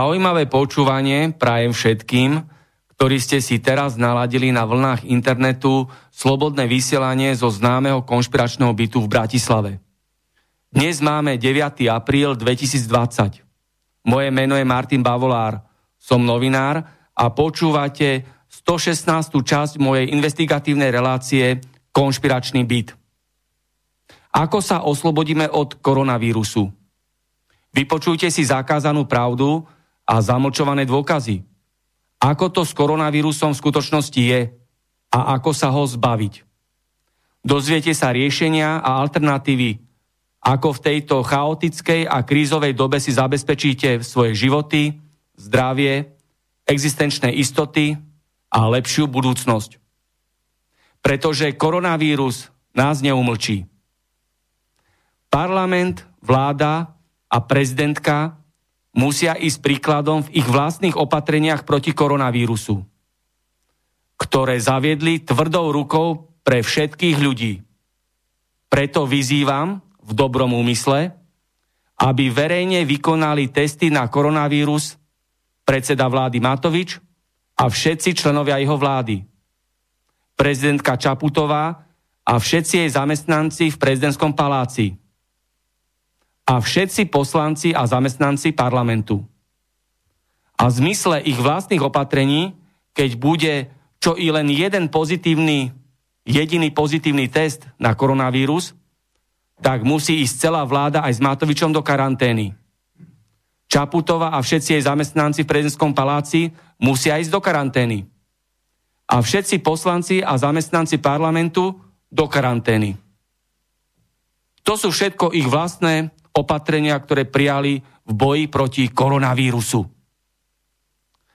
Zaujímavé počúvanie prajem všetkým, ktorí ste si teraz naladili na vlnách internetu slobodné vysielanie zo známeho konšpiračného bytu v Bratislave. Dnes máme 9. apríl 2020. Moje meno je Martin Bavolár, som novinár a počúvate 116. časť mojej investigatívnej relácie Konšpiračný byt. Ako sa oslobodíme od koronavírusu? Vypočujte si zakázanú pravdu, a zamlčované dôkazy. Ako to s koronavírusom v skutočnosti je a ako sa ho zbaviť. Dozviete sa riešenia a alternatívy, ako v tejto chaotickej a krízovej dobe si zabezpečíte svoje životy, zdravie, existenčné istoty a lepšiu budúcnosť. Pretože koronavírus nás neumlčí. Parlament, vláda a prezidentka musia ísť príkladom v ich vlastných opatreniach proti koronavírusu, ktoré zaviedli tvrdou rukou pre všetkých ľudí. Preto vyzývam v dobrom úmysle, aby verejne vykonali testy na koronavírus predseda vlády Matovič a všetci členovia jeho vlády. Prezidentka Čaputová a všetci jej zamestnanci v prezidentskom paláci a všetci poslanci a zamestnanci parlamentu. A v zmysle ich vlastných opatrení, keď bude čo i len jeden pozitívny, jediný pozitívny test na koronavírus, tak musí ísť celá vláda aj s Matovičom do karantény. Čaputova a všetci jej zamestnanci v prezidentskom paláci musia ísť do karantény. A všetci poslanci a zamestnanci parlamentu do karantény. To sú všetko ich vlastné opatrenia, ktoré prijali v boji proti koronavírusu.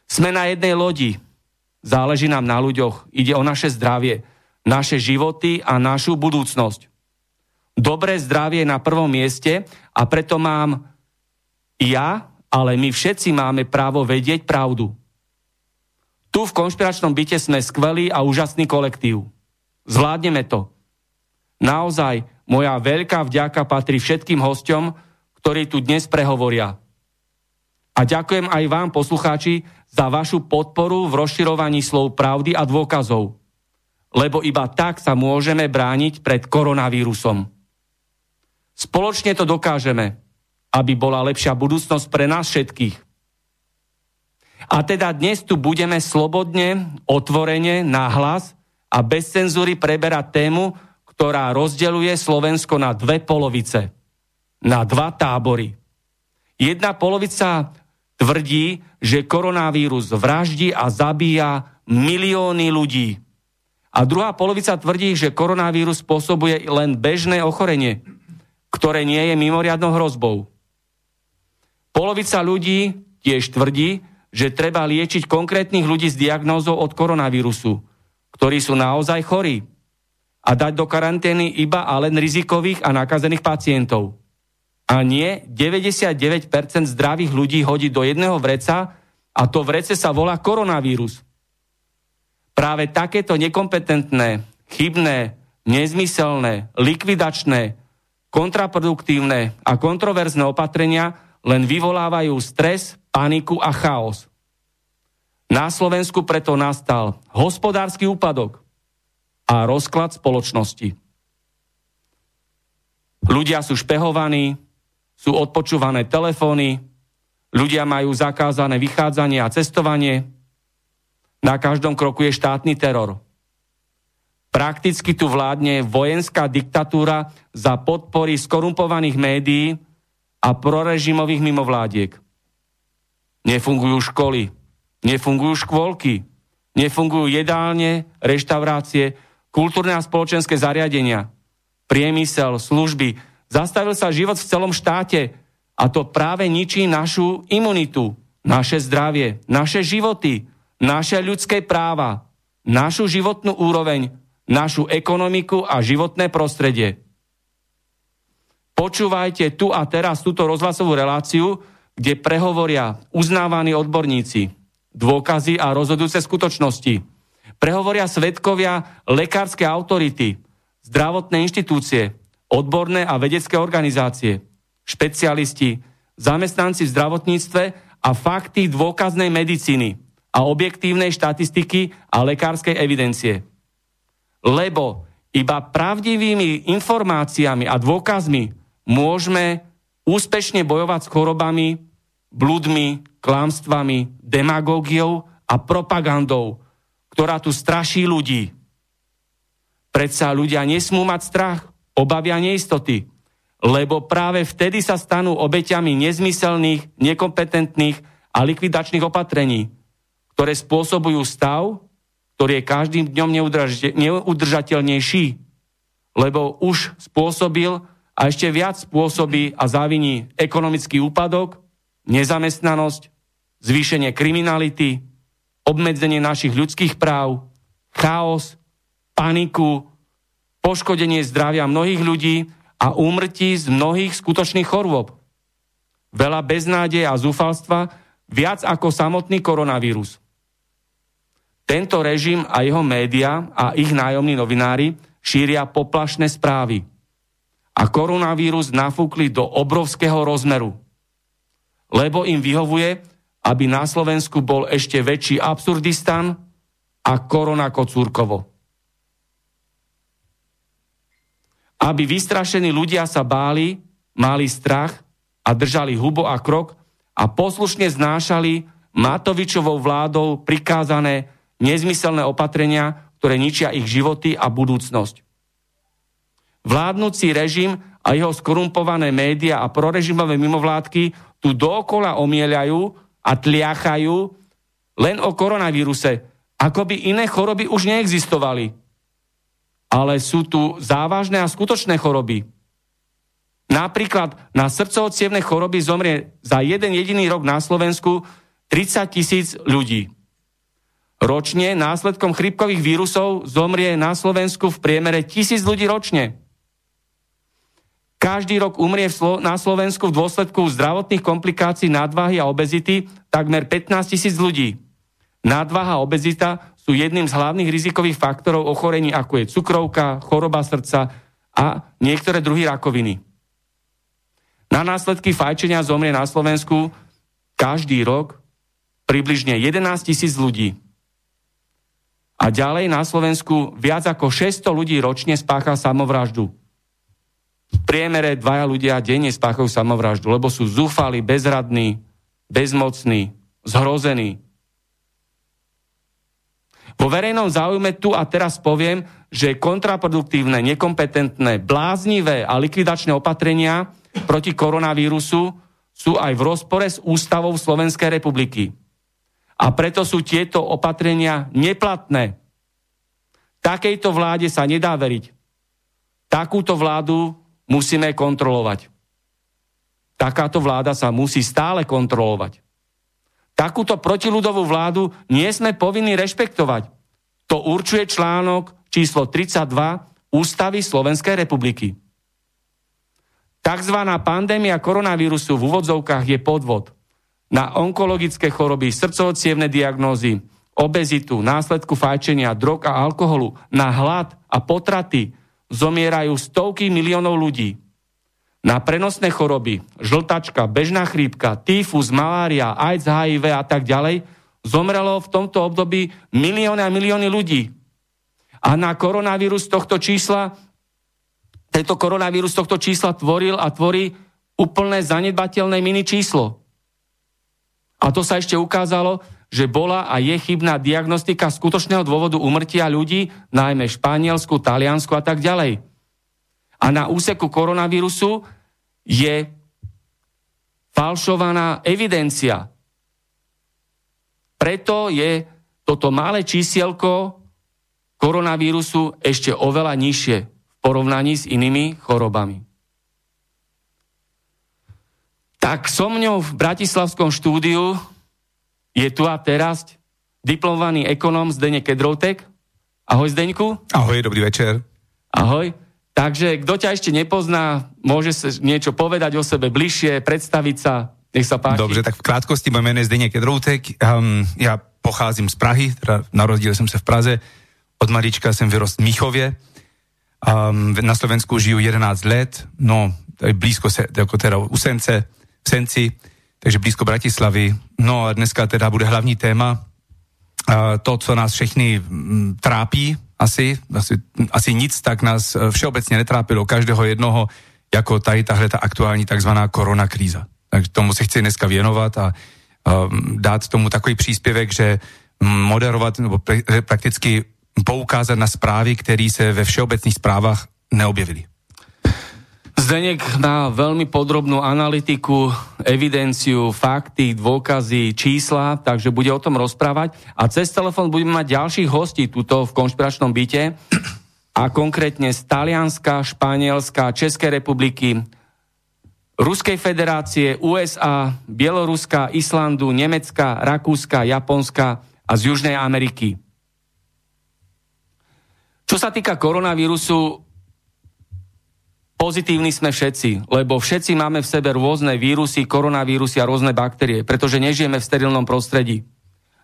Sme na jednej lodi. Záleží nám na ľuďoch. Ide o naše zdravie, naše životy a našu budúcnosť. Dobré zdravie je na prvom mieste a preto mám ja, ale my všetci máme právo vedieť pravdu. Tu v konšpiračnom byte sme skvelý a úžasný kolektív. Zvládneme to. Naozaj, moja veľká vďaka patrí všetkým hosťom, ktorí tu dnes prehovoria. A ďakujem aj vám, poslucháči, za vašu podporu v rozširovaní slov pravdy a dôkazov. Lebo iba tak sa môžeme brániť pred koronavírusom. Spoločne to dokážeme, aby bola lepšia budúcnosť pre nás všetkých. A teda dnes tu budeme slobodne, otvorene, nahlas a bez cenzúry preberať tému, ktorá rozdeluje Slovensko na dve polovice, na dva tábory. Jedna polovica tvrdí, že koronavírus vraždí a zabíja milióny ľudí. A druhá polovica tvrdí, že koronavírus spôsobuje len bežné ochorenie, ktoré nie je mimoriadnou hrozbou. Polovica ľudí tiež tvrdí, že treba liečiť konkrétnych ľudí s diagnózou od koronavírusu, ktorí sú naozaj chorí a dať do karantény iba a len rizikových a nakazených pacientov. A nie 99% zdravých ľudí hodí do jedného vreca a to vrece sa volá koronavírus. Práve takéto nekompetentné, chybné, nezmyselné, likvidačné, kontraproduktívne a kontroverzné opatrenia len vyvolávajú stres, paniku a chaos. Na Slovensku preto nastal hospodársky úpadok a rozklad spoločnosti. Ľudia sú špehovaní, sú odpočúvané telefóny, ľudia majú zakázané vychádzanie a cestovanie, na každom kroku je štátny teror. Prakticky tu vládne vojenská diktatúra za podpory skorumpovaných médií a prorežimových mimovládiek. Nefungujú školy, nefungujú škôlky, nefungujú jedálne, reštaurácie, kultúrne a spoločenské zariadenia, priemysel, služby. Zastavil sa život v celom štáte a to práve ničí našu imunitu, naše zdravie, naše životy, naše ľudské práva, našu životnú úroveň, našu ekonomiku a životné prostredie. Počúvajte tu a teraz túto rozhlasovú reláciu, kde prehovoria uznávaní odborníci, dôkazy a rozhodujúce skutočnosti. Prehovoria svetkovia lekárske autority, zdravotné inštitúcie, odborné a vedecké organizácie, špecialisti, zamestnanci v zdravotníctve a fakty dôkaznej medicíny a objektívnej štatistiky a lekárskej evidencie. Lebo iba pravdivými informáciami a dôkazmi môžeme úspešne bojovať s chorobami, bludmi, klamstvami, demagógiou a propagandou, ktorá tu straší ľudí. Predsa ľudia nesmú mať strach, obavia neistoty, lebo práve vtedy sa stanú obeťami nezmyselných, nekompetentných a likvidačných opatrení, ktoré spôsobujú stav, ktorý je každým dňom neudržateľnejší, lebo už spôsobil a ešte viac spôsobí a zaviní ekonomický úpadok, nezamestnanosť, zvýšenie kriminality, obmedzenie našich ľudských práv, chaos, paniku, poškodenie zdravia mnohých ľudí a úmrtí z mnohých skutočných chorôb. Veľa beznádeje a zúfalstva, viac ako samotný koronavírus. Tento režim a jeho média a ich nájomní novinári šíria poplašné správy. A koronavírus nafúkli do obrovského rozmeru. Lebo im vyhovuje, aby na Slovensku bol ešte väčší absurdistan a korona kocúrkovo. Aby vystrašení ľudia sa báli, mali strach a držali hubo a krok a poslušne znášali Matovičovou vládou prikázané nezmyselné opatrenia, ktoré ničia ich životy a budúcnosť. Vládnúci režim a jeho skorumpované média a prorežimové mimovládky tu dokola omieľajú a tliachajú len o koronavíruse, ako by iné choroby už neexistovali. Ale sú tu závažné a skutočné choroby. Napríklad na srdcovo choroby zomrie za jeden jediný rok na Slovensku 30 tisíc ľudí. Ročne následkom chrypkových vírusov zomrie na Slovensku v priemere tisíc ľudí ročne. Každý rok umrie na Slovensku v dôsledku zdravotných komplikácií nadvahy a obezity takmer 15 tisíc ľudí. Nadvaha a obezita sú jedným z hlavných rizikových faktorov ochorení, ako je cukrovka, choroba srdca a niektoré druhy rakoviny. Na následky fajčenia zomrie na Slovensku každý rok približne 11 tisíc ľudí. A ďalej na Slovensku viac ako 600 ľudí ročne spácha samovraždu. V priemere dvaja ľudia denne spáchajú samovraždu, lebo sú zúfali, bezradní, bezmocní, zhrození. Vo verejnom záujme tu a teraz poviem, že kontraproduktívne, nekompetentné, bláznivé a likvidačné opatrenia proti koronavírusu sú aj v rozpore s ústavou Slovenskej republiky. A preto sú tieto opatrenia neplatné. Takejto vláde sa nedá veriť. Takúto vládu musíme kontrolovať. Takáto vláda sa musí stále kontrolovať. Takúto protiludovú vládu nie sme povinní rešpektovať. To určuje článok číslo 32 Ústavy Slovenskej republiky. Takzvaná pandémia koronavírusu v úvodzovkách je podvod na onkologické choroby, srdcovo diagnózy, obezitu, následku fajčenia, drog a alkoholu, na hlad a potraty, zomierajú stovky miliónov ľudí. Na prenosné choroby, žltačka, bežná chrípka, tyfus, malária, AIDS, HIV a tak ďalej, zomrelo v tomto období milióny a milióny ľudí. A na koronavírus tohto čísla, tento koronavírus tohto čísla tvoril a tvorí úplné zanedbateľné mini číslo. A to sa ešte ukázalo, že bola a je chybná diagnostika skutočného dôvodu umrtia ľudí, najmä Španielsku, Taliansku a tak ďalej. A na úseku koronavírusu je falšovaná evidencia. Preto je toto malé čísielko koronavírusu ešte oveľa nižšie v porovnaní s inými chorobami. Tak so mňou v Bratislavskom štúdiu je tu a teraz diplomovaný ekonóm Zdenek Kedroutek. Ahoj Zdeňku. Ahoj, dobrý večer. Ahoj. Takže kto ťa ešte nepozná, môže sa niečo povedať o sebe bližšie, predstaviť sa, nech sa páči. Dobře, tak v krátkosti moje jméno je Zdeněk Kedroutek. Um, já pocházím z Prahy, teda narodil jsem se v Praze. Od malička jsem vyrost v Míchově. Um, na Slovensku žiju 11 let, no blízko se, teda u Sence, v Senci, takže blízko Bratislavy. No a dneska teda bude hlavní téma to, co nás všechny trápí, asi, asi, asi nic tak nás uh, všeobecně netrápilo, každého jednoho, jako tady tahle ta aktuální takzvaná koronakríza. Takže tomu se chci dneska věnovat a dát tomu takový příspěvek, že moderovat nebo prakticky poukázat na zprávy, které se ve všeobecných zprávách neobjevily. Zdenek na veľmi podrobnú analytiku, evidenciu, fakty, dôkazy, čísla, takže bude o tom rozprávať. A cez telefón budeme mať ďalších hostí tuto v konšpiračnom byte a konkrétne z Talianska, Španielska, Českej republiky, Ruskej federácie, USA, Bieloruska, Islandu, Nemecka, Rakúska, Japonska a z Južnej Ameriky. Čo sa týka koronavírusu, pozitívni sme všetci, lebo všetci máme v sebe rôzne vírusy, koronavírusy a rôzne baktérie, pretože nežijeme v sterilnom prostredí.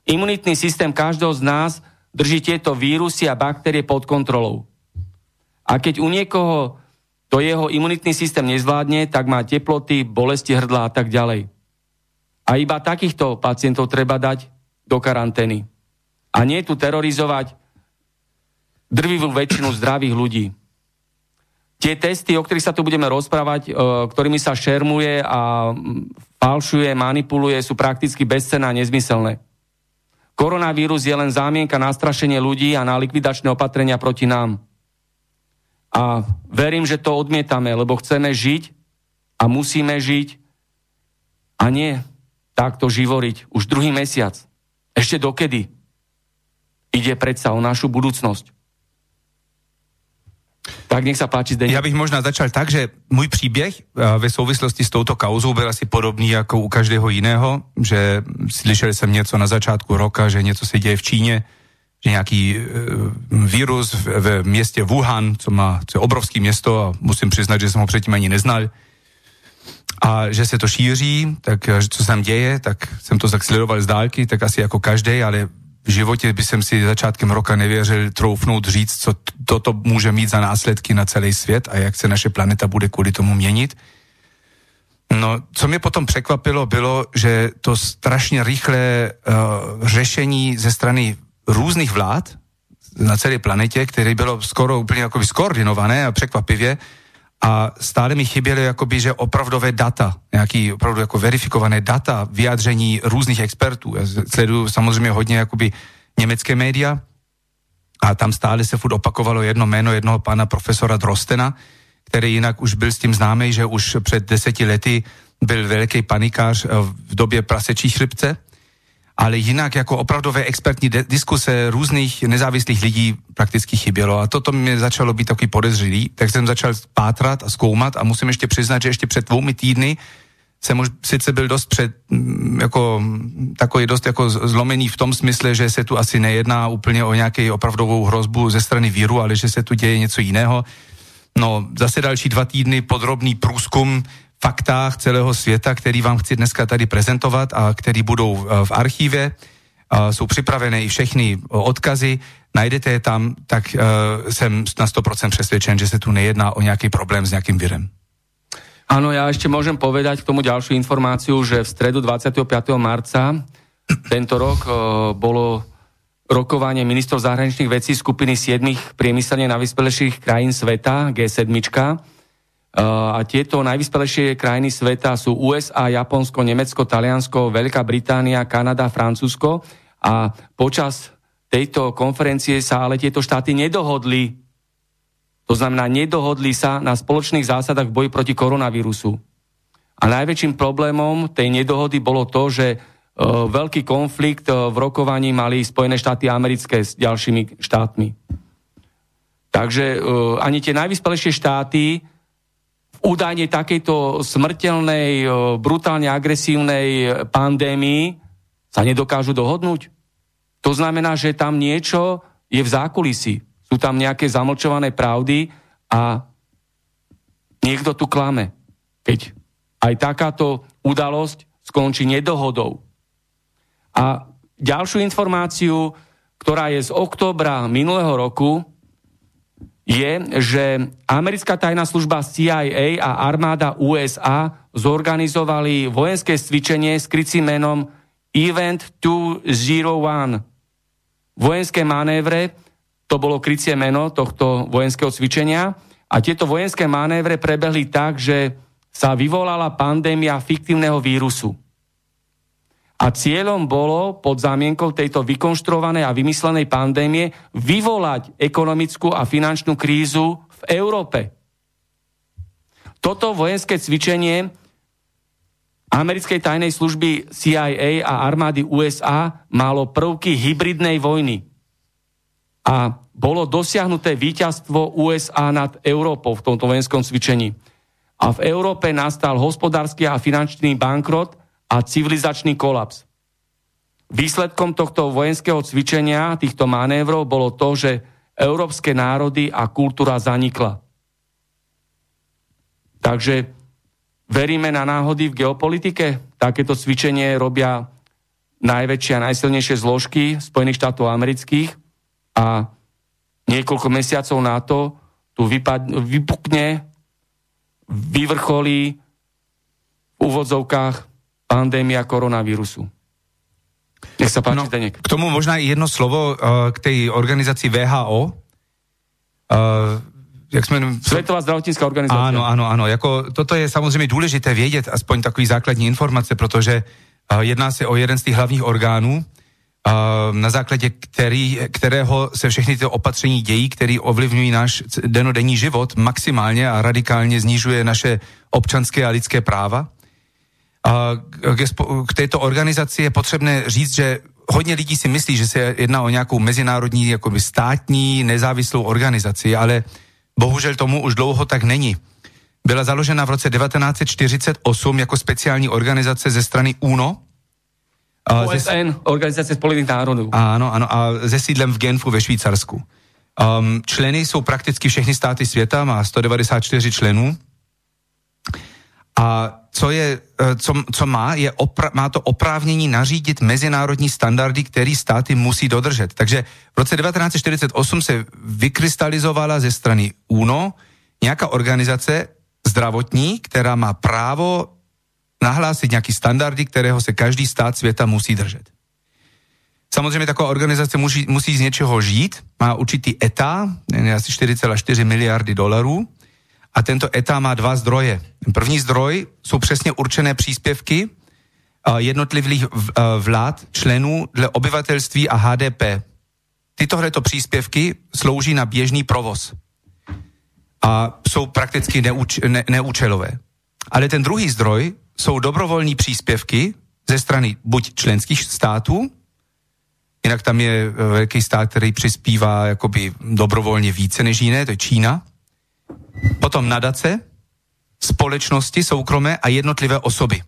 Imunitný systém každého z nás drží tieto vírusy a baktérie pod kontrolou. A keď u niekoho to jeho imunitný systém nezvládne, tak má teploty, bolesti hrdla a tak ďalej. A iba takýchto pacientov treba dať do karantény. A nie tu terorizovať drvivú väčšinu zdravých ľudí. Tie testy, o ktorých sa tu budeme rozprávať, e, ktorými sa šermuje a falšuje, manipuluje, sú prakticky bezcené a nezmyselné. Koronavírus je len zámienka na strašenie ľudí a na likvidačné opatrenia proti nám. A verím, že to odmietame, lebo chceme žiť a musíme žiť a nie takto živoriť už druhý mesiac. Ešte dokedy? Ide predsa o našu budúcnosť. Tak nech sa páči, Zdeněk. Já bych možná začal tak, že můj příběh eh, ve souvislosti s touto kauzou byl asi podobný jako u každého jiného, že slyšeli jsem něco na začátku roka, že něco se děje v Číně, že nějaký e, vírus v, v městě Wuhan, co má co je obrovské město a musím přiznat, že jsem ho předtím ani neznal, a že se to šíří, tak e, co se tam děje, tak jsem to tak sledoval z dálky, tak asi jako každý, ale v životě by jsem si začátkem roka nevěřil troufnout říct, co toto může mít za následky na celý svět a jak se naše planeta bude kvůli tomu měnit. No, co mě potom překvapilo, bylo, že to strašně rychlé uh, řešení ze strany různých vlád na celé planetě, které bylo skoro úplně jakoby skoordinované a překvapivě, a stále mi chyběly jakoby, že opravdové data, nějaký opravdu jako verifikované data, vyjádření různých expertů. Já sleduju samozřejmě hodně jakoby německé média a tam stále se furt opakovalo jedno jméno jednoho pana profesora Drostena, který jinak už byl s tím známý, že už před deseti lety byl velký panikář v době prasečí chřipce ale jinak jako opravdové expertní diskuse různých nezávislých lidí prakticky chybělo a toto mě začalo být takový podezřelý, tak jsem začal pátrat a zkoumat a musím ještě přiznat, že ještě před dvoumi týdny jsem už sice byl dost před, mm, jako, takový dost jako zlomený v tom smysle, že se tu asi nejedná úplně o nějaký opravdovou hrozbu ze strany víru, ale že se tu děje něco jiného. No, zase další dva týdny podrobný průzkum faktách celého světa, který vám chci dneska tady prezentovat a který budou eh, v archívě jsou připravené i všechny odkazy, najdete je tam, tak jsem na 100% přesvědčen, že se tu nejedná o nějaký problém s nějakým virem. Áno, ja ešte môžem povedať k tomu ďalšiu informáciu, že v stredu 25. marca tento rok bolo rokovanie ministrov zahraničných vecí skupiny 7 priemyselne najvyspelejších krajín sveta, G7. A tieto najvyspelejšie krajiny sveta sú USA, Japonsko, Nemecko, Taliansko, Veľká Británia, Kanada, Francúzsko. A počas tejto konferencie sa ale tieto štáty nedohodli. To znamená, nedohodli sa na spoločných zásadách v boji proti koronavírusu. A najväčším problémom tej nedohody bolo to, že e, veľký konflikt e, v rokovaní mali Spojené štáty americké s ďalšími štátmi. Takže ani tie najvyspelejšie štáty údajne takejto smrteľnej, brutálne agresívnej pandémii sa nedokážu dohodnúť. To znamená, že tam niečo je v zákulisí. Sú tam nejaké zamlčované pravdy a niekto tu klame. Keď aj takáto udalosť skončí nedohodou. A ďalšiu informáciu, ktorá je z oktobra minulého roku, je, že americká tajná služba CIA a armáda USA zorganizovali vojenské cvičenie s krycím menom Event 201. Vojenské manévre, to bolo krycie meno tohto vojenského cvičenia, a tieto vojenské manévre prebehli tak, že sa vyvolala pandémia fiktívneho vírusu. A cieľom bolo pod zámienkou tejto vykonštruovanej a vymyslenej pandémie vyvolať ekonomickú a finančnú krízu v Európe. Toto vojenské cvičenie americkej tajnej služby CIA a armády USA malo prvky hybridnej vojny. A bolo dosiahnuté víťazstvo USA nad Európou v tomto vojenskom cvičení. A v Európe nastal hospodársky a finančný bankrot a civilizačný kolaps. Výsledkom tohto vojenského cvičenia, týchto manévrov, bolo to, že európske národy a kultúra zanikla. Takže veríme na náhody v geopolitike. Takéto cvičenie robia najväčšie a najsilnejšie zložky Spojených štátov amerických a niekoľko mesiacov na to tu vypukne, vyvrcholí v úvodzovkách pandémia koronavírusu. Nech sa páči, no, K tomu možná i jedno slovo uh, k tej organizácii VHO. Uh, jak jsme... Svetová zdravotnická organizácia. Áno, áno, áno. Jako, toto je samozřejmě důležité vědět, aspoň takový základní informace, protože uh, jedná se o jeden z těch hlavních orgánů, uh, na základě který, kterého se všechny ty opatření dějí, který ovlivňují náš denodenní život maximálně a radikálně znižuje naše občanské a lidské práva. K této organizaci je potřebné říct, že hodně lidí si myslí, že se jedná o nějakou mezinárodní, jakoby státní, nezávislou organizaci, ale bohužel tomu už dlouho tak není. Byla založena v roce 1948 jako speciální organizace ze strany UNO. OSN. Organizace spojených národů. Ano, ano, a ze sídlem v Genfu ve Švýcarsku. Um, členy jsou prakticky všechny státy světa, má 194 členů. A co, je, e, co, co má, je opra, má to oprávnění nařídit mezinárodní standardy, které státy musí dodržet. Takže v roce 1948 se vykrystalizovala ze strany UNO nějaká organizace zdravotní, která má právo nahlásit nějaký standardy, kterého se každý stát světa musí držet. Samozřejmě taková organizace musí, musí z něčeho žít, má určitý etá, asi 4,4 miliardy dolarů, a tento ETA má dva zdroje. První zdroj jsou přesně určené příspěvky jednotlivých vlád, členů dle obyvatelství a HDP. Tytohleto příspěvky slouží na běžný provoz a jsou prakticky neúč, ne, neúčelové. Ale ten druhý zdroj jsou dobrovolní příspěvky ze strany buď členských států, jinak tam je velký stát, který přispívá jakoby dobrovolně více než jiné, to je Čína, potom nadace, společnosti soukromé a jednotlivé osoby.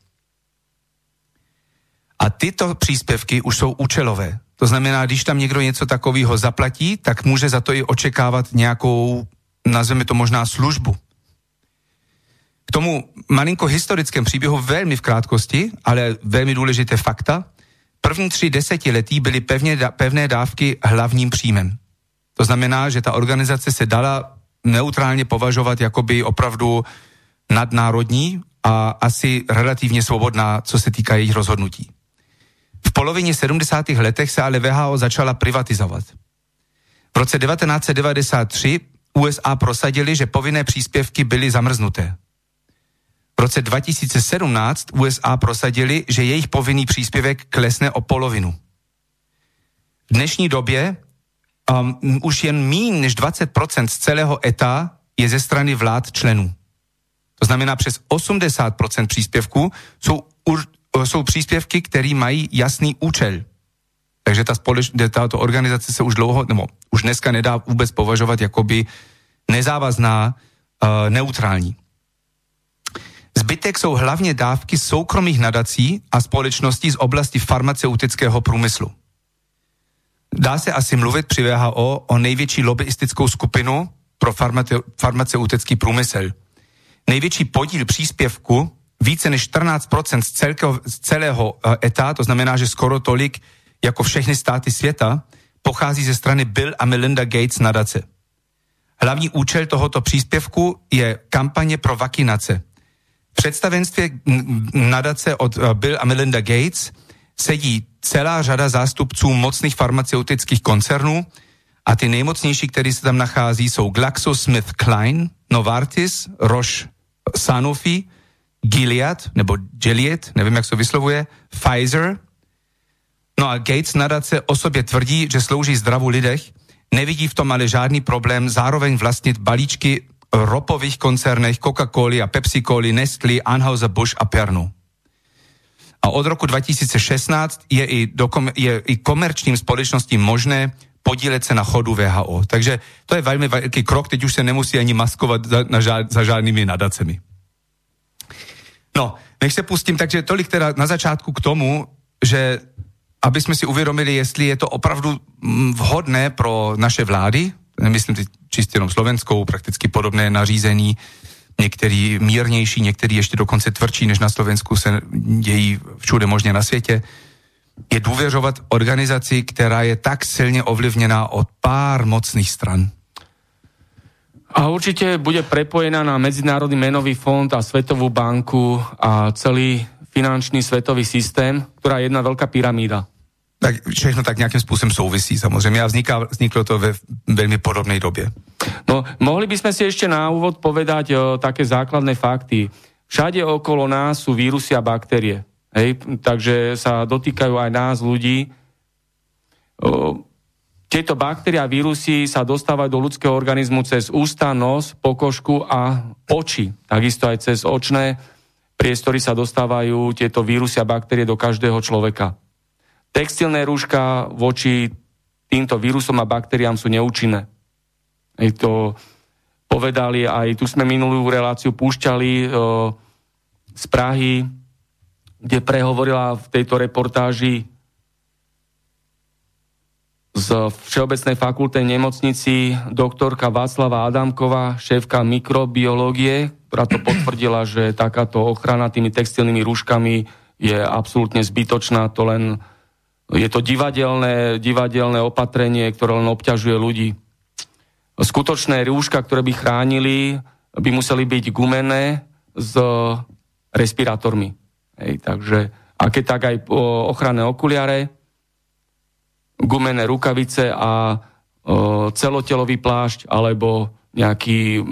A tyto příspěvky už jsou účelové. To znamená, když tam někdo něco takového zaplatí, tak může za to i očekávat nějakou, nazveme to možná službu. K tomu malinko historickém příběhu velmi v krátkosti, ale velmi důležité fakta. první tři desetiletí byly pevně, pevné dávky hlavním příjmem. To znamená, že ta organizace se dala neutrálně považovat jakoby opravdu nadnárodní a asi relativně svobodná, co se týká jejich rozhodnutí. V polovině 70. letech se ale VHO začala privatizovat. V roce 1993 USA prosadili, že povinné příspěvky byly zamrznuté. V roce 2017 USA prosadili, že jejich povinný příspěvek klesne o polovinu. V dnešní době um, už jen méně než 20% z celého ETA je ze strany vlád členů. To znamená, přes 80% příspěvků jsou, jsou příspěvky, které mají jasný účel. Takže ta společ, tato organizace se už dlouho, nebo už dneska nedá vůbec považovat jakoby nezávazná, uh, neutrální. Zbytek jsou hlavně dávky soukromých nadací a společností z oblasti farmaceutického průmyslu. Dá se asi mluvit při VHO o největší lobbyistickou skupinu pro farmace, farmaceutický průmysl. Největší podíl příspěvku, více než 14% z, celkého, z celého uh, etá, to znamená, že skoro tolik jako všechny státy světa, pochází ze strany Bill a Melinda Gates nadace. Hlavní účel tohoto příspěvku je kampaně pro vakinace. V představenstvě nadace od uh, Bill a Melinda Gates sedí celá řada zástupců mocných farmaceutických koncernů a ty nejmocnější, které se tam nachází, jsou GlaxoSmithKline, Novartis, Roche, Sanofi, Gilead, nebo Gilead, nevím, jak se vyslovuje, Pfizer. No a Gates nadace o sobě tvrdí, že slouží zdravu lidech, nevidí v tom ale žádný problém zároveň vlastnit balíčky ropových koncernech Coca-Cola a Pepsi-Cola, Nestlé, Anheuser-Busch a Pernu. A od roku 2016 je i, do, je i komerčním společnostím možné podílet se na chodu VHO. Takže to je velmi velký krok, teď už se nemusí ani maskovat za, na žád, za žádnými nadacemi. No, než se pustím, takže tolik teda na začátku k tomu, že aby jsme si uvědomili, jestli je to opravdu mm, vhodné pro naše vlády, nemyslím teď čistě jenom slovenskou, prakticky podobné nařízení, některý mírnější, některý ještě dokonce tvrdší než na Slovensku se dějí všude možně na světě, je důvěřovat organizaci, která je tak silně ovlivněná od pár mocných stran. A určite bude prepojená na Medzinárodný menový fond a Svetovú banku a celý finančný svetový systém, ktorá je jedna veľká pyramída. Tak všechno tak nejakým spôsobom souvisí samozrejme a vzniká, vzniklo to ve veľmi podobnej době. No, mohli by sme si ešte na úvod povedať o, také základné fakty. Všade okolo nás sú vírusy a baktérie. Hej? Takže sa dotýkajú aj nás, ľudí. O, tieto baktérie a vírusy sa dostávajú do ľudského organizmu cez ústa, nos, pokožku a oči. Takisto aj cez očné priestory sa dostávajú tieto vírusy a baktérie do každého človeka. Textilné rúška voči týmto vírusom a baktériám sú neúčinné. Hej, to povedali aj, tu sme minulú reláciu púšťali o, z Prahy, kde prehovorila v tejto reportáži z Všeobecnej fakulty nemocnici doktorka Václava Adamková, šéfka mikrobiológie, ktorá to potvrdila, že takáto ochrana tými textilnými rúškami je absolútne zbytočná, to len je to divadelné, divadelné opatrenie, ktoré len obťažuje ľudí. Skutočné rúška, ktoré by chránili, by museli byť gumené s respirátormi. Hej, takže, a tak aj ochranné okuliare, gumené rukavice a o, celotelový plášť alebo nejaký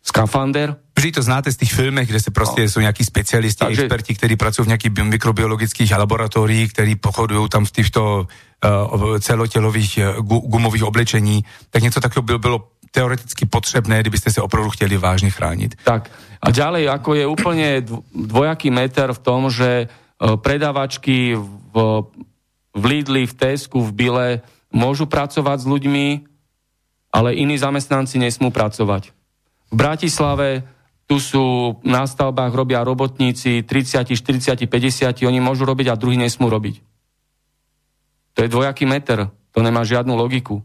skafander. Vždy to znáte z tých filmech, kde se prostě no. jsou nějaký specialisti, Takže... experti, kteří pracují v nějakých mikrobiologických laboratoriích, kteří pochodují tam v těchto uh, celotělových uh, gumových oblečení. Tak něco takového bylo, bylo teoreticky potřebné, kdybyste se opravdu chtěli vážně chránit. Tak a ďalej, ako je úplne dvojaký meter v tom, že uh, predavačky v v Lidli, v Tesku, v Bile môžu pracovať s ľuďmi, ale iní zamestnanci nesmú pracovať. V Bratislave tu sú na stavbách robia robotníci 30, 40, 50, oni môžu robiť a druhý nesmú robiť. To je dvojaký meter, to nemá žiadnu logiku.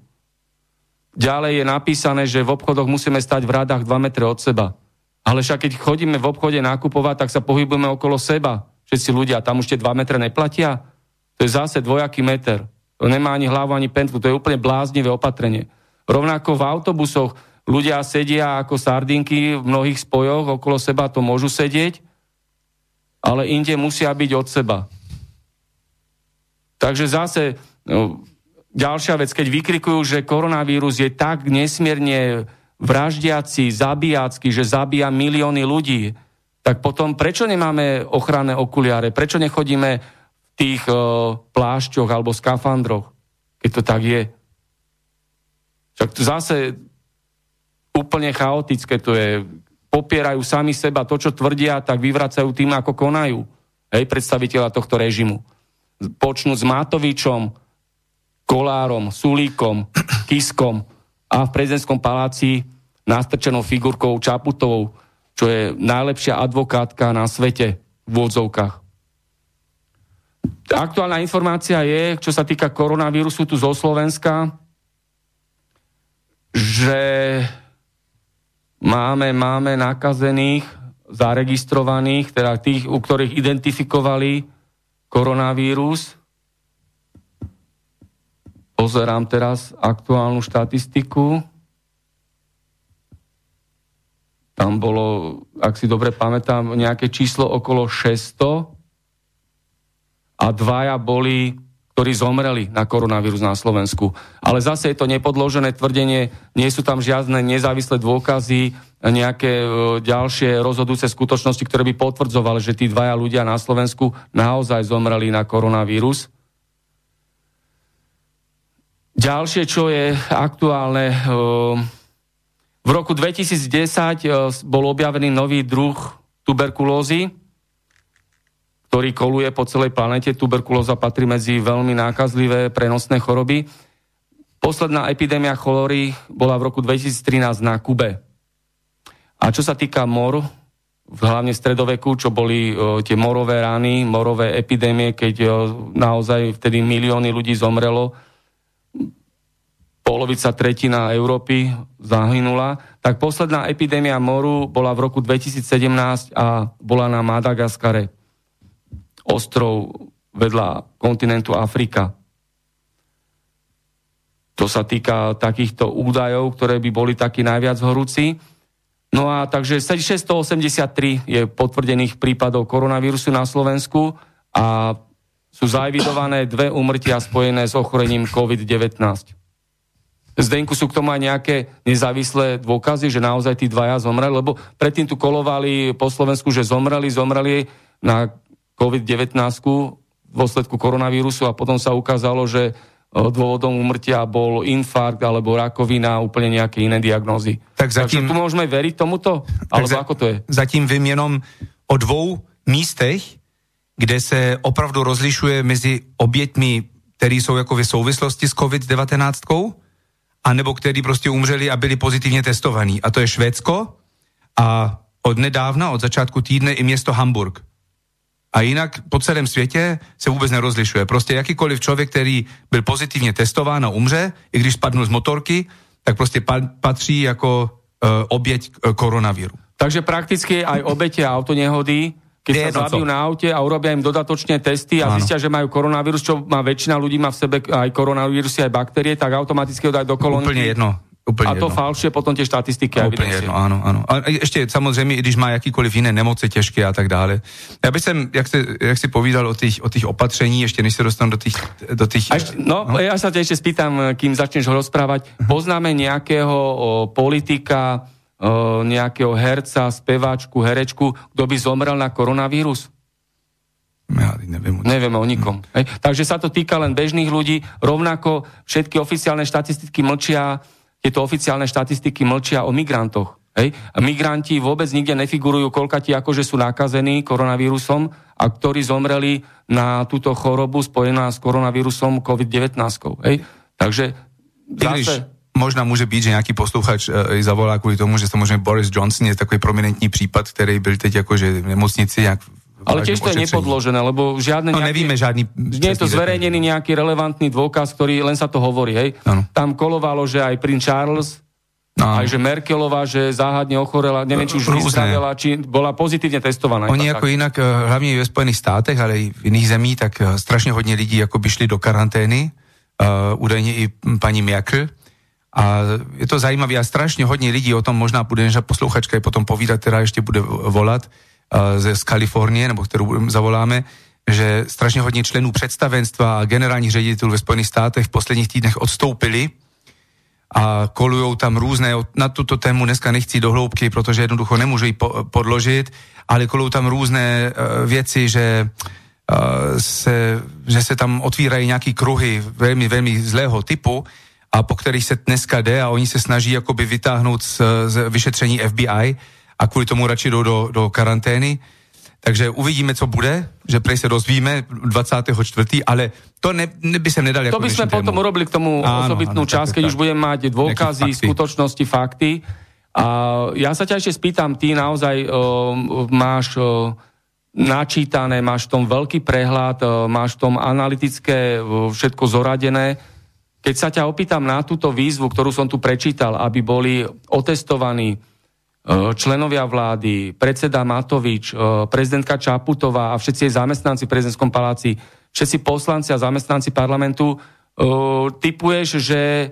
Ďalej je napísané, že v obchodoch musíme stať v radách 2 metre od seba. Ale však keď chodíme v obchode nakupovať, tak sa pohybujeme okolo seba. Všetci ľudia, tam už tie 2 metre neplatia. To je zase dvojaký meter. To nemá ani hlavu, ani pentlu. To je úplne bláznivé opatrenie. Rovnako v autobusoch ľudia sedia ako sardinky v mnohých spojoch, okolo seba to môžu sedieť, ale inde musia byť od seba. Takže zase no, ďalšia vec, keď vykrikujú, že koronavírus je tak nesmierne vraždiaci, zabíjacky, že zabíja milióny ľudí, tak potom prečo nemáme ochranné okuliare? Prečo nechodíme v tých uh, plášťoch alebo skafandroch, keď to tak je? Však to zase úplne chaotické to je. Popierajú sami seba to, čo tvrdia, tak vyvracajú tým, ako konajú. Hej, predstaviteľa tohto režimu. Počnú s Matovičom, Kolárom, Sulíkom, Kiskom a v prezidentskom paláci nastrčenou figurkou Čaputovou, čo je najlepšia advokátka na svete v odzovkách. Aktuálna informácia je, čo sa týka koronavírusu tu zo Slovenska, že máme, máme nakazených, zaregistrovaných, teda tých, u ktorých identifikovali koronavírus. Pozerám teraz aktuálnu štatistiku. Tam bolo, ak si dobre pamätám, nejaké číslo okolo 600 a dvaja boli, ktorí zomreli na koronavírus na Slovensku. Ale zase je to nepodložené tvrdenie, nie sú tam žiadne nezávislé dôkazy, nejaké e, ďalšie rozhodujúce skutočnosti, ktoré by potvrdzovali, že tí dvaja ľudia na Slovensku naozaj zomreli na koronavírus. Ďalšie, čo je aktuálne, e, v roku 2010 e, bol objavený nový druh tuberkulózy, ktorý koluje po celej planete. Tuberkulóza patrí medzi veľmi nákazlivé prenosné choroby. Posledná epidémia cholory bola v roku 2013 na Kube. A čo sa týka mor, hlavne v stredoveku, čo boli o, e, tie morové rány, morové epidémie, keď o, e, naozaj vtedy milióny ľudí zomrelo, polovica, tretina Európy zahynula, tak posledná epidémia moru bola v roku 2017 a bola na Madagaskare, ostrov vedľa kontinentu Afrika. To sa týka takýchto údajov, ktoré by boli takí najviac horúci. No a takže 683 je potvrdených prípadov koronavírusu na Slovensku a sú zaevidované dve umrtia spojené s ochorením COVID-19. Zdenku sú k tomu aj nejaké nezávislé dôkazy, že naozaj tí dvaja zomreli, lebo predtým tu kolovali po Slovensku, že zomreli, zomreli na COVID-19 v dôsledku koronavírusu a potom sa ukázalo, že e, dôvodom umrtia bol infarkt alebo rakovina, úplne nejaké iné diagnózy. Tak zatím, Takže tu môžeme veriť tomuto? Alebo za, ako to je? Zatím vím jenom o dvou místech, kde se opravdu rozlišuje mezi oběťmi, které jsou jako v souvislosti s COVID-19 anebo kteří prostě umřeli a byli pozitivně testovaní. A to je Švédsko a od nedávna, od začátku týdne i město Hamburg. A jinak po celém světě se vůbec nerozlišuje. Prostě jakýkoliv člověk, který byl pozitivně testován a umře, i když spadnul z motorky, tak prostě patří jako uh, oběť uh, koronavíru. Takže prakticky aj obete autonehody keď Nie, sa zabijú na aute a urobia im dodatočne testy a Áno. zistia, že majú koronavírus, čo má väčšina ľudí má v sebe aj koronavírusy, aj baktérie, tak automaticky ho dajú do kolónky. Úplne jedno. Úplne a to jedno. falšuje potom tie štatistiky a Úplne jedno, áno, áno. A ešte samozrejme, když má jakýkoliv iné nemoce těžké a tak dále. Ja by som, jak, si, jak si povídal o tých, o tých opatrení, ešte než sa dostanú do tých... Do tých ešte, no, no, ja sa ťa ešte spýtam, kým začneš rozprávať. Poznáme nejakého o, politika, nejakého herca, speváčku, herečku, kto by zomrel na koronavírus? Ja neviem. Nevieme o nikom. Hm. Hej. Takže sa to týka len bežných ľudí. Rovnako všetky oficiálne štatistiky mlčia, tieto oficiálne štatistiky mlčia o migrantoch. Hej. A migranti vôbec nikde nefigurujú, koľka ti akože sú nakazení koronavírusom a ktorí zomreli na túto chorobu spojená s koronavírusom COVID-19. Hej. Takže zase možná může být, že nějaký posluchač e, zavolá kvůli tomu, že samozřejmě Boris Johnson je takový prominentní případ, který byl teď jakože v nemocnici nějak ale tiež to je nepodložené, lebo žiadne no, nevíme žiadny... Nie je to zverejnený nejaký relevantný dôkaz, ktorý len sa to hovorí, hej. Ano. Tam kolovalo, že aj princ Charles No. Aj že Merkelová, že záhadne ochorela, neviem, či už vyzdravela, či bola pozitívne testovaná. Oni ako tak. inak, eh, hlavne v Spojených státech, ale i v iných zemí, tak eh, strašne hodně lidí jako by šli do karantény, uh, údajně i paní Merkel. A je to zajímavé a strašně hodně lidí o tom, možná bude že posluchačka je potom povídat, která ještě bude volat z Kalifornie, nebo kterou zavoláme, že strašně hodně členů představenstva a generálních ředitelů ve Spojených státech v posledních týdnech odstoupili a kolujou tam různé, na tuto tému dneska nechci do hloubky, protože jednoducho nemůžu ji podložit, ale kolujou tam různé uh, věci, že uh, se, že se tam otvírají nějaký kruhy velmi, velmi zlého typu a po kterých se dneska jde a oni se snaží jakoby vytáhnout z, z vyšetření FBI a kvůli tomu radši jdou do, do karantény. Takže uvidíme, co bude, že prej se dozvíme 24. ale to ne, ne by se nedal To by sme potom tému. urobili k tomu áno, osobitnú áno, časť, keď tak. už budeme mať dôkazy, fakty. skutočnosti, fakty. A ja sa ťa ešte spýtam, ty naozaj uh, máš uh, načítané, máš v tom veľký prehľad, uh, máš v tom analytické uh, všetko zoradené. Keď sa ťa opýtam na túto výzvu, ktorú som tu prečítal, aby boli otestovaní členovia vlády, predseda Matovič, eh, prezidentka Čaputová a všetci jej zamestnanci v prezidentskom paláci, všetci poslanci a zamestnanci parlamentu, eh, typuješ, že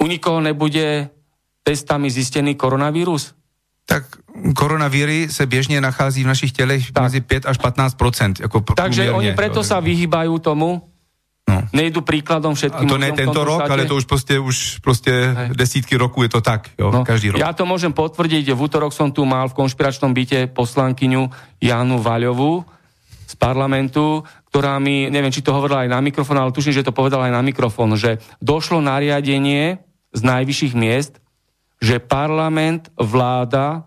u nikoho nebude testami zistený koronavírus? Tak koronavíry se běžně nachází v našich tělech tak. mezi 5 až 15 jako Takže oni preto sa vyhýbajú tomu, No. Nejdu príkladom všetkým. A to nie tento rok, štáte. ale to už proste, už proste desítky rokov je to tak, jo, no. každý rok. Ja to môžem potvrdiť, v útorok som tu mal v konšpiračnom byte poslankyňu Janu Vaľovú z parlamentu, ktorá mi, neviem, či to hovorila aj na mikrofón, ale tuším, že to povedala aj na mikrofón, že došlo nariadenie z najvyšších miest, že parlament, vláda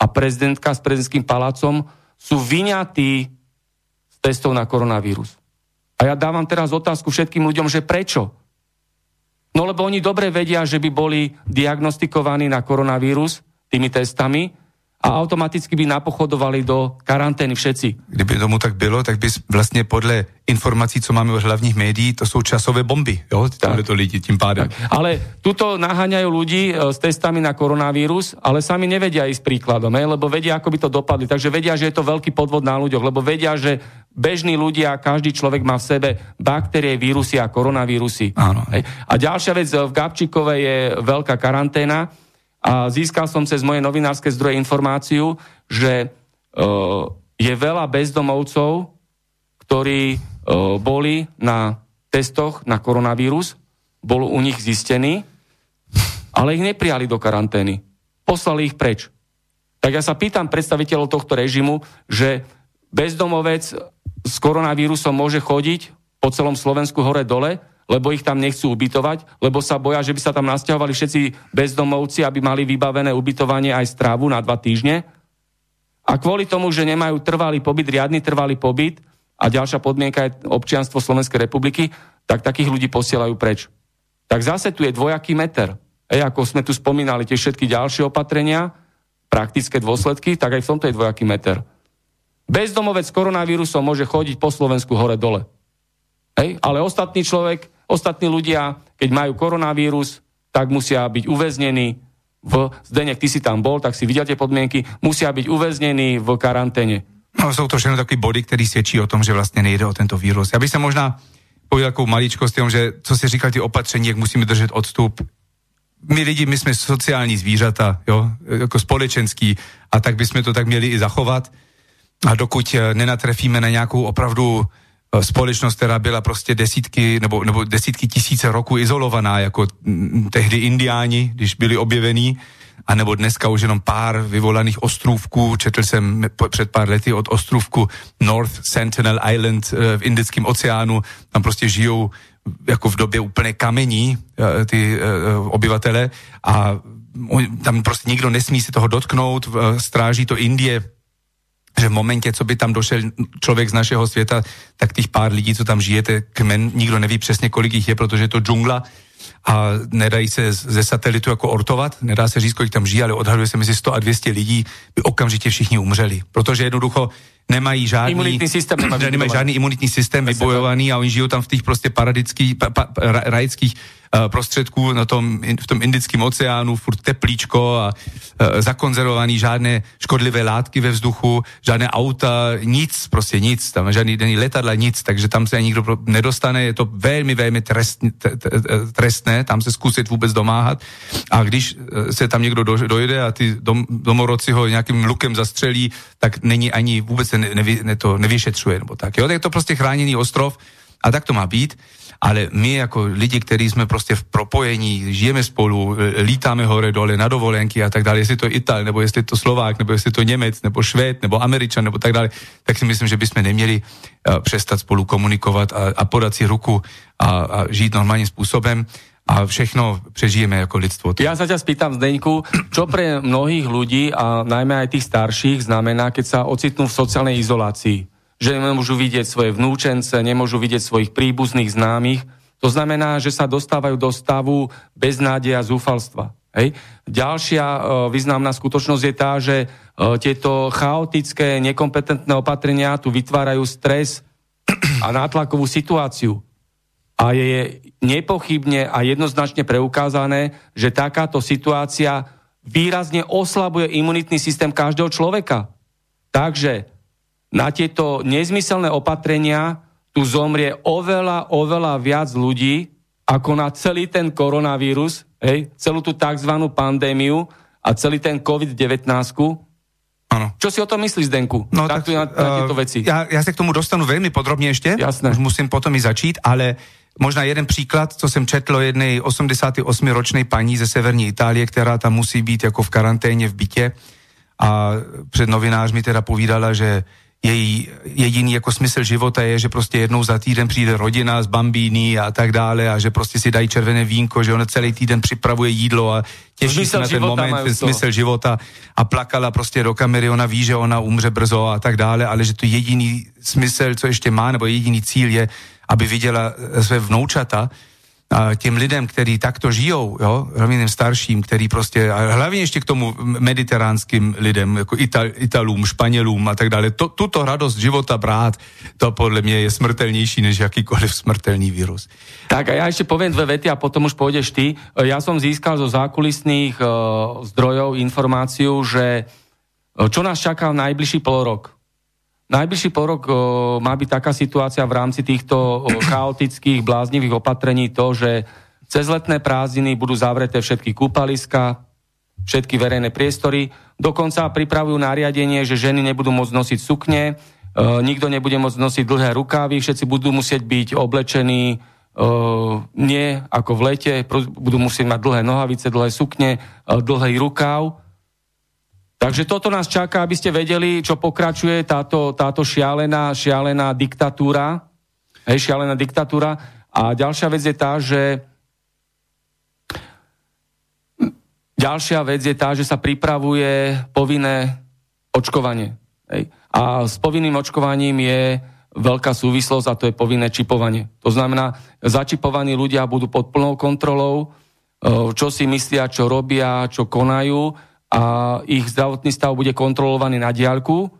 a prezidentka s prezidentským palácom sú vyňatí z testov na koronavírus. A ja dávam teraz otázku všetkým ľuďom, že prečo? No lebo oni dobre vedia, že by boli diagnostikovaní na koronavírus tými testami, a automaticky by napochodovali do karantény všetci. Kdyby tomu tak bylo, tak by vlastně podle informací, co máme od hlavních médií, to jsou časové bomby, jo, to lidi tím pádem. Tak. Ale tuto naháňajú ľudí e, s testami na koronavírus, ale sami nevedia ísť príkladom, je, lebo vedia, ako by to dopadli. Takže vedia, že je to veľký podvod na ľuďoch, lebo vedia, že bežní ľudia, každý človek má v sebe baktérie, vírusy a koronavírusy. Áno. A ďalšia vec, v Gabčíkove je veľká karanténa, a získal som cez moje novinárske zdroje informáciu, že uh, je veľa bezdomovcov, ktorí uh, boli na testoch na koronavírus, bol u nich zistený, ale ich neprijali do karantény. Poslali ich preč. Tak ja sa pýtam predstaviteľov tohto režimu, že bezdomovec s koronavírusom môže chodiť po celom Slovensku hore-dole, lebo ich tam nechcú ubytovať, lebo sa boja, že by sa tam nasťahovali všetci bezdomovci, aby mali vybavené ubytovanie aj strávu na dva týždne. A kvôli tomu, že nemajú trvalý pobyt, riadny trvalý pobyt a ďalšia podmienka je občianstvo Slovenskej republiky, tak takých ľudí posielajú preč. Tak zase tu je dvojaký meter. Ej, ako sme tu spomínali tie všetky ďalšie opatrenia, praktické dôsledky, tak aj v tomto je dvojaký meter. Bezdomovec s koronavírusom môže chodiť po Slovensku hore-dole. Hej? Ale ostatný človek Ostatní ľudia, keď majú koronavírus, tak musia byť uväznení v... Zdenek, ty si tam bol, tak si vidia tie podmienky, musia byť uväznení v karanténe. No, jsou to všechno takové body, které svědčí o tom, že vlastně nejde o tento vírus. Já bych se možná pověděl takovou maličkost, že co si říkal ty opatření, jak musíme držet odstup. My lidi, my jsme sociální zvířata, jo, jako společenský, a tak bychom to tak měli i zachovat. A dokud eh, nenatrefíme na nějakou opravdu společnost, která byla prostě desítky nebo, nebo desítky tisíce roku izolovaná, jako tehdy indiáni, když byli objevení, a nebo dneska už jenom pár vyvolaných ostrůvků. Četl jsem před pár lety od ostrůvku North Sentinel Island eh, v Indickém oceánu. Tam prostě žijou jako v době úplně kamení eh, ty obyvatele a tam prostě nikdo nesmí se toho dotknout, stráží to Indie že v momente, co by tam došel člověk z našeho světa, tak těch pár lidí, co tam žijete, kmen, nikdo neví přesně, kolik jich je, protože je to džungla a nedají se ze satelitu jako ortovat, nedá se říct, kolik tam žije, ale odhaduje se mezi 100 a 200 lidí, by okamžitě všichni umřeli. Protože jednoducho nemají žádný, imunitní systém, nemají žádný imunitní systém vybojovaný a oni žijou tam v těch prostě paradických, pa, pa, rajských prostředků na tom, v tom Indickém oceánu, furt teplíčko a zakonzervovaný žádné škodlivé látky ve vzduchu, žádné auta, nic, prostě nic, tam žádný denní letadla, nic, takže tam se nikdo nedostane, je to velmi, velmi trestné, tam se zkusit vůbec domáhat. A když se tam někdo dojde a ty dom, domorodci ho nějakým lukem zastřelí, tak není ani vůbec ne, nevy, ne to nevyšetřuje, nebo tak. Jo, je to prostě chráněný ostrov a tak to má být ale my jako lidi, kteří jsme prostě v propojení, žijeme spolu, lítáme hore dole na dovolenky a tak dále, jestli to Ital, nebo jestli to Slovák, nebo jestli to Němec, nebo Švéd, nebo Američan, nebo tak dále, tak si myslím, že bychom neměli uh, přestat spolu komunikovat a, a podat si ruku a, a žít normálním způsobem a všechno přežijeme jako lidstvo. Ja sa ťa spýtam, Zdeňku, čo pre mnohých ľudí a najmä aj tých starších znamená, keď sa ocitnú v sociálnej izolácii? Že nemôžu vidieť svoje vnúčence, nemôžu vidieť svojich príbuzných známych. To znamená, že sa dostávajú do stavu beznádeja a zúfalstva. Hej. Ďalšia e, významná skutočnosť je tá, že e, tieto chaotické, nekompetentné opatrenia tu vytvárajú stres a nátlakovú situáciu. A je nepochybne a jednoznačne preukázané, že takáto situácia výrazne oslabuje imunitný systém každého človeka. Takže na tieto nezmyselné opatrenia tu zomrie oveľa, oveľa viac ľudí, ako na celý ten koronavírus, hej, celú tú tzv. pandémiu a celý ten COVID-19. Ano. Čo si o tom myslíš, Zdenku? No, tak, na, na tieto veci. Ja, ja sa k tomu dostanu veľmi podrobne ešte. Jasné. Už musím potom i začít, ale možná jeden příklad, co jsem četl o jednej 88-ročnej paní ze severní Itálie, která tam musí být jako v karanténě v bytě a před novinářmi teda povídala, že její jediný jako smysl života je, že prostě jednou za týden přijde rodina z bambíny a tak dále a že prostě si dají červené vínko, že ona celý týden připravuje jídlo a těší se na ten moment, ten smysl života. A plakala prostě do kamery, ona ví, že ona umře brzo a tak dále, ale že to jediný smysl, co ještě má, nebo jediný cíl je, aby viděla své vnoučata, těm lidem, kteří takto žijou, jo, hlavně starším, který prostě, a hlavně ještě k tomu mediteránským lidem, jako Ital, Italům, Španělům a tak dále, to, tuto radost života brát, to podle mě je smrtelnější než jakýkoliv smrtelný vírus. Tak a ja ešte poviem dve vety a potom už pôjdeš ty. Ja som získal zo zákulisných uh, zdrojov informáciu, že čo nás čaká v najbližší pol rok. Najbližší porok o, má byť taká situácia v rámci týchto o, chaotických, bláznivých opatrení to, že cez letné prázdniny budú zavreté všetky kúpaliska, všetky verejné priestory. Dokonca pripravujú nariadenie, že ženy nebudú môcť nosiť sukne, e, nikto nebude môcť nosiť dlhé rukávy, všetci budú musieť byť oblečení e, nie ako v lete, budú musieť mať dlhé nohavice, dlhé sukne, e, dlhý rukáv. Takže toto nás čaká, aby ste vedeli, čo pokračuje táto, táto šialená, šialená diktatúra. Hej, šialená diktatúra. A ďalšia vec je tá, že ďalšia vec je tá, že sa pripravuje povinné očkovanie. Hej. A s povinným očkovaním je veľká súvislosť a to je povinné čipovanie. To znamená, začipovaní ľudia budú pod plnou kontrolou, čo si myslia, čo robia, čo konajú a ich zdravotný stav bude kontrolovaný na diaľku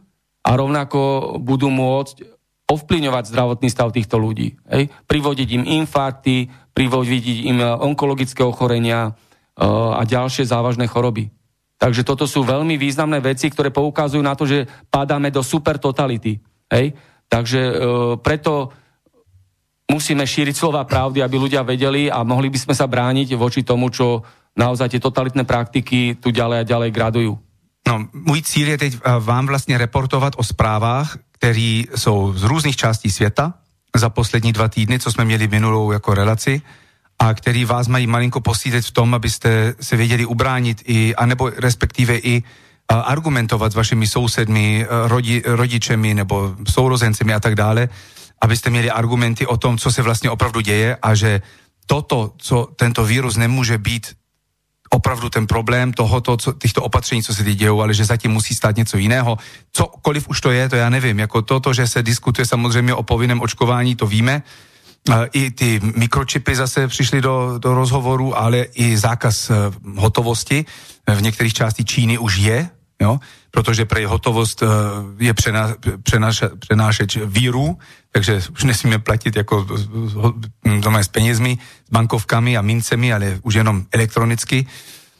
a rovnako budú môcť ovplyvňovať zdravotný stav týchto ľudí. Hej? Privodiť im infarkty, privodiť im onkologické ochorenia uh, a ďalšie závažné choroby. Takže toto sú veľmi významné veci, ktoré poukazujú na to, že padáme do super totality. Hej? Takže uh, preto musíme šíriť slova pravdy, aby ľudia vedeli a mohli by sme sa brániť voči tomu, čo naozaj tie totalitné praktiky tu ďalej a ďalej gradujú. No, můj cíl je teď eh, vám vlastně reportovat o zprávách, které jsou z různých částí světa za poslední dva týdny, co jsme měli minulou jako relaci a který vás mají malinko posílit v tom, abyste se věděli ubránit i, anebo respektive i uh, argumentovat s vašimi sousedmi, uh, rodi, rodičemi nebo sourozencemi a tak dále, abyste měli argumenty o tom, co se vlastně opravdu děje a že toto, co tento vírus nemůže být opravdu ten problém tohoto, co, těchto opatření, co se teď dějou, ale že zatím musí stát něco jiného. Cokoliv už to je, to já nevím. Jako toto, že se diskutuje samozřejmě o povinném očkování, to víme. I ty mikročipy zase přišly do, do rozhovoru, ale i zákaz eh, hotovosti v některých částí Číny už je, jo? protože prej hotovost uh, je přená, přenášeč víru, takže už nesmíme platit jako doma s penězmi, s bankovkami a mincemi, ale už jenom elektronicky.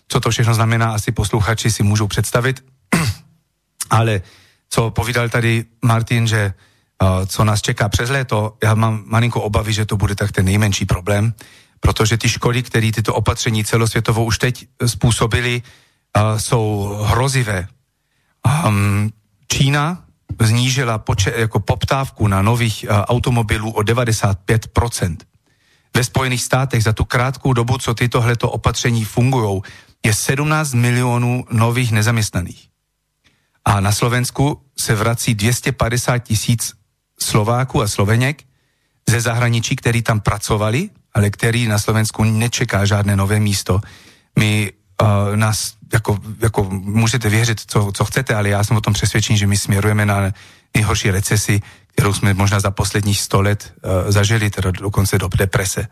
Co to všechno znamená, asi posluchači si můžou představit. ale co povídal tady Martin, že uh, co nás čeká přes léto, já mám malinko obavy, že to bude tak ten nejmenší problém, protože ty škody, které tyto opatření celosvětovo už teď způsobily, uh, jsou hrozivé. Um, Čína znížila počet, jako poptávku na nových uh, automobilů o 95%. Ve Spojených státech za tu krátkou dobu, co tytohleto opatření fungují, je 17 milionů nových nezaměstnaných. A na Slovensku se vrací 250 tisíc Slováků a Sloveněk ze zahraničí, kteří tam pracovali, ale který na Slovensku nečeká žádné nové místo. My uh, nás, jako, jako můžete věřit, co, co chcete, ale já jsem o tom přesvědčen, že my směrujeme na nejhorší recesi, kterou jsme možná za posledních 100 let uh, zažili, teda dokonce do deprese.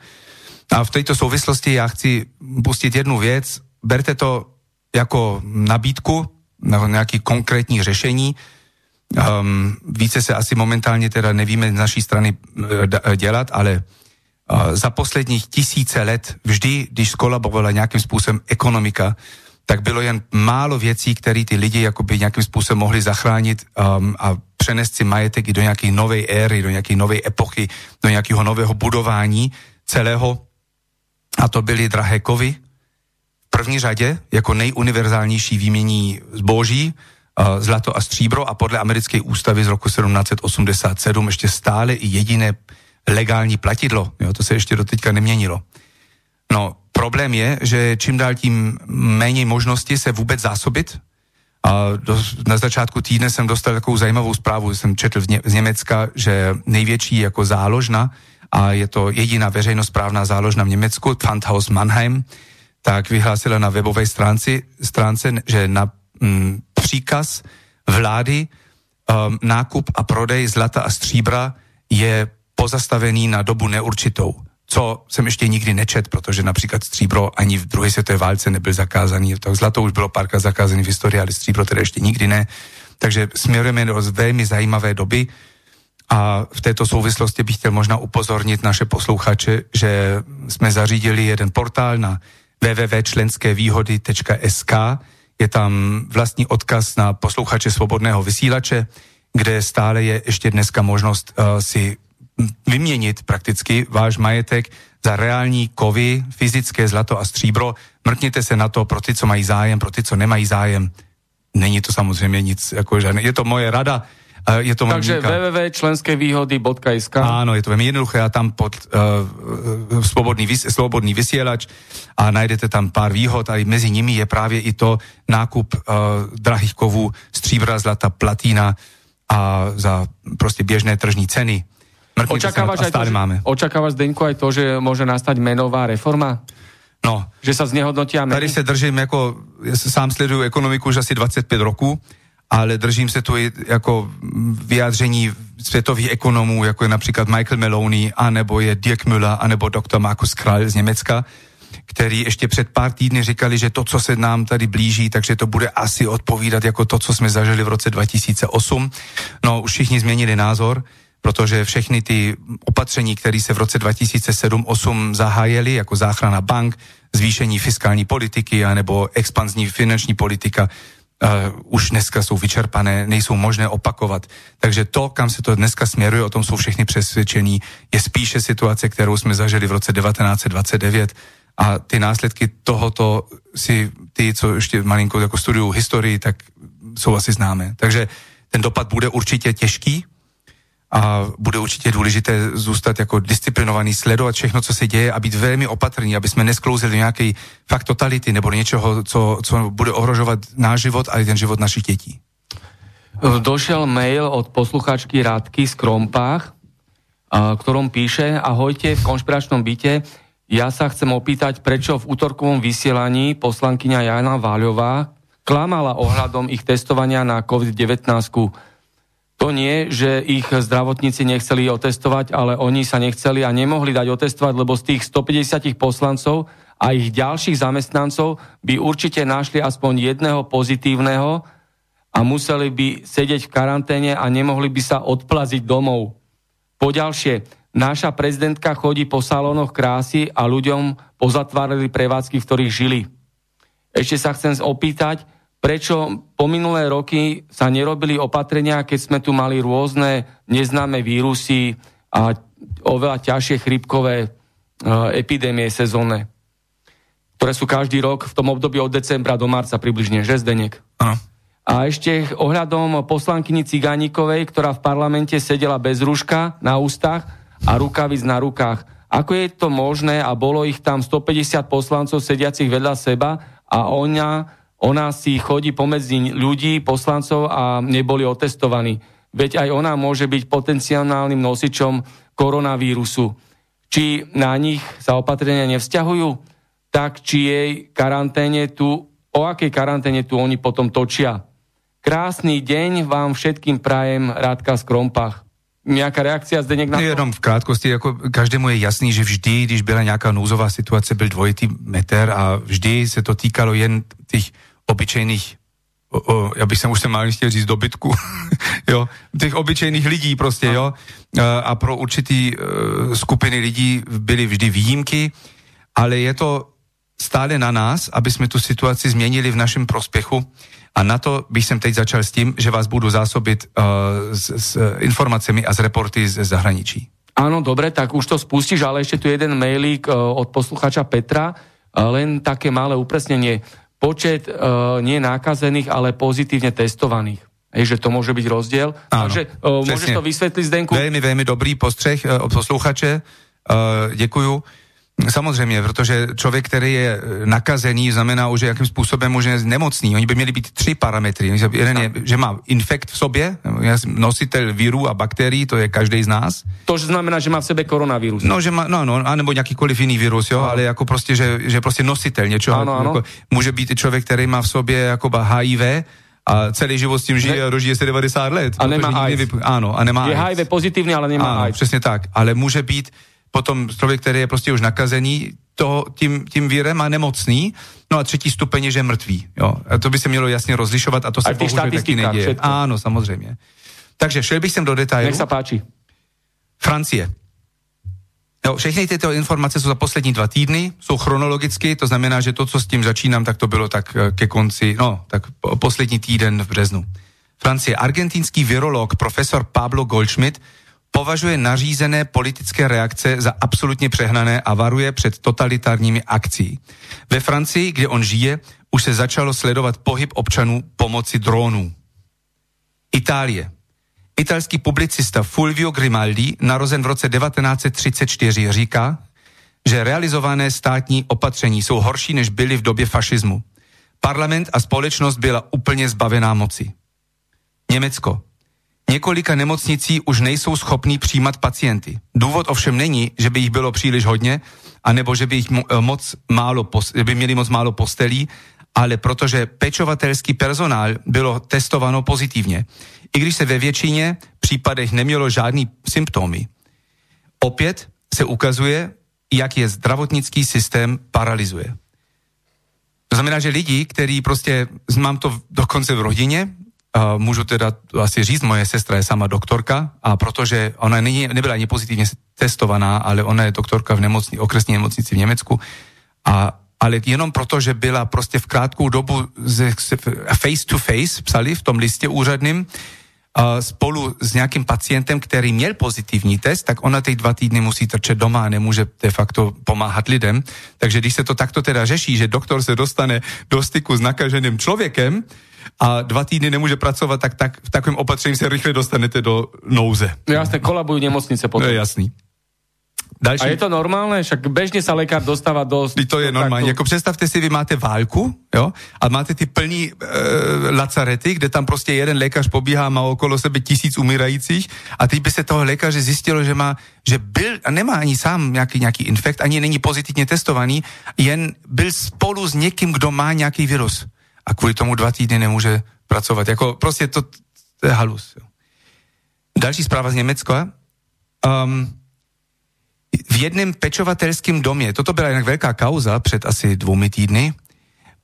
A v této souvislosti já chci pustit jednu věc. Berte to jako nabídku na nějaký konkrétní řešení. Um, více se asi momentálně teda nevíme z naší strany uh, dělat, ale za posledních tisíce let vždy, když skolabovala nějakým způsobem ekonomika, tak bylo jen málo věcí, které ty lidi jakoby nějakým způsobem mohli zachránit um, a přenést si majetek i do nějaké nové éry, do nějaké nové epochy, do nějakého nového budování celého. A to byly drahé kovy. V první řadě jako nejuniverzálnější výmění zboží, uh, zlato a stříbro a podle americké ústavy z roku 1787 ještě stále i jediné legální platidlo. Jo, to se ještě doteďka neměnilo. No, problém je, že čím dál tím méně možnosti se vůbec zásobit. A do, na začátku týdne jsem dostal takovou zajímavou zprávu, jsem četl v ně, z Německa, že největší jako záložna, a je to jediná veřejnosprávná záložna v Německu, Pfandhaus Mannheim, tak vyhlásila na webové stránci, stránce, že na mm, příkaz vlády um, nákup a prodej zlata a stříbra je pozastavený na dobu neurčitou co jsem ještě nikdy nečet, protože například stříbro ani v druhé světové válce nebyl zakázaný, tak zlato už bylo párka zakázaný v historii, ale stříbro tedy ještě nikdy ne. Takže směrujeme do velmi zajímavé doby a v této souvislosti bych chtěl možná upozornit naše posluchače, že jsme zařídili jeden portál na www.členskevýhody.sk. Je tam vlastní odkaz na posluchače svobodného vysílače, kde stále je ještě dneska možnost uh, si vyměnit prakticky váš majetek za reální kovy, fyzické zlato a stříbro. Mrkněte se na to pro ty, co mají zájem, pro ty, co nemají zájem. Není to samozřejmě nic, jako žádné. Je to moje rada, je to Takže www.členskevýhody.sk Áno, je to veľmi jednoduché a tam pod uh, slobodný, vys- slobodný vysielač a najdete tam pár výhod a mezi nimi je právě i to nákup uh, drahých kovů stříbra, zlata, platína a za prostě běžné tržní ceny. Očakávaš, aj to, že, máme. očakávaš, Zdeňko, aj to, že môže nastať menová reforma? No. Že sa znehodnotia meny? Tady se držím jako, ja sám sleduju ekonomiku už asi 25 roků, ale držím se tu i jako vyjádření světových ekonomů, jako je například Michael Meloni, anebo je Dirk Müller, anebo doktor Markus Krall z Německa, který ještě před pár týdny říkali, že to, co se nám tady blíží, takže to bude asi odpovídat jako to, co jsme zažili v roce 2008. No, už všichni změnili názor protože všechny ty opatření, které se v roce 2007-2008 zahájily, jako záchrana bank, zvýšení fiskální politiky anebo expanzní finanční politika, uh, už dneska jsou vyčerpané, nejsou možné opakovat. Takže to, kam se to dneska směruje, o tom jsou všechny přesvědčení, je spíše situace, kterou jsme zažili v roce 1929 a ty následky tohoto si ty, co ještě malinko jako studují historii, tak jsou asi známé. Takže ten dopad bude určitě těžký, a bude určitě důležité zůstat jako disciplinovaný, sledovat všechno, co se děje a být velmi opatrný, aby jsme nesklouzili nějaké fakt totality nebo něčeho, co, co bude ohrožovat náš život a i ten život našich dětí. Došel mail od posluchačky Rádky z Krompách, ktorom píše, ahojte, v konšpiračnom byte, ja sa chcem opýtať, prečo v útorkovom vysielaní poslankyňa Jana Váľová klamala ohľadom ich testovania na COVID-19. To nie, že ich zdravotníci nechceli otestovať, ale oni sa nechceli a nemohli dať otestovať, lebo z tých 150 poslancov a ich ďalších zamestnancov by určite našli aspoň jedného pozitívneho a museli by sedieť v karanténe a nemohli by sa odplaziť domov. Poďalšie, naša prezidentka chodí po salónoch krásy a ľuďom pozatvárali prevádzky, v ktorých žili. Ešte sa chcem opýtať, prečo po minulé roky sa nerobili opatrenia, keď sme tu mali rôzne neznáme vírusy a oveľa ťažšie chrypkové uh, epidémie sezónne, ktoré sú každý rok v tom období od decembra do marca približne, že Zdenek? Áno. A ešte ohľadom poslankyni Cigánikovej, ktorá v parlamente sedela bez rúška na ústach a rukavic na rukách. Ako je to možné a bolo ich tam 150 poslancov sediacich vedľa seba a ona ona si chodí pomedzi ľudí, poslancov a neboli otestovaní. Veď aj ona môže byť potenciálnym nosičom koronavírusu. Či na nich sa opatrenia nevzťahujú, tak či jej karanténe tu, o akej karanténe tu oni potom točia. Krásny deň vám všetkým prajem, Rádka z Krompach. Nějaká reakcia zde někdo? Jenom v krátkosti, jako každému je jasný, že vždy, když byla nějaká nouzová situace, byl dvojitý meter a vždy se to týkalo jen těch obyčejných o, o, já bych sem už se mal chtěl říct dobytku, jo, těch obyčejných lidí prostě, jo, a pro určitý uh, skupiny lidí byly vždy výjimky, ale je to stále na nás, aby jsme tu situaci změnili v našem prospěchu. A na to bych jsem teď začal s tím, že vás budu zásobit uh, s, s informacemi a s reporty z zahraničí. Áno, dobre, tak už to spustíš, ale ešte tu jeden mailík uh, od posluchača Petra, uh, len také malé upresnenie počet uh, nie nákazených, ale pozitívne testovaných. Hej, že to môže byť rozdiel. Áno, Takže uh, môžeš to vysvetliť, Zdenku? Veľmi, veľmi dobrý postřeh od posluchače. Uh, děkuju. Samozřejmě, protože člověk, který je nakazený, znamená už, jakým způsobem už je nemocný. Oni by měli být tři parametry. Jeden je, že má infekt v sobě, nositel víru a bakterií, to je každý z nás. To znamená, že má v sebe koronavírus. No, že má, no, no, anebo jakýkoliv jiný vírus, jo, ale jako prostě, že, že prostě nositel něčeho. Ano, ano. Jako, může být i člověk, který má v sobě jako HIV, a celý život s tím žije a dožije se 90 let. A nemá AIDS. Ano, a nemá Je HIV pozitivní, ale nemá ano, AIDS. přesně tak. Ale může být potom člověk, který je prostě už nakazený to, tím, tím vírem a nemocný, no a třetí stupeň je, že je mrtvý. Jo. A to by se mělo jasně rozlišovat a to se bohužel taky neděje. Všetko. Áno, samozřejmě. Takže šel bych sem do detailu. Nech sa páči. Francie. Jo, všechny tyto informace jsou za poslední dva týdny, jsou chronologicky, to znamená, že to, co s tím začínám, tak to bylo tak eh, ke konci, no, tak poslední týden v březnu. Francie. Argentinský virolog profesor Pablo Goldschmidt považuje nařízené politické reakce za absolutně přehnané a varuje před totalitárními akcí. Ve Francii, kde on žije, už se začalo sledovat pohyb občanů pomoci dronů. Itálie. Italský publicista Fulvio Grimaldi, narozen v roce 1934, říká, že realizované státní opatření jsou horší, než byly v době fašismu. Parlament a společnost byla úplně zbavená moci. Německo. Několika nemocnicí už nejsou schopní přijímat pacienty. Důvod ovšem není, že by jich bylo příliš hodně, anebo že by jich eh, moc málo, že by měli moc málo postelí, ale protože pečovatelský personál bylo testováno pozitivně. I když se ve většině případech nemělo žádný symptomy. Opět se ukazuje, jak je zdravotnický systém paralizuje. To znamená, že lidi, kteří prostě, mám to dokonce v rodině, můžu teda asi říct, moje sestra je sama doktorka a protože ona není, nebyla ani pozitivně testovaná, ale ona je doktorka v nemocni, okresní nemocnici v Německu a ale jenom proto, že byla prostě v krátkou dobu face to face, psali v tom listě úřadným, spolu s nějakým pacientem, který měl pozitivní test, tak ona těch dva týdny musí trčet doma a nemůže de facto pomáhat lidem. Takže když se to takto teda řeší, že doktor se dostane do styku s nakaženým člověkem, a dva týdny nemůže pracovat, tak, tak v takovém opatření se rychle dostanete do nouze. Jasné, kolabujú nemocnice potom. To je jasný. Další... A je to normálne? Však bežne sa lekár dostáva do... To je normálne. Jako představte si, vy máte válku, jo, a máte ty plní e, lacarety, kde tam prostě jeden lékař pobíhá, má okolo sebe tisíc umírajících a teď by se toho lékaře zjistilo, že má, že byl, a nemá ani sám nějaký, nějaký infekt, ani není pozitivně testovaný, jen byl spolu s někým, kdo má nějaký virus a kvůli tomu dva týdny nemůže pracovat. Jako prostě to, to je halus. Další zpráva z Německa. Um, v jednom pečovatelském domě, toto byla jinak velká kauza před asi dvoumi týdny,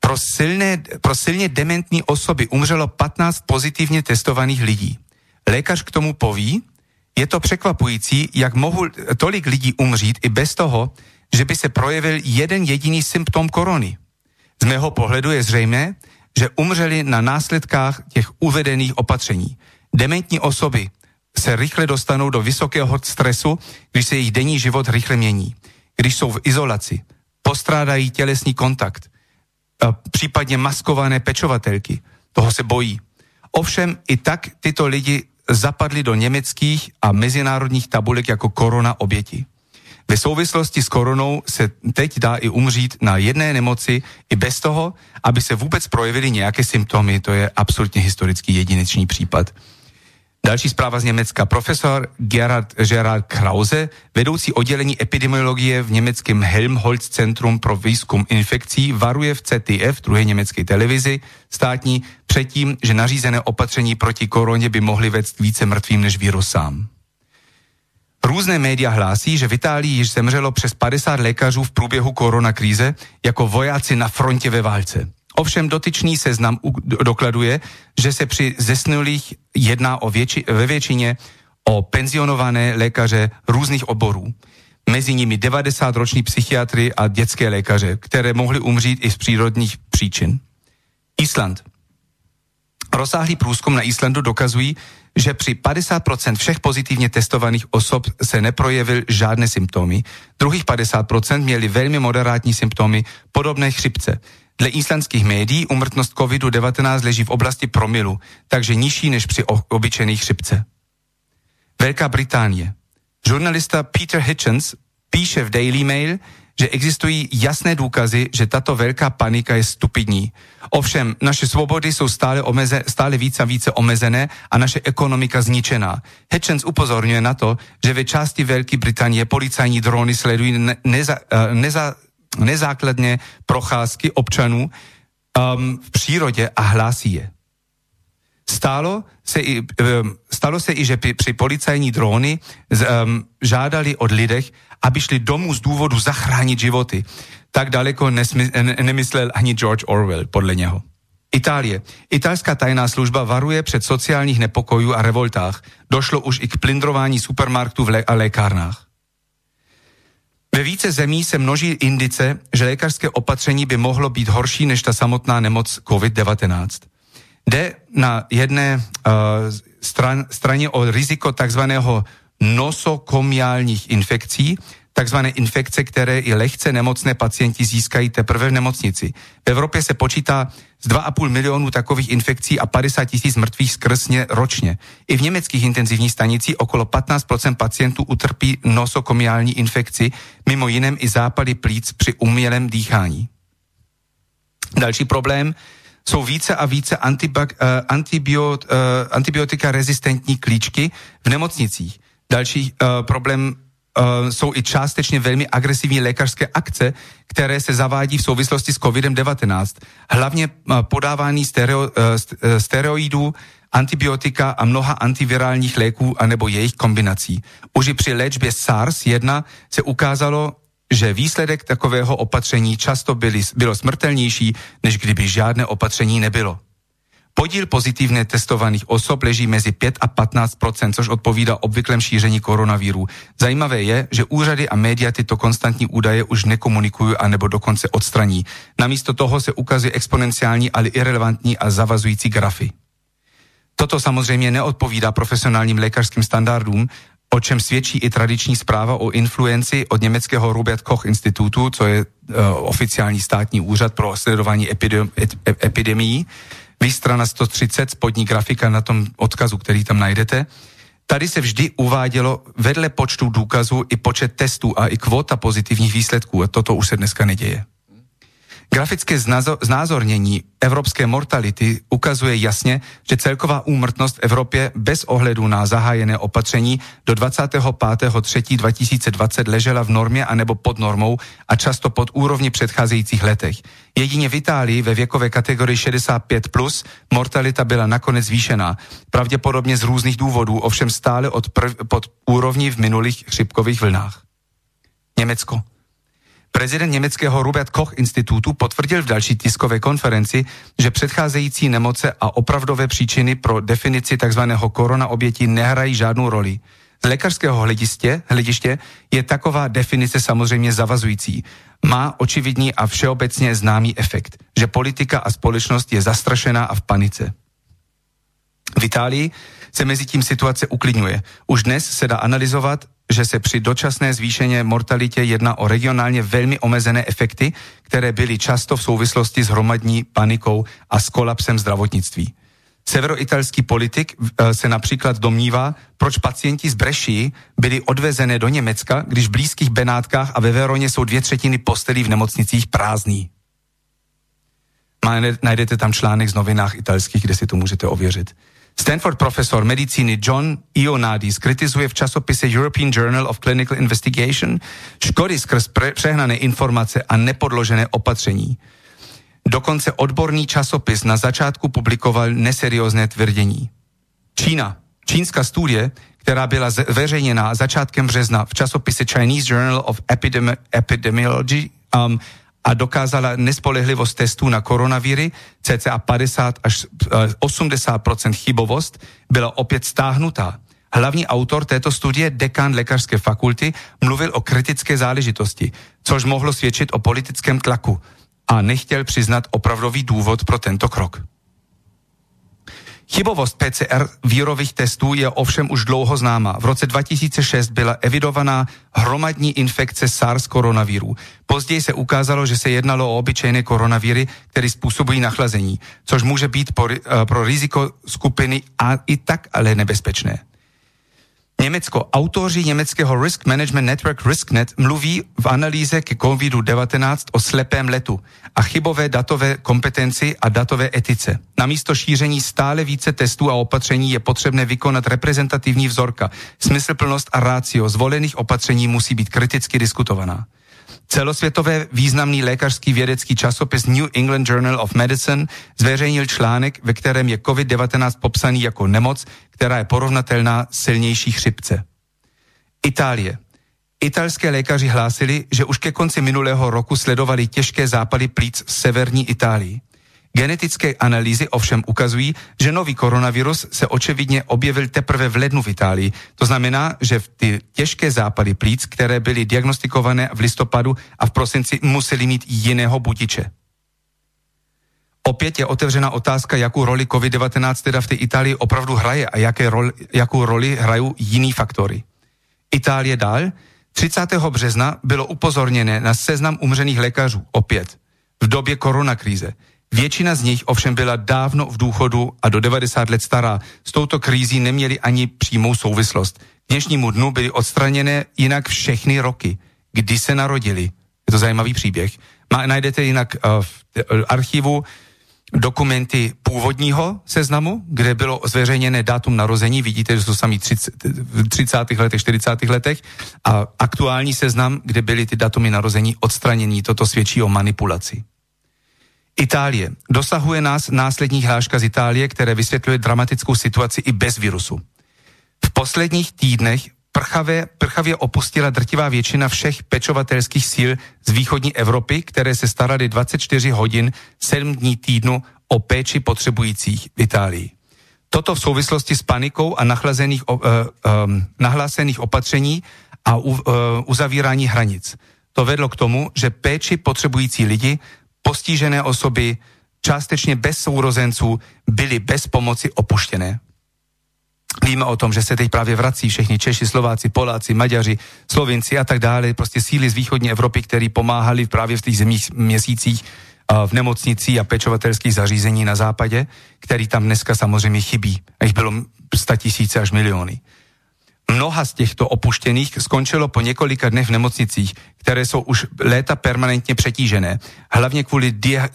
Pro, silné, pro silně dementní osoby umřelo 15 pozitivně testovaných lidí. Lékař k tomu poví, je to překvapující, jak mohu tolik lidí umřít i bez toho, že by se projevil jeden jediný symptom korony. Z mého pohledu je zřejmé, že umřeli na následkách těch uvedených opatření. Dementní osoby se rychle dostanou do vysokého stresu, když se jejich denní život rychle mění. Když jsou v izolaci, postrádají tělesný kontakt, případně maskované pečovatelky. Toho se bojí. Ovšem i tak tyto lidi zapadli do německých a mezinárodních tabulek jako korona oběti. Ve souvislosti s koronou se teď dá i umřít na jedné nemoci i bez toho, aby se vůbec projevily nějaké symptomy. To je absolutně historický jedinečný případ. Další zpráva z Německa. Profesor Gerard, Gerard Krause, vedoucí oddělení epidemiologie v německém Helmholtz Centrum pro výzkum infekcí, varuje v CTF, druhé německé televizi, státní, předtím, že nařízené opatření proti koroně by mohly vést více mrtvým než virus sám. Různé média hlásí, že v Itálii již zemřelo přes 50 lékařů v průběhu koronakríze jako vojáci na frontě ve válce. Ovšem dotyčný seznam dokladuje, že se při zesnulých jedná o větši, ve většině o penzionované lékaře různých oborů. Mezi nimi 90 roční psychiatry a dětské lékaře, které mohly umřít i z přírodních příčin. Island. Rozsáhlý průzkum na Islandu dokazují, že při 50% všech pozitivně testovaných osob se neprojevil žádné symptomy. Druhých 50% měli velmi moderátní symptomy podobné chřipce. Dle islandských médií umrtnost COVID-19 leží v oblasti promilu, takže nižší než při obyčejné chřipce. Velká Británie. Žurnalista Peter Hitchens píše v Daily Mail, že existují jasné důkazy, že tato velká panika je stupidní. Ovšem, naše svobody jsou stále, omeze, stále více a více omezené a naše ekonomika zničená. Hitchens upozorňuje na to, že ve části Velké Británie policajní drony sledují ne, neza, uh, neza, nezákladně procházky občanů um, v přírodě a hlásí je. Stalo se i, stalo se i že při, policajní um, žádali od lidech, aby šli domů z důvodu zachránit životy. Tak daleko nesmy, ne, nemyslel ani George Orwell, podle něho. Itálie. Italská tajná služba varuje před sociálních nepokojů a revoltách. Došlo už i k plindrování supermarktů v lé- a lékárnách. Ve více zemí se množí indice, že lékařské opatření by mohlo být horší než ta samotná nemoc COVID-19. Jde na jedné uh, stran, straně o riziko takzvaného nosokomiálních infekcí, takzvané infekce, které i lehce nemocné pacienti získají teprve v nemocnici. V Evropě se počítá z 2,5 milionů takových infekcí a 50 tisíc mrtvých skrsně ročně. I v německých intenzivních stanicích okolo 15% pacientů utrpí nosokomiální infekci, mimo jiném i zápaly plíc při umělém dýchání. Další problém jsou více a více antibak, uh, antibiot, uh, antibiotika rezistentní klíčky v nemocnicích. Další uh, problém jsou i částečně velmi agresivní lékařské akce, které se zavádí v souvislosti s COVID-19. Hlavně podávání stereo, steroidů, antibiotika a mnoha antivirálních léků anebo jejich kombinací. Už i při léčbě SARS-1 se ukázalo, že výsledek takového opatření často byly, bylo smrtelnější, než kdyby žádné opatření nebylo. Podíl pozitivně testovaných osob leží mezi 5 a 15% což odpovídá obvyklém šíření koronavíru. Zajímavé je, že úřady a média tyto konstantní údaje už nekomunikují a nebo dokonce odstraní. Namísto toho se ukazuje exponenciální, ale irrelevantní a zavazující grafy. Toto samozřejmě neodpovídá profesionálním lékařským standardům, o čem svědčí i tradiční zpráva o influenci od německého Robert Koch institutu, co je uh, oficiální státní úřad pro sledování epidem, epidemií. Vy strana 130, spodní grafika na tom odkazu, který tam najdete. Tady se vždy uvádělo vedle počtu důkazů i počet testů a i kvota pozitivních výsledků. A toto už se dneska neděje. Grafické znázornění evropské mortality ukazuje jasně, že celková úmrtnost v Evropě bez ohledu na zahájené opatření do 25.3.2020 ležela v normě anebo pod normou a často pod úrovni předcházejících letech. Jedině v Itálii ve věkové kategorii 65 plus mortalita byla nakonec zvýšená. Pravděpodobně z různých důvodů, ovšem stále od prv, pod úrovní v minulých chřipkových vlnách. Německo. Prezident německého Robert Koch institutu potvrdil v další tiskové konferenci, že předcházející nemoce a opravdové příčiny pro definici tzv. korona obětí nehrají žádnou roli. Z lékařského hlediště, hlediště je taková definice samozřejmě zavazující. Má očividní a všeobecně známý efekt, že politika a společnost je zastrašená a v panice. V Itálii se mezi tím situace uklidňuje. Už dnes se dá analyzovat, že se při dočasné zvýšené mortalitě jedná o regionálně velmi omezené efekty, které byly často v souvislosti s hromadní panikou a s kolapsem zdravotnictví. Severoitalský politik eh, se například domnívá, proč pacienti z Breší byli odvezené do Německa, když v blízkých Benátkách a ve Veroně jsou dvě třetiny postelí v nemocnicích prázdný. Najdete tam článek z novinách italských, kde si to můžete ověřit. Stanford profesor medicíny John Ionadis kritizuje v časopise European Journal of Clinical Investigation škody skrz pre- přehnané informace a nepodložené opatření. Dokonce odborný časopis na začátku publikoval neseriózné tvrdění. Čína. Čínská studie, která byla zveřejněna začátkem března v časopise Chinese Journal of Epidemi- Epidemiology, um, a dokázala nespolehlivost testů na koronavíry, cca 50 až 80 eh, chybovost, byla opět stáhnutá. Hlavní autor této studie, dekán lékařské fakulty, mluvil o kritické záležitosti, což mohlo svědčit o politickém tlaku a nechtěl přiznat opravdový důvod pro tento krok. Chybovost PCR vírových testů je ovšem už dlouho známa. V roce 2006 byla evidovaná hromadní infekce SARS koronaviru. Později se ukázalo, že se jednalo o obyčejné koronavíry, které způsobují nachlazení, což může být eh, pro riziko skupiny a i tak ale nebezpečné. Německo. Autoři německého Risk Management Network RiskNet mluví v analýze ke COVID-19 o slepém letu a chybové datové kompetenci a datové etice. Namísto šíření stále více testů a opatření je potřebné vykonat reprezentativní vzorka. Smyslplnost a rácio zvolených opatření musí být kriticky diskutovaná. Celosvětové významný lékařský vědecký časopis New England Journal of Medicine zveřejnil článek, ve kterém je COVID-19 popsaný jako nemoc, která je porovnatelná silnější chřipce. Itálie. Italské lékaři hlásili, že už ke konci minulého roku sledovali těžké zápaly plíc v severní Itálii. Genetické analýzy ovšem ukazují, že nový koronavirus se očividně objevil teprve v lednu v Itálii. To znamená, že v ty těžké zápaly plíc, které byly diagnostikované v listopadu a v prosinci, museli mít jiného budiče. Opět je otevřena otázka, jakou roli COVID-19 teda v té Itálii opravdu hraje a jaké roli, jakou roli hrají jiný faktory. Itálie dál. 30. března bylo upozorněné na seznam umřených lékařů opět v době koronakríze. Většina z nich ovšem byla dávno v důchodu a do 90 let stará. S touto krízí neměli ani přímou souvislost. K dnešnímu dnu byly odstraněné jinak všechny roky, kdy se narodili. Je to zajímavý příběh. Má, najdete jinak uh, v uh, archivu dokumenty původního seznamu, kde bylo zveřejněné dátum narození, vidíte, že jsou sami 30, v 30. letech, 40. letech, a aktuální seznam, kde byly ty datumy narození odstranění. Toto svědčí o manipulaci. Itálie. Dosahuje nás následní hláška z Itálie, které vysvětluje dramatickou situaci i bez virusu. V posledních týdnech prchavě, prchavě opustila drtivá většina všech pečovatelských síl z východní Evropy, které se starali 24 hodin 7 dní týdnu o péči potřebujících v Itálii. Toto v souvislosti s panikou a nachlazených, uh, um, nahlásených opatření a uh, uzavírání hranic. To vedlo k tomu, že péči potřebující lidi postižené osoby, částečně bez sourozenců, byly bez pomoci opuštěné. Víme o tom, že se teď právě vrací všichni Češi, Slováci, Poláci, Maďaři, Slovinci a tak dále, prostě síly z východní Evropy, který pomáhali právě v těch zemích měsících v nemocnici a pečovatelských zařízení na západě, který tam dneska samozřejmě chybí. A jich bylo sta tisíce až miliony. Mnoha z těchto opuštěných skončilo po několika dnech v nemocnicích, které jsou už léta permanentně přetížené, hlavně kvůli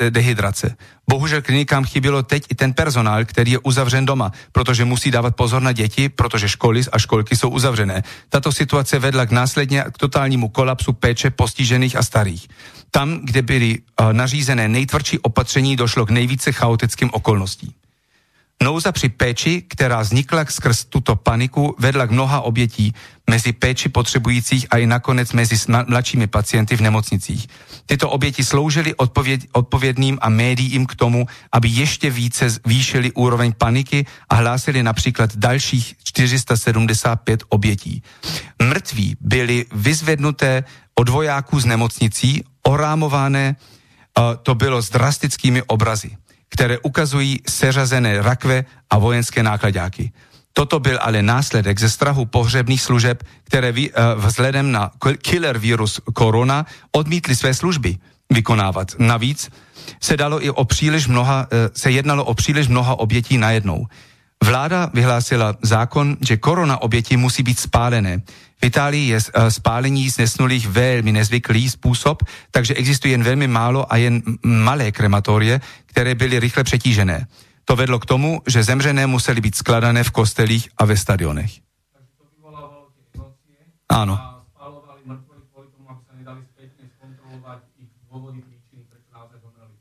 dehydrace. Bohužel klinikám chybělo teď i ten personál, který je uzavřen doma, protože musí dávat pozor na děti, protože školy a školky jsou uzavřené. Tato situace vedla k následně k totálnímu kolapsu péče postižených a starých. Tam, kde byly uh, nařízené nejtvrdší opatření, došlo k nejvíce chaotickým okolnostím. Nouza při péči, která vznikla skrz tuto paniku, vedla k mnoha obětí mezi péči potřebujících a i nakonec mezi mladšími pacienty v nemocnicích. Tyto oběti sloužily odpověd, odpovědným a médiím k tomu, aby ještě více zvýšili úroveň paniky a hlásili například dalších 475 obětí. Mrtví byli vyzvednuté od vojáků z nemocnicí, orámované, to bylo s drastickými obrazy které ukazují seřazené rakve a vojenské nákladáky. Toto byl ale následek ze strahu pohřebných služeb, které uh, vzhledem na killer virus korona odmítly své služby vykonávat. Navíc se dalo i o příliš mnoha, uh, se jednalo o příliš mnoha obětí najednou. Vláda vyhlásila zákon, že korona oběti musí být spálené. V Itálii je uh, spálení znesnulých velmi nezvyklý způsob, takže existuje jen velmi málo a jen malé krematorie, které byly rychle přetížené. To vedlo k tomu, že zemřené museli být skladané v kostelích a ve stadionech. Áno.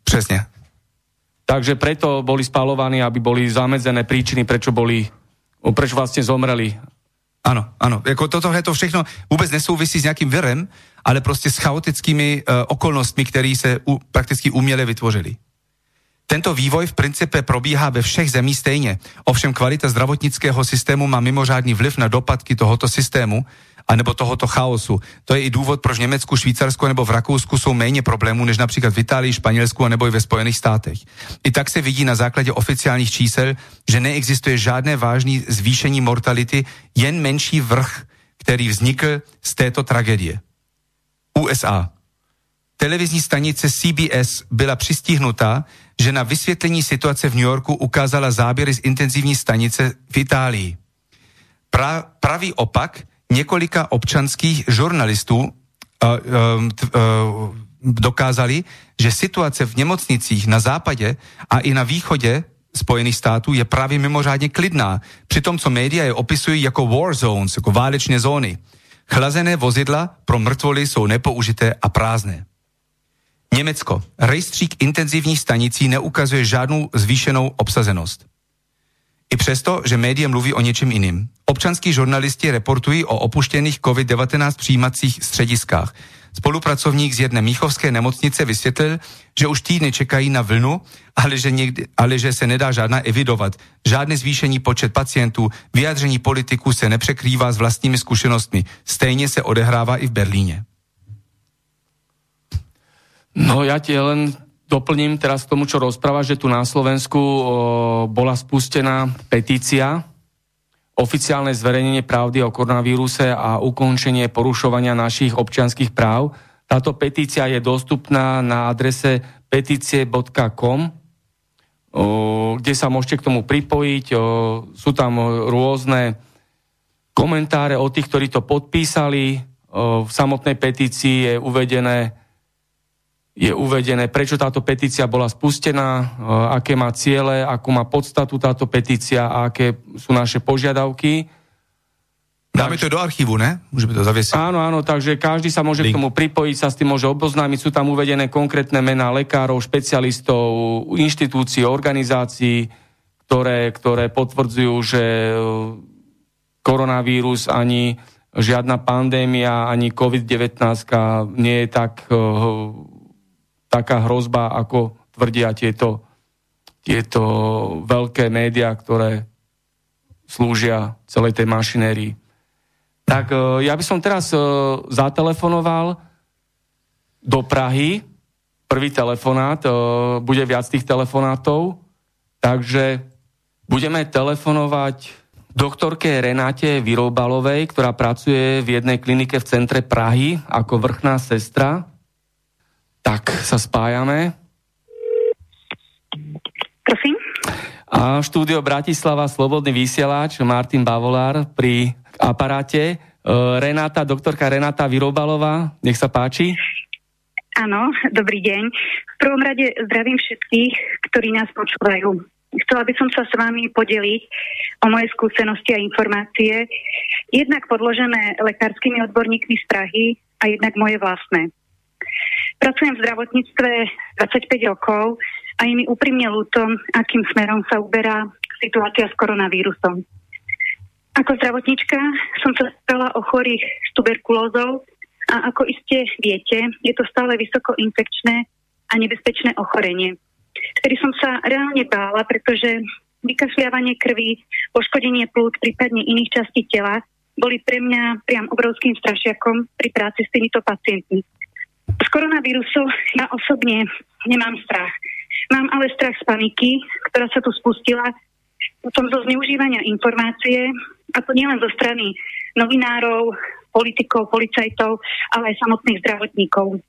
Přesně. Takže preto boli spalovaní, aby boli zamedzené príčiny, prečo boli, prečo vlastne zomreli. Áno, áno. Jako toto to všechno vůbec nesouvisí s nějakým virem, ale prostě s chaotickými uh, okolnostmi, které se prakticky uměle vytvořili. Tento vývoj v principe probíhá ve všech zemích stejně. Ovšem kvalita zdravotnického systému má mimořádný vliv na dopadky tohoto systému, anebo tohoto chaosu. To je i důvod, proč v Německu, Švýcarsku nebo v Rakousku jsou méně problémů než například v Itálii, Španělsku nebo i ve Spojených státech. I tak se vidí na základě oficiálních čísel, že neexistuje žádné vážné zvýšení mortality, jen menší vrch, který vznikl z této tragédie. USA. Televizní stanice CBS byla přistihnutá, že na vysvětlení situace v New Yorku ukázala záběry z intenzivní stanice v Itálii. Pra, pravý opak několika občanských žurnalistů uh, uh, uh, dokázali, že situace v nemocnicích na západě a i na východě Spojených států je právě mimořádně klidná, přitom co média je opisují jako war zones, jako válečné zóny. Chlazené vozidla pro mrtvoly jsou nepoužité a prázdné. Německo. Rejstřík intenzivních stanicí neukazuje žádnou zvýšenou obsazenost. I přesto, že média mluví o něčem jiným. Občanský žurnalisti reportují o opuštěných COVID-19 přijímacích střediskách. Spolupracovník z jedné míchovské nemocnice vysvětlil, že už týdny čekají na vlnu, ale že, někdy, ale že se nedá žádná evidovat. Žádné zvýšení počet pacientů, vyjádření politiků se nepřekrývá s vlastními zkušenostmi. Stejně se odehrává i v Berlíně. No ja ti len doplním teraz k tomu, čo rozpráva, že tu na Slovensku o, bola spustená petícia, oficiálne zverejnenie pravdy o koronavíruse a ukončenie porušovania našich občianských práv. Táto petícia je dostupná na adrese petície.com, kde sa môžete k tomu pripojiť. Sú tam rôzne komentáre od tých, ktorí to podpísali. V samotnej petícii je uvedené, je uvedené, prečo táto petícia bola spustená, e, aké má ciele, akú má podstatu táto petícia a aké sú naše požiadavky. Dáme to do archívu, ne? Môžeme to zaviesiť. Áno, áno, takže každý sa môže Link. k tomu pripojiť, sa s tým môže oboznámiť. Sú tam uvedené konkrétne mená lekárov, špecialistov, inštitúcií, organizácií, ktoré, ktoré potvrdzujú, že e, koronavírus ani žiadna pandémia, ani COVID-19 nie je tak e, taká hrozba, ako tvrdia tieto, tieto veľké médiá, ktoré slúžia celej tej mašinérii. Tak e, ja by som teraz e, zatelefonoval do Prahy. Prvý telefonát, e, bude viac tých telefonátov, takže budeme telefonovať doktorke Renáte Vyrobalovej, ktorá pracuje v jednej klinike v centre Prahy ako vrchná sestra. Tak sa spájame. Prosím? A štúdio Bratislava, Slobodný vysielač, Martin Bavolár pri aparáte. E, Renáta, doktorka Renáta Vyrobalová, nech sa páči. Áno, dobrý deň. V prvom rade zdravím všetkých, ktorí nás počúvajú. Chcela by som sa s vami podeliť o moje skúsenosti a informácie, jednak podložené lekárskymi odborníkmi z Prahy a jednak moje vlastné. Pracujem v zdravotníctve 25 rokov a je mi úprimne ľúto, akým smerom sa uberá situácia s koronavírusom. Ako zdravotnička som sa stala o chorých s tuberkulózou a ako iste viete, je to stále vysoko infekčné a nebezpečné ochorenie. Vtedy som sa reálne bála, pretože vykašľávanie krvi, poškodenie plúc, prípadne iných častí tela boli pre mňa priam obrovským strašiakom pri práci s týmito pacientmi. Z koronavírusu ja osobne nemám strach. Mám ale strach z paniky, ktorá sa tu spustila, potom zo zneužívania informácie a to nielen zo strany novinárov, politikov, policajtov, ale aj samotných zdravotníkov.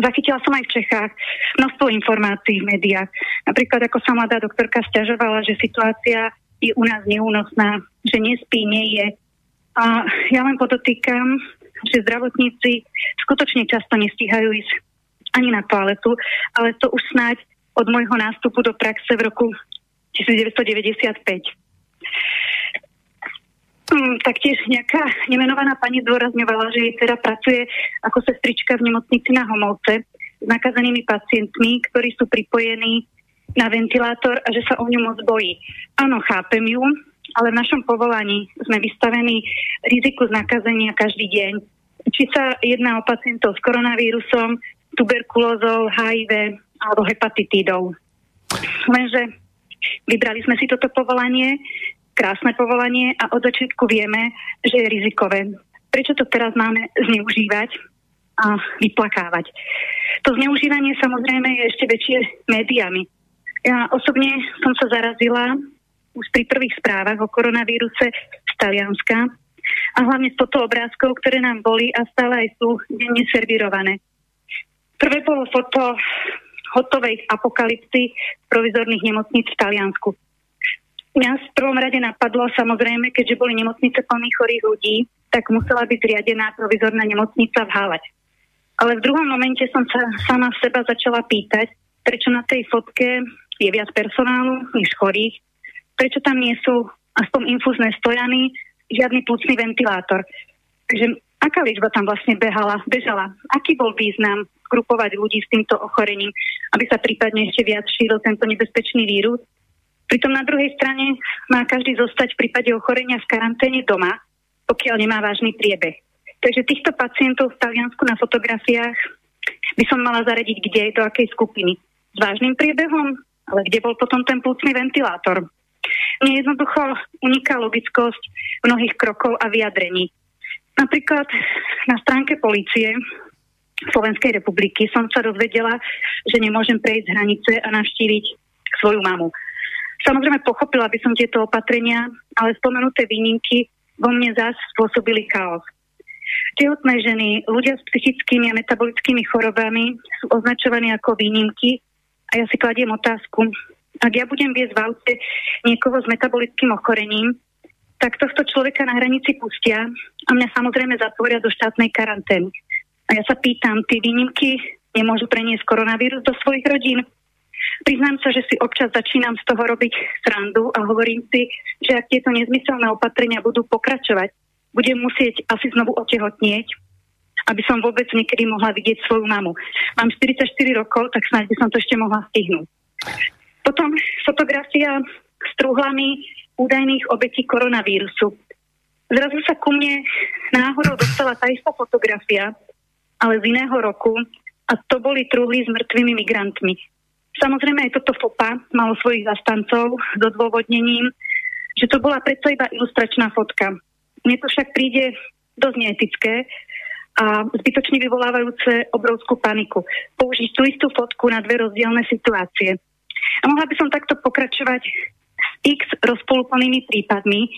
Zachytila som aj v Čechách množstvo informácií v médiách. Napríklad, ako sa mladá doktorka stiažovala, že situácia je u nás neúnosná, že nespí, nie je. A ja len podotýkam, že zdravotníci skutočne často nestíhajú ísť ani na toaletu, ale to už snáď od môjho nástupu do praxe v roku 1995. Hmm, taktiež nejaká nemenovaná pani zdôrazňovala, že jej teda pracuje ako sestrička v nemocnici na Homovce s nakazenými pacientmi, ktorí sú pripojení na ventilátor a že sa o ňu moc bojí. Áno, chápem ju, ale v našom povolaní sme vystavení riziku z nakazenia každý deň. Či sa jedná o pacientov s koronavírusom, tuberkulózou, HIV alebo hepatitídou. Lenže vybrali sme si toto povolanie krásne povolanie a od začiatku vieme, že je rizikové. Prečo to teraz máme zneužívať a vyplakávať? To zneužívanie samozrejme je ešte väčšie médiami. Ja osobne som sa zarazila už pri prvých správach o koronavíruse z Talianska a hlavne z toto obrázkov, ktoré nám boli a stále aj sú denne servirované. Prvé bolo foto hotovej apokalipsy provizorných nemocníc v Taliansku. Mňa v prvom rade napadlo, samozrejme, keďže boli nemocnice plných chorých ľudí, tak musela byť zriadená provizorná nemocnica v Hálať. Ale v druhom momente som sa sama seba začala pýtať, prečo na tej fotke je viac personálu než chorých, prečo tam nie sú aspoň infúzne stojany, žiadny plúcný ventilátor. Takže aká liečba tam vlastne behala, bežala? Aký bol význam grupovať ľudí s týmto ochorením, aby sa prípadne ešte viac šíril tento nebezpečný vírus? Pritom na druhej strane má každý zostať v prípade ochorenia v karanténe doma, pokiaľ nemá vážny priebeh. Takže týchto pacientov v Taliansku na fotografiách by som mala zaradiť kde, do akej skupiny. S vážnym priebehom, ale kde bol potom ten plúcný ventilátor. Mne jednoducho uniká logickosť mnohých krokov a vyjadrení. Napríklad na stránke policie Slovenskej republiky som sa dozvedela, že nemôžem prejsť hranice a navštíviť svoju mamu. Samozrejme pochopila by som tieto opatrenia, ale spomenuté výnimky vo mne zás spôsobili chaos. Tehotné ženy, ľudia s psychickými a metabolickými chorobami sú označovaní ako výnimky a ja si kladiem otázku, ak ja budem viesť v aute niekoho s metabolickým ochorením, tak tohto človeka na hranici pustia a mňa samozrejme zatvoria do štátnej karantény. A ja sa pýtam, tie výnimky nemôžu preniesť koronavírus do svojich rodín? Priznám sa, že si občas začínam z toho robiť srandu a hovorím si, že ak tieto nezmyselné opatrenia budú pokračovať, budem musieť asi znovu otehotnieť, aby som vôbec niekedy mohla vidieť svoju mamu. Mám 44 rokov, tak snáď by som to ešte mohla stihnúť. Potom fotografia s truhlami údajných obetí koronavírusu. Zrazu sa ku mne náhodou dostala tá istá fotografia, ale z iného roku a to boli truhly s mŕtvými migrantmi. Samozrejme aj toto FOPA malo svojich zastancov s odôvodnením, že to bola predsa iba ilustračná fotka. Mne to však príde dosť neetické a zbytočne vyvolávajúce obrovskú paniku. Použiť tú istú fotku na dve rozdielne situácie. A mohla by som takto pokračovať s x rozpolúplnými prípadmi,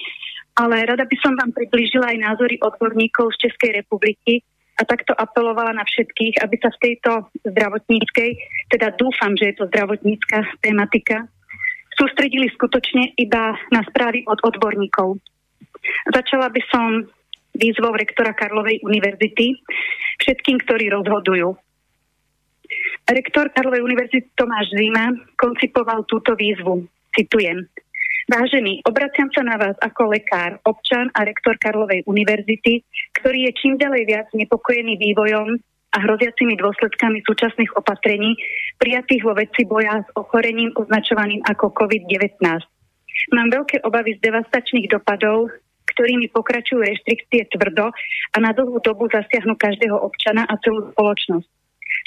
ale rada by som vám priblížila aj názory odborníkov z Českej republiky, a takto apelovala na všetkých, aby sa v tejto zdravotníckej, teda dúfam, že je to zdravotnícka tematika, sústredili skutočne iba na správy od odborníkov. Začala by som výzvou rektora Karlovej univerzity všetkým, ktorí rozhodujú. Rektor Karlovej univerzity Tomáš Zima koncipoval túto výzvu. Citujem. Vážený, obraciam sa na vás ako lekár, občan a rektor Karlovej univerzity, ktorý je čím ďalej viac nepokojený vývojom a hroziacimi dôsledkami súčasných opatrení prijatých vo veci boja s ochorením označovaným ako COVID-19. Mám veľké obavy z devastačných dopadov, ktorými pokračujú reštrikcie tvrdo a na dlhú dobu zasiahnu každého občana a celú spoločnosť.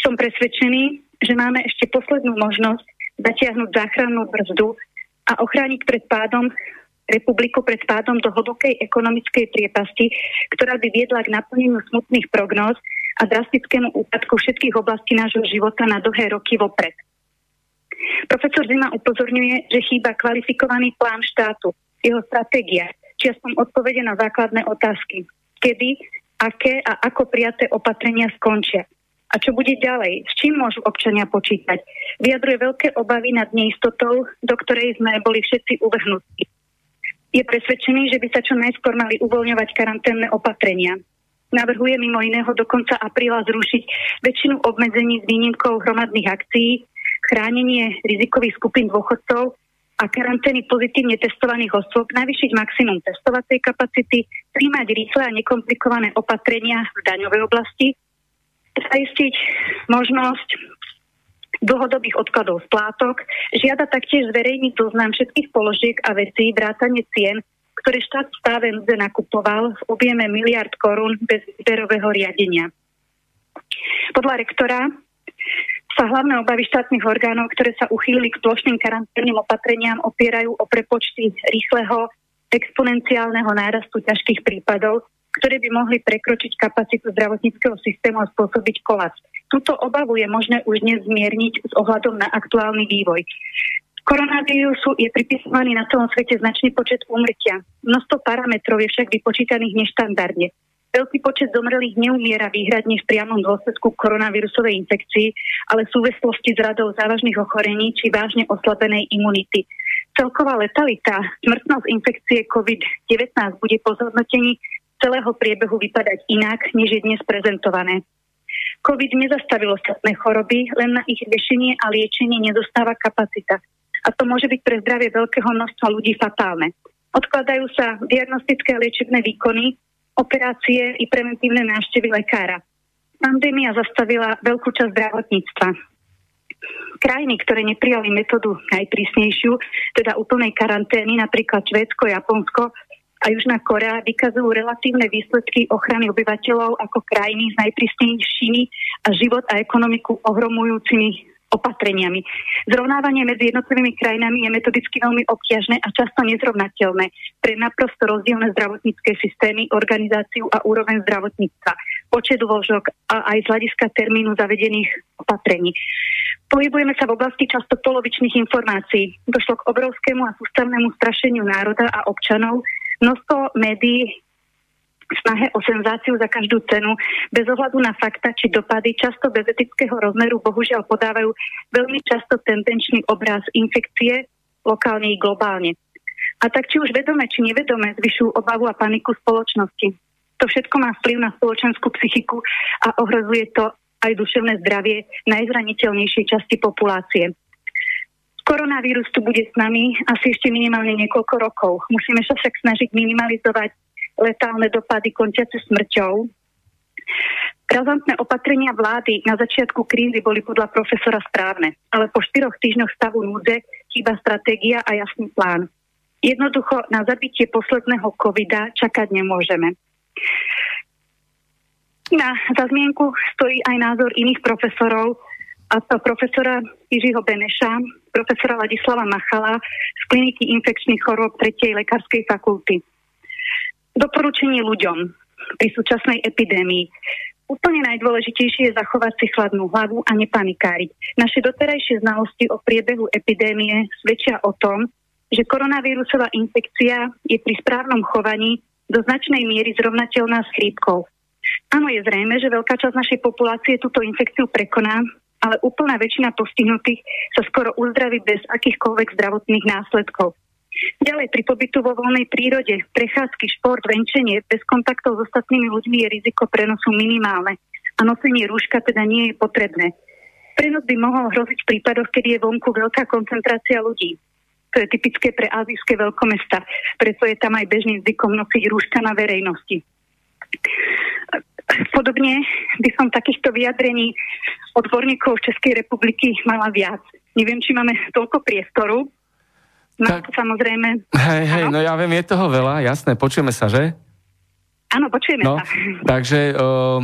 Som presvedčený, že máme ešte poslednú možnosť zatiahnuť záchrannú brzdu a ochrániť pred pádom republiku pred pádom do hlbokej ekonomickej priepasti, ktorá by viedla k naplneniu smutných prognóz a drastickému úpadku všetkých oblastí nášho života na dlhé roky vopred. Profesor Zima upozorňuje, že chýba kvalifikovaný plán štátu, jeho stratégia, či aspoň odpovede na základné otázky. Kedy, aké a ako prijaté opatrenia skončia. A čo bude ďalej? S čím môžu občania počítať? Vyjadruje veľké obavy nad neistotou, do ktorej sme boli všetci uvrhnutí. Je presvedčený, že by sa čo najskôr mali uvoľňovať karanténne opatrenia. Navrhuje mimo iného do konca apríla zrušiť väčšinu obmedzení s výnimkou hromadných akcií, chránenie rizikových skupín dôchodcov a karantény pozitívne testovaných osôb, navýšiť maximum testovacej kapacity, príjmať rýchle a nekomplikované opatrenia v daňovej oblasti, zaistiť možnosť dlhodobých odkladov splátok, žiada taktiež zverejniť zoznam všetkých položiek a vecí, vrátane cien, ktoré štát v stáve nakupoval v objeme miliard korún bez výberového riadenia. Podľa rektora sa hlavné obavy štátnych orgánov, ktoré sa uchýlili k plošným karanténnym opatreniam, opierajú o prepočty rýchleho exponenciálneho nárastu ťažkých prípadov, ktoré by mohli prekročiť kapacitu zdravotníckého systému a spôsobiť kolaps. Túto obavu je možné už dnes zmierniť s ohľadom na aktuálny vývoj. Koronavírusu je pripisovaný na celom svete značný počet úmrtia. Množstvo parametrov je však vypočítaných neštandardne. Veľký počet zomrelých neumiera výhradne v priamom dôsledku koronavírusovej infekcii, ale v súvislosti s radou závažných ochorení či vážne oslabenej imunity. Celková letalita, smrtnosť infekcie COVID-19 bude po zhodnotení celého priebehu vypadať inak, než je dnes prezentované. COVID nezastavilo ostatné choroby, len na ich riešenie a liečenie nedostáva kapacita. A to môže byť pre zdravie veľkého množstva ľudí fatálne. Odkladajú sa diagnostické a liečebné výkony, operácie i preventívne návštevy lekára. Pandémia zastavila veľkú časť zdravotníctva. Krajiny, ktoré neprijali metódu najprísnejšiu, teda úplnej karantény, napríklad Švédsko, Japonsko, a Južná Korea vykazujú relatívne výsledky ochrany obyvateľov ako krajiny s najprísnejšími a život a ekonomiku ohromujúcimi opatreniami. Zrovnávanie medzi jednotlivými krajinami je metodicky veľmi obťažné a často nezrovnateľné pre naprosto rozdielne zdravotnícke systémy, organizáciu a úroveň zdravotníctva, počet vložok a aj z hľadiska termínu zavedených opatrení. Pohybujeme sa v oblasti často polovičných informácií. Došlo k obrovskému a sústavnému strašeniu národa a občanov, množstvo médií snahe o senzáciu za každú cenu, bez ohľadu na fakta či dopady, často bez etického rozmeru, bohužiaľ podávajú veľmi často tendenčný obraz infekcie lokálne i globálne. A tak či už vedome, či nevedome zvyšujú obavu a paniku spoločnosti. To všetko má vplyv na spoločenskú psychiku a ohrozuje to aj duševné zdravie najzraniteľnejšej časti populácie. Koronavírus tu bude s nami asi ešte minimálne niekoľko rokov. Musíme sa však snažiť minimalizovať letálne dopady končiace smrťou. Razantné opatrenia vlády na začiatku krízy boli podľa profesora správne, ale po štyroch týždňoch stavu núdze chýba stratégia a jasný plán. Jednoducho na zabitie posledného covida čakať nemôžeme. Na zmienku stojí aj názor iných profesorov, a to profesora Jiřího Beneša, profesora Ladislava Machala z kliniky infekčných chorôb 3. lekárskej fakulty. Doporučenie ľuďom pri súčasnej epidémii. Úplne najdôležitejšie je zachovať si chladnú hlavu a nepanikáriť. Naše doterajšie znalosti o priebehu epidémie svedčia o tom, že koronavírusová infekcia je pri správnom chovaní do značnej miery zrovnateľná s chrípkou. Áno, je zrejme, že veľká časť našej populácie túto infekciu prekoná ale úplná väčšina postihnutých sa skoro uzdraví bez akýchkoľvek zdravotných následkov. Ďalej, pri pobytu vo voľnej prírode, prechádzky, šport, venčenie bez kontaktov s ostatnými ľuďmi je riziko prenosu minimálne a nosenie rúška teda nie je potrebné. Prenos by mohol hroziť v prípadoch, kedy je vonku veľká koncentrácia ľudí. To je typické pre azijské veľkomesta, preto je tam aj bežným zvykom nosiť rúška na verejnosti. Podobne by som takýchto vyjadrení odborníkov Českej republiky mala viac. Neviem, či máme toľko priestoru. Má tak, samozrejme... Hej, hej, no ja viem, je toho veľa, jasné, počujeme sa, že? Áno, počujeme no, sa. Takže uh,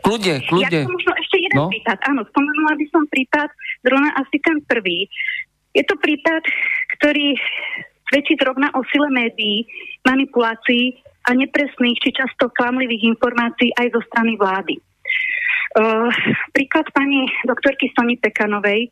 kľude, kľude. Ja možno ešte jeden no? prípad. Áno, spomenula by som prípad, zrovna asi ten prvý. Je to prípad, ktorý svedčí zrovna o sile médií, manipulácií a nepresných či často klamlivých informácií aj zo strany vlády. Uh, príklad pani doktorky Soni Pekanovej,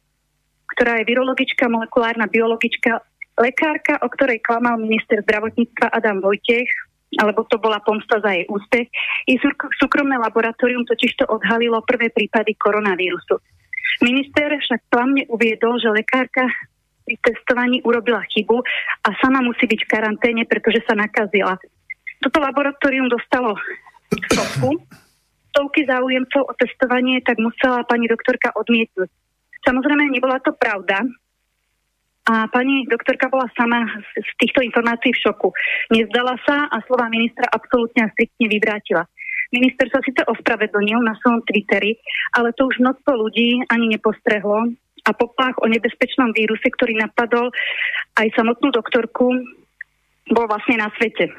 ktorá je virologička, molekulárna biologička, lekárka, o ktorej klamal minister zdravotníctva Adam Vojtech, alebo to bola pomsta za jej úspech. I súkromné laboratórium totiž to odhalilo prvé prípady koronavírusu. Minister však klamne uviedol, že lekárka pri testovaní urobila chybu a sama musí byť v karanténe, pretože sa nakazila. Toto laboratórium dostalo stopku. Stovky záujemcov o testovanie tak musela pani doktorka odmietnúť. Samozrejme, nebola to pravda. A pani doktorka bola sama z týchto informácií v šoku. Nezdala sa a slova ministra absolútne a striktne vyvrátila. Minister sa síce ospravedlnil na svojom Twitteri, ale to už množstvo ľudí ani nepostrehlo a poplach o nebezpečnom víruse, ktorý napadol aj samotnú doktorku, bol vlastne na svete.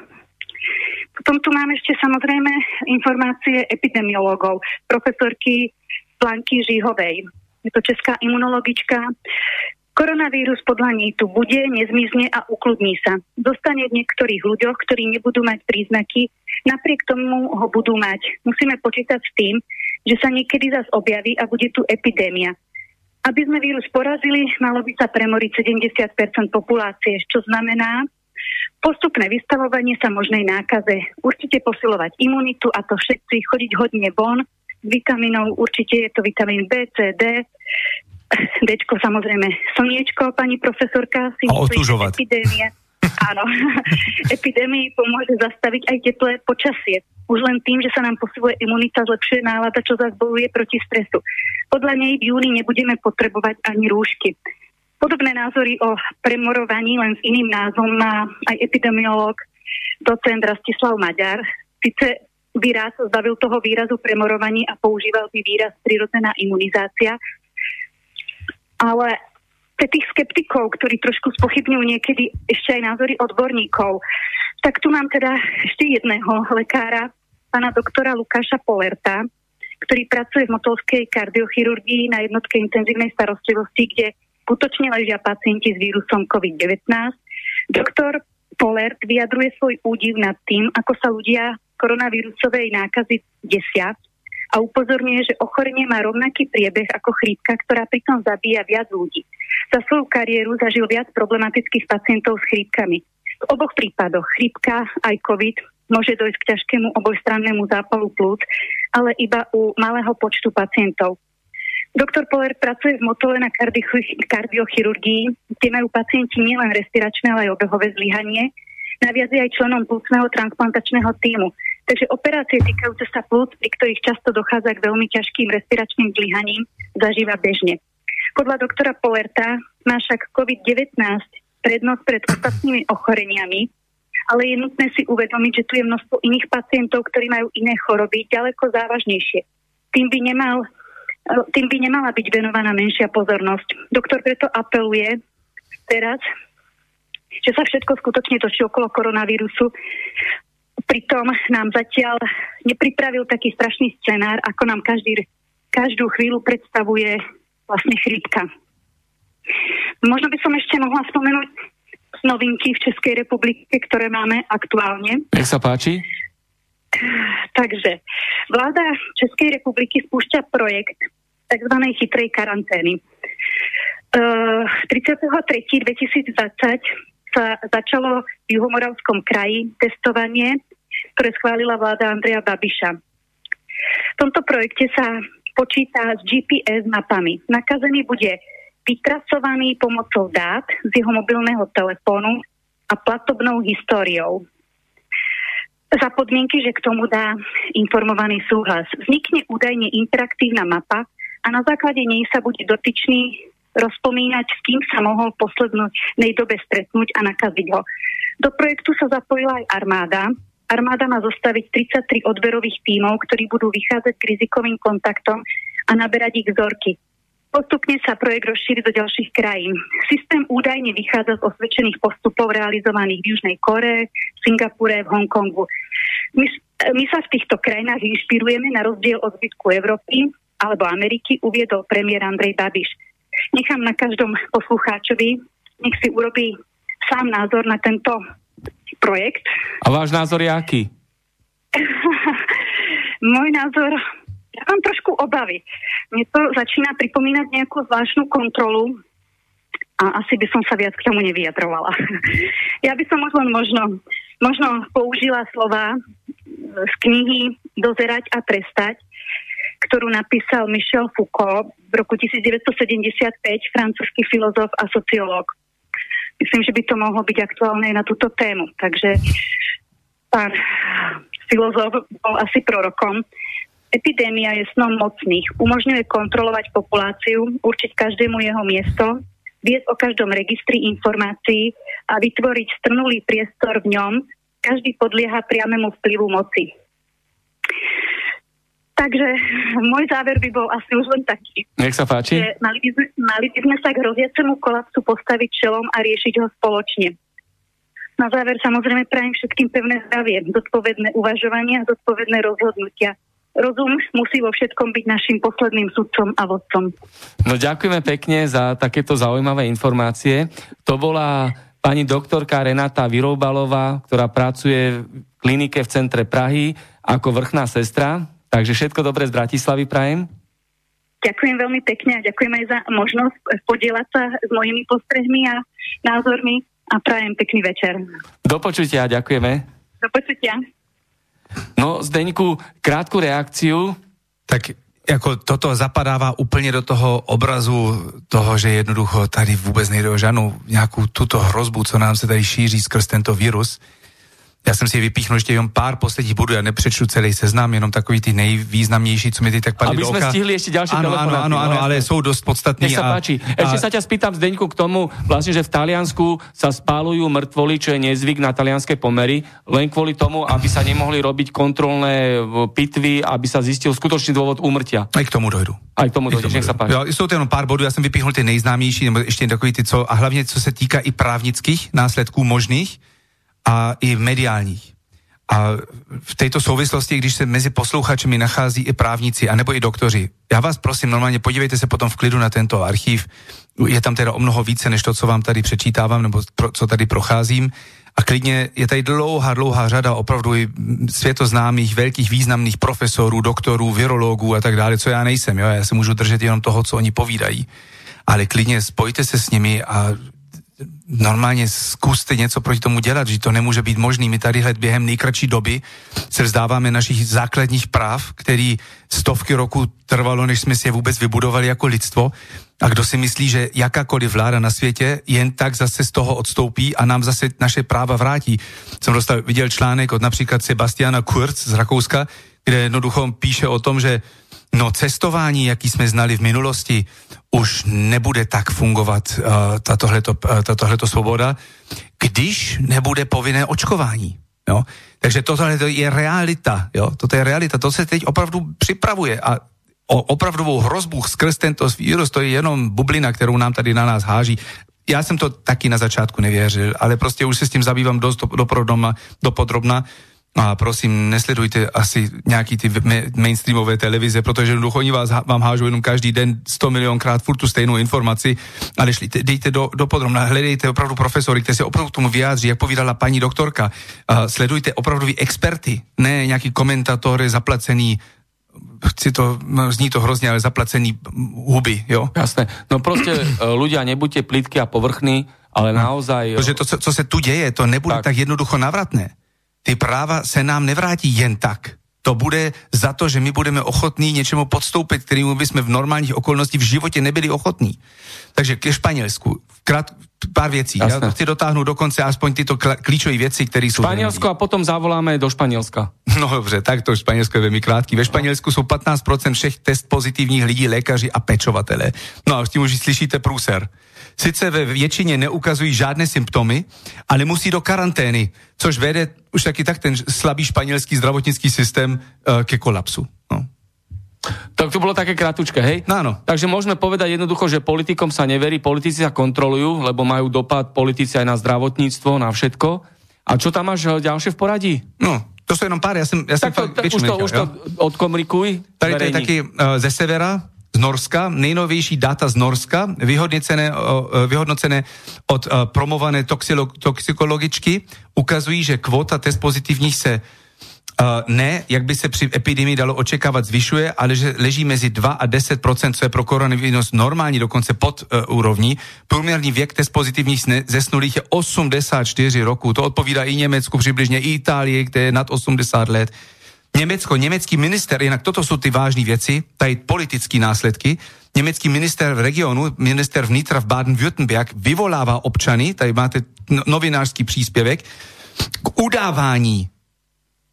Potom tu máme ešte samozrejme informácie epidemiológov, profesorky Blanky Žihovej je to česká imunologička. Koronavírus podľa nej tu bude, nezmizne a ukludní sa. Zostane v niektorých ľuďoch, ktorí nebudú mať príznaky, napriek tomu ho budú mať. Musíme počítať s tým, že sa niekedy zase objaví a bude tu epidémia. Aby sme vírus porazili, malo by sa premoriť 70% populácie, čo znamená postupné vystavovanie sa možnej nákaze, určite posilovať imunitu a to všetci, chodiť hodne von, vitamínov určite je to vitamín B, C, D, Dčko samozrejme slniečko, pani profesorka si a otužovať. epidémie. Áno, epidémii pomôže zastaviť aj teplé počasie. Už len tým, že sa nám posiluje imunita, zlepšuje nálada, čo zase bojuje proti stresu. Podľa nej v júni nebudeme potrebovať ani rúšky. Podobné názory o premorovaní len s iným názvom má aj epidemiológ docent Rastislav Maďar. Sice by raz zbavil toho výrazu premorovaní a používal by výraz prirodzená imunizácia. Ale pre tých skeptikov, ktorí trošku spochybňujú niekedy ešte aj názory odborníkov, tak tu mám teda ešte jedného lekára, pána doktora Lukáša Polerta, ktorý pracuje v motolskej kardiochirurgii na jednotke intenzívnej starostlivosti, kde skutočne ležia pacienti s vírusom COVID-19. Doktor Polert vyjadruje svoj údiv nad tým, ako sa ľudia koronavírusovej nákazy desia a upozorňuje, že ochorenie má rovnaký priebeh ako chrípka, ktorá pritom zabíja viac ľudí. Za svoju kariéru zažil viac problematických pacientov s chrípkami. V oboch prípadoch chrípka aj COVID môže dojsť k ťažkému obojstrannému zápalu plúc, ale iba u malého počtu pacientov. Doktor Poler pracuje v motole na kardiochirurgii, kde majú pacienti nielen respiračné, ale aj obehové zlyhanie. Naviac je aj členom plúcneho transplantačného týmu. Takže operácie týkajúce sa plúc, pri ktorých často dochádza k veľmi ťažkým respiračným zlyhaním, zažíva bežne. Podľa doktora Polerta má však COVID-19 prednosť pred ostatnými ochoreniami, ale je nutné si uvedomiť, že tu je množstvo iných pacientov, ktorí majú iné choroby, ďaleko závažnejšie. Tým by, nemal, tým by nemala byť venovaná menšia pozornosť. Doktor preto apeluje teraz, že sa všetko skutočne točí okolo koronavírusu Pritom nám zatiaľ nepripravil taký strašný scenár, ako nám každý, každú chvíľu predstavuje vlastne chrípka. Možno by som ešte mohla spomenúť novinky v Českej republike, ktoré máme aktuálne. Nech sa páči. Takže vláda Českej republiky spúšťa projekt tzv. chytrej karantény. Uh, 33.2020 sa začalo v Juhomoravskom kraji testovanie ktoré schválila vláda Andreja Babiša. V tomto projekte sa počíta s GPS mapami. Nakazený bude vytrasovaný pomocou dát z jeho mobilného telefónu a platobnou históriou. Za podmienky, že k tomu dá informovaný súhlas. Vznikne údajne interaktívna mapa a na základe nej sa bude dotyčný rozpomínať, s kým sa mohol v poslednej dobe stretnúť a nakaziť ho. Do projektu sa zapojila aj armáda, Armáda má zostaviť 33 odberových tímov, ktorí budú vychádzať k rizikovým kontaktom a naberať ich vzorky. Postupne sa projekt rozšíri do ďalších krajín. Systém údajne vychádza z osvedčených postupov realizovaných v Južnej Kore, v Singapure, v Hongkongu. My, my sa v týchto krajinách inšpirujeme na rozdiel od zbytku Európy alebo Ameriky, uviedol premiér Andrej Babiš. Nechám na každom poslucháčovi, nech si urobí sám názor na tento projekt. A váš názor je aký? Môj názor ja mám trošku obavy. Mne to začína pripomínať nejakú zvláštnu kontrolu a asi by som sa viac k tomu nevyjadrovala. ja by som len možno, možno použila slova z knihy Dozerať a trestať, ktorú napísal Michel Foucault v roku 1975, francúzsky filozof a sociológ. Myslím, že by to mohlo byť aktuálne aj na túto tému. Takže pán filozof bol asi prorokom. Epidémia je snom mocných. Umožňuje kontrolovať populáciu, určiť každému jeho miesto, viesť o každom registri informácií a vytvoriť strnulý priestor v ňom. Každý podlieha priamému vplyvu moci. Takže môj záver by bol asi už len taký. Nech sa páči. Že mali, by sme, mali by sme sa k rozviacemu kolapsu postaviť čelom a riešiť ho spoločne. Na záver samozrejme prajem všetkým pevné zdravie, zodpovedné uvažovanie a zodpovedné rozhodnutia rozum musí vo všetkom byť našim posledným sudcom a vodcom. No ďakujeme pekne za takéto zaujímavé informácie. To bola pani doktorka Renata Vyroubalová, ktorá pracuje v klinike v centre Prahy ako vrchná sestra. Takže všetko dobré z Bratislavy prajem. Ďakujem veľmi pekne a ďakujem aj za možnosť podielať sa s mojimi postrehmi a názormi a prajem pekný večer. Do počutia, ďakujeme. Do počutia. No, Zdeňku, krátku reakciu. Tak ako toto zapadáva úplne do toho obrazu toho, že jednoducho tady vôbec nejde o žádnou nejakú túto hrozbu, co nám sa tady šíří skrz tento vírus. Já jsem si vypíchnul ještě jenom pár posledních bodů, já nepřečtu celý seznam, jenom takový ty nejvýznamnější, co mi teď tak padli Aby sme stihli ešte ďalšie Áno, áno, áno, áno, ale sú dosť podstatní. Nech sa a, páči. Ešte a... sa ťa spýtam, Zdeňku, k tomu, vlastne, že v Taliansku sa spálujú mŕtvoli, čo je nezvyk na talianské pomery, len kvôli tomu, aby sa nemohli robiť kontrolné pitvy, aby sa zistil skutočný dôvod úmrtia. Aj k tomu dojdu. Aj k tomu dojdu, nech sa páči. Jo, sú to jenom pár bodů, já jsem vypíchnul ty nejznámější, nebo ještě takový ty, co, a hlavně co se týká i právnických následků možných a i mediálních. A v tejto souvislosti, když se mezi posluchačmi nachází i právníci, anebo i doktoři, já vás prosím, normálně podívejte se potom v klidu na tento archív. Je tam teda o mnoho více, než to, co vám tady přečítávám, nebo pro, co tady procházím. A klidně je tady dlouhá, dlouhá řada opravdu i světoznámých, velkých významných profesorů, doktorů, virologů a tak dále, co já nejsem. Jo? Já se můžu držet jenom toho, co oni povídají. Ale klidně spojte se s nimi a normálně zkuste něco proti tomu dělat, že to nemůže být možný. My tady hned během nejkratší doby se vzdáváme našich základních práv, který stovky roku trvalo, než jsme si je vůbec vybudovali jako lidstvo. A kdo si myslí, že jakákoliv vláda na světě jen tak zase z toho odstoupí a nám zase naše práva vrátí. Jsem dostal, viděl článek od například Sebastiana Kurz z Rakouska, kde jednoducho píše o tom, že No cestování, jaký jsme znali v minulosti, už nebude tak fungovat uh, tatohleto, uh, svoboda, když nebude povinné očkování. Jo? Takže tohle je realita. Jo? Toto je realita. To se teď opravdu připravuje a o opravdovou hrozbu skrz tento vírus, to je jenom bublina, kterou nám tady na nás háží. Já jsem to taky na začátku nevěřil, ale prostě už se s tím zabývám dost dopodrobna, dopodrobna a prosím, nesledujte asi nějaký ty mainstreamové televize, protože jednoducho oni vás, vám hážou jenom každý den 100 milionkrát furt tu stejnou informaci, ale šlite, dejte do, do podrobna, hledejte opravdu profesory, kteří se opravdu tomu vyjádří, jak povídala paní doktorka. A sledujte opravdu experty, ne nějaký komentátory zaplacený chci to, no, zní to hrozně, ale zaplacený huby, jo? Jasné. No prostě ľudia, nebuďte plítky a povrchní, ale no. naozaj... Protože to, co, co se tu děje, to nebude tak, tak jednoducho navratné ty práva se nám nevrátí jen tak. To bude za to, že my budeme ochotní něčemu podstoupit, kterému bychom v normálních okolnostích v životě nebyli ochotní. Takže ke Španělsku. Krát, pár věcí. Jasne. Já chci dotáhnout dokonce aspoň tyto klíčové věci, které jsou... Španělsko a potom zavoláme do Španělska. No dobře, tak to Španělsko je velmi krátký. Ve Španělsku jsou 15% všech test pozitivních lidí, lékaři a pečovatele. No a s tím už slyšíte průser sice ve většině neukazují žádné symptomy, ale musí do karantény, což vede už taky tak ten slabý španělský zdravotnický systém uh, ke kolapsu. No. Tak to bolo také kratučké, hej? No áno. Takže môžeme povedať jednoducho, že politikom sa neverí, politici sa kontrolujú, lebo majú dopad politici aj na zdravotníctvo, na všetko. A čo tam máš eh, ďalšie v poradí? No, to sú jenom pár, ja som, ja som tak to, tak už to, už to odkomunikuj. Tady to je taký uh, ze severa, z Norska, nejnovější data z Norska, vyhodnocené, vyhodnocené od promované toxikologičky, ukazují, že kvota test pozitivních se ne, jak by se při epidemii dalo očekávat, zvyšuje, ale že leží mezi 2 a 10 co je pro koronavirus normální, dokonce pod uh, úrovní. Průměrný věk test pozitivních zesnulých je 84 roků. To odpovídá i Německu, přibližně i Itálii, kde je nad 80 let. Německo, německý minister, jinak toto jsou ty vážné věci, tady politické následky, německý minister regionu, minister vnitra v Baden-Württemberg vyvolává občany, tady máte no, novinářský příspěvek, k udávání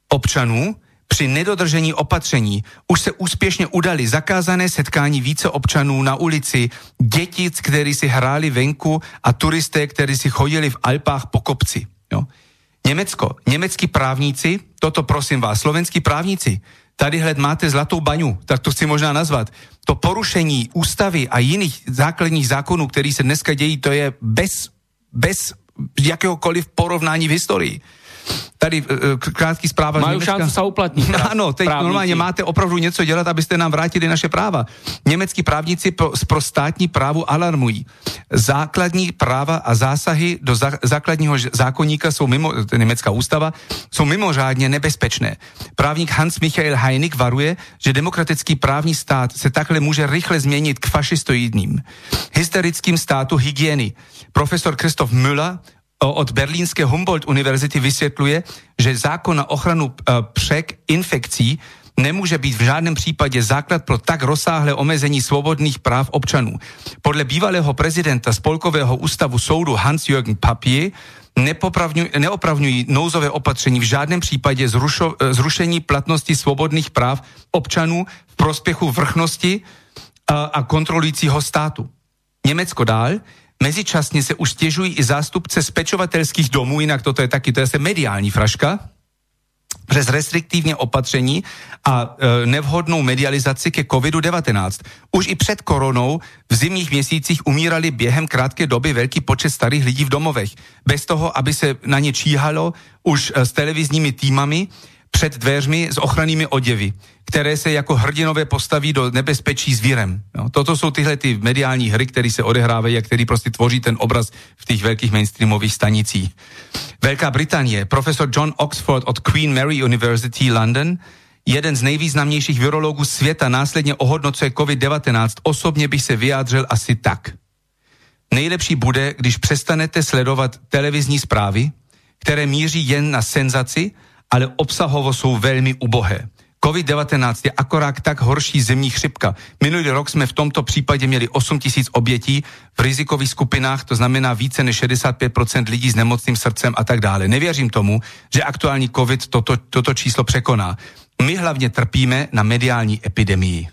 občanů při nedodržení opatření už se úspěšně udali zakázané setkání více občanů na ulici, děti, kteří si hráli venku a turisté, kteří si chodili v Alpách po kopci. Jo. Německo, německí právníci, toto prosím vás, slovenskí právníci, tady hled máte zlatou baňu, tak to chci možná nazvat. To porušení ústavy a jiných základních zákonů, který se dneska dějí, to je bez, bez jakéhokoliv porovnání v historii tady e, krátký zpráva. Majú šancu sa uplatniť. Áno, teď právníci. normálne máte opravdu něco dělat, abyste nám vrátili naše práva. Německí právníci pro, pro státní právu alarmují. Základní práva a zásahy do zá, základního zákonníka jsou mimo, německá ústava, jsou mimořádně nebezpečné. Právník Hans Michael Heinig varuje, že demokratický právní stát se takhle může rychle změnit k fašistoidním. Hysterickým státu hygieny. Profesor Christoph Müller od Berlínské Humboldt univerzity vysvětluje, že zákon na ochranu e, přek infekcí nemůže být v žádném případě základ pro tak rozsáhlé omezení svobodných práv občanů. Podle bývalého prezidenta Spolkového ústavu soudu Hans-Jürgen Papier neopravňují nouzové opatření v žádném případě zrušo, e, zrušení platnosti svobodných práv občanů v prospěchu vrchnosti a, a kontrolujícího státu. Německo dál Mezičasne se už stěžují i zástupce spečovatelských domů, jinak toto je taky, to je mediální fraška, přes restriktivně opatření a e, nevhodnou medializaci ke COVID-19. Už i před koronou v zimních měsících umírali během krátké doby velký počet starých lidí v domovech. Bez toho, aby se na ně číhalo už e, s televizními týmami, před dveřmi s ochrannými oděvy, které se jako hrdinové postaví do nebezpečí s vírem. No, toto jsou tyhle ty mediální hry, které se odehrávají a které prostě tvoří ten obraz v těch velkých mainstreamových stanicích. Velká Británie, profesor John Oxford od Queen Mary University London, jeden z nejvýznamnějších virologů světa následně ohodnocuje COVID-19. Osobně bych se vyjádřil asi tak. Nejlepší bude, když přestanete sledovat televizní zprávy, které míří jen na senzaci ale obsahovo jsou velmi ubohé. COVID-19 je akorát tak horší zemní chřipka. Minulý rok jsme v tomto případě měli 8 tisíc obětí v rizikových skupinách, to znamená více než 65% lidí s nemocným srdcem a tak dále. Nevěřím tomu, že aktuální COVID toto, toto číslo překoná. My hlavně trpíme na mediální epidemii.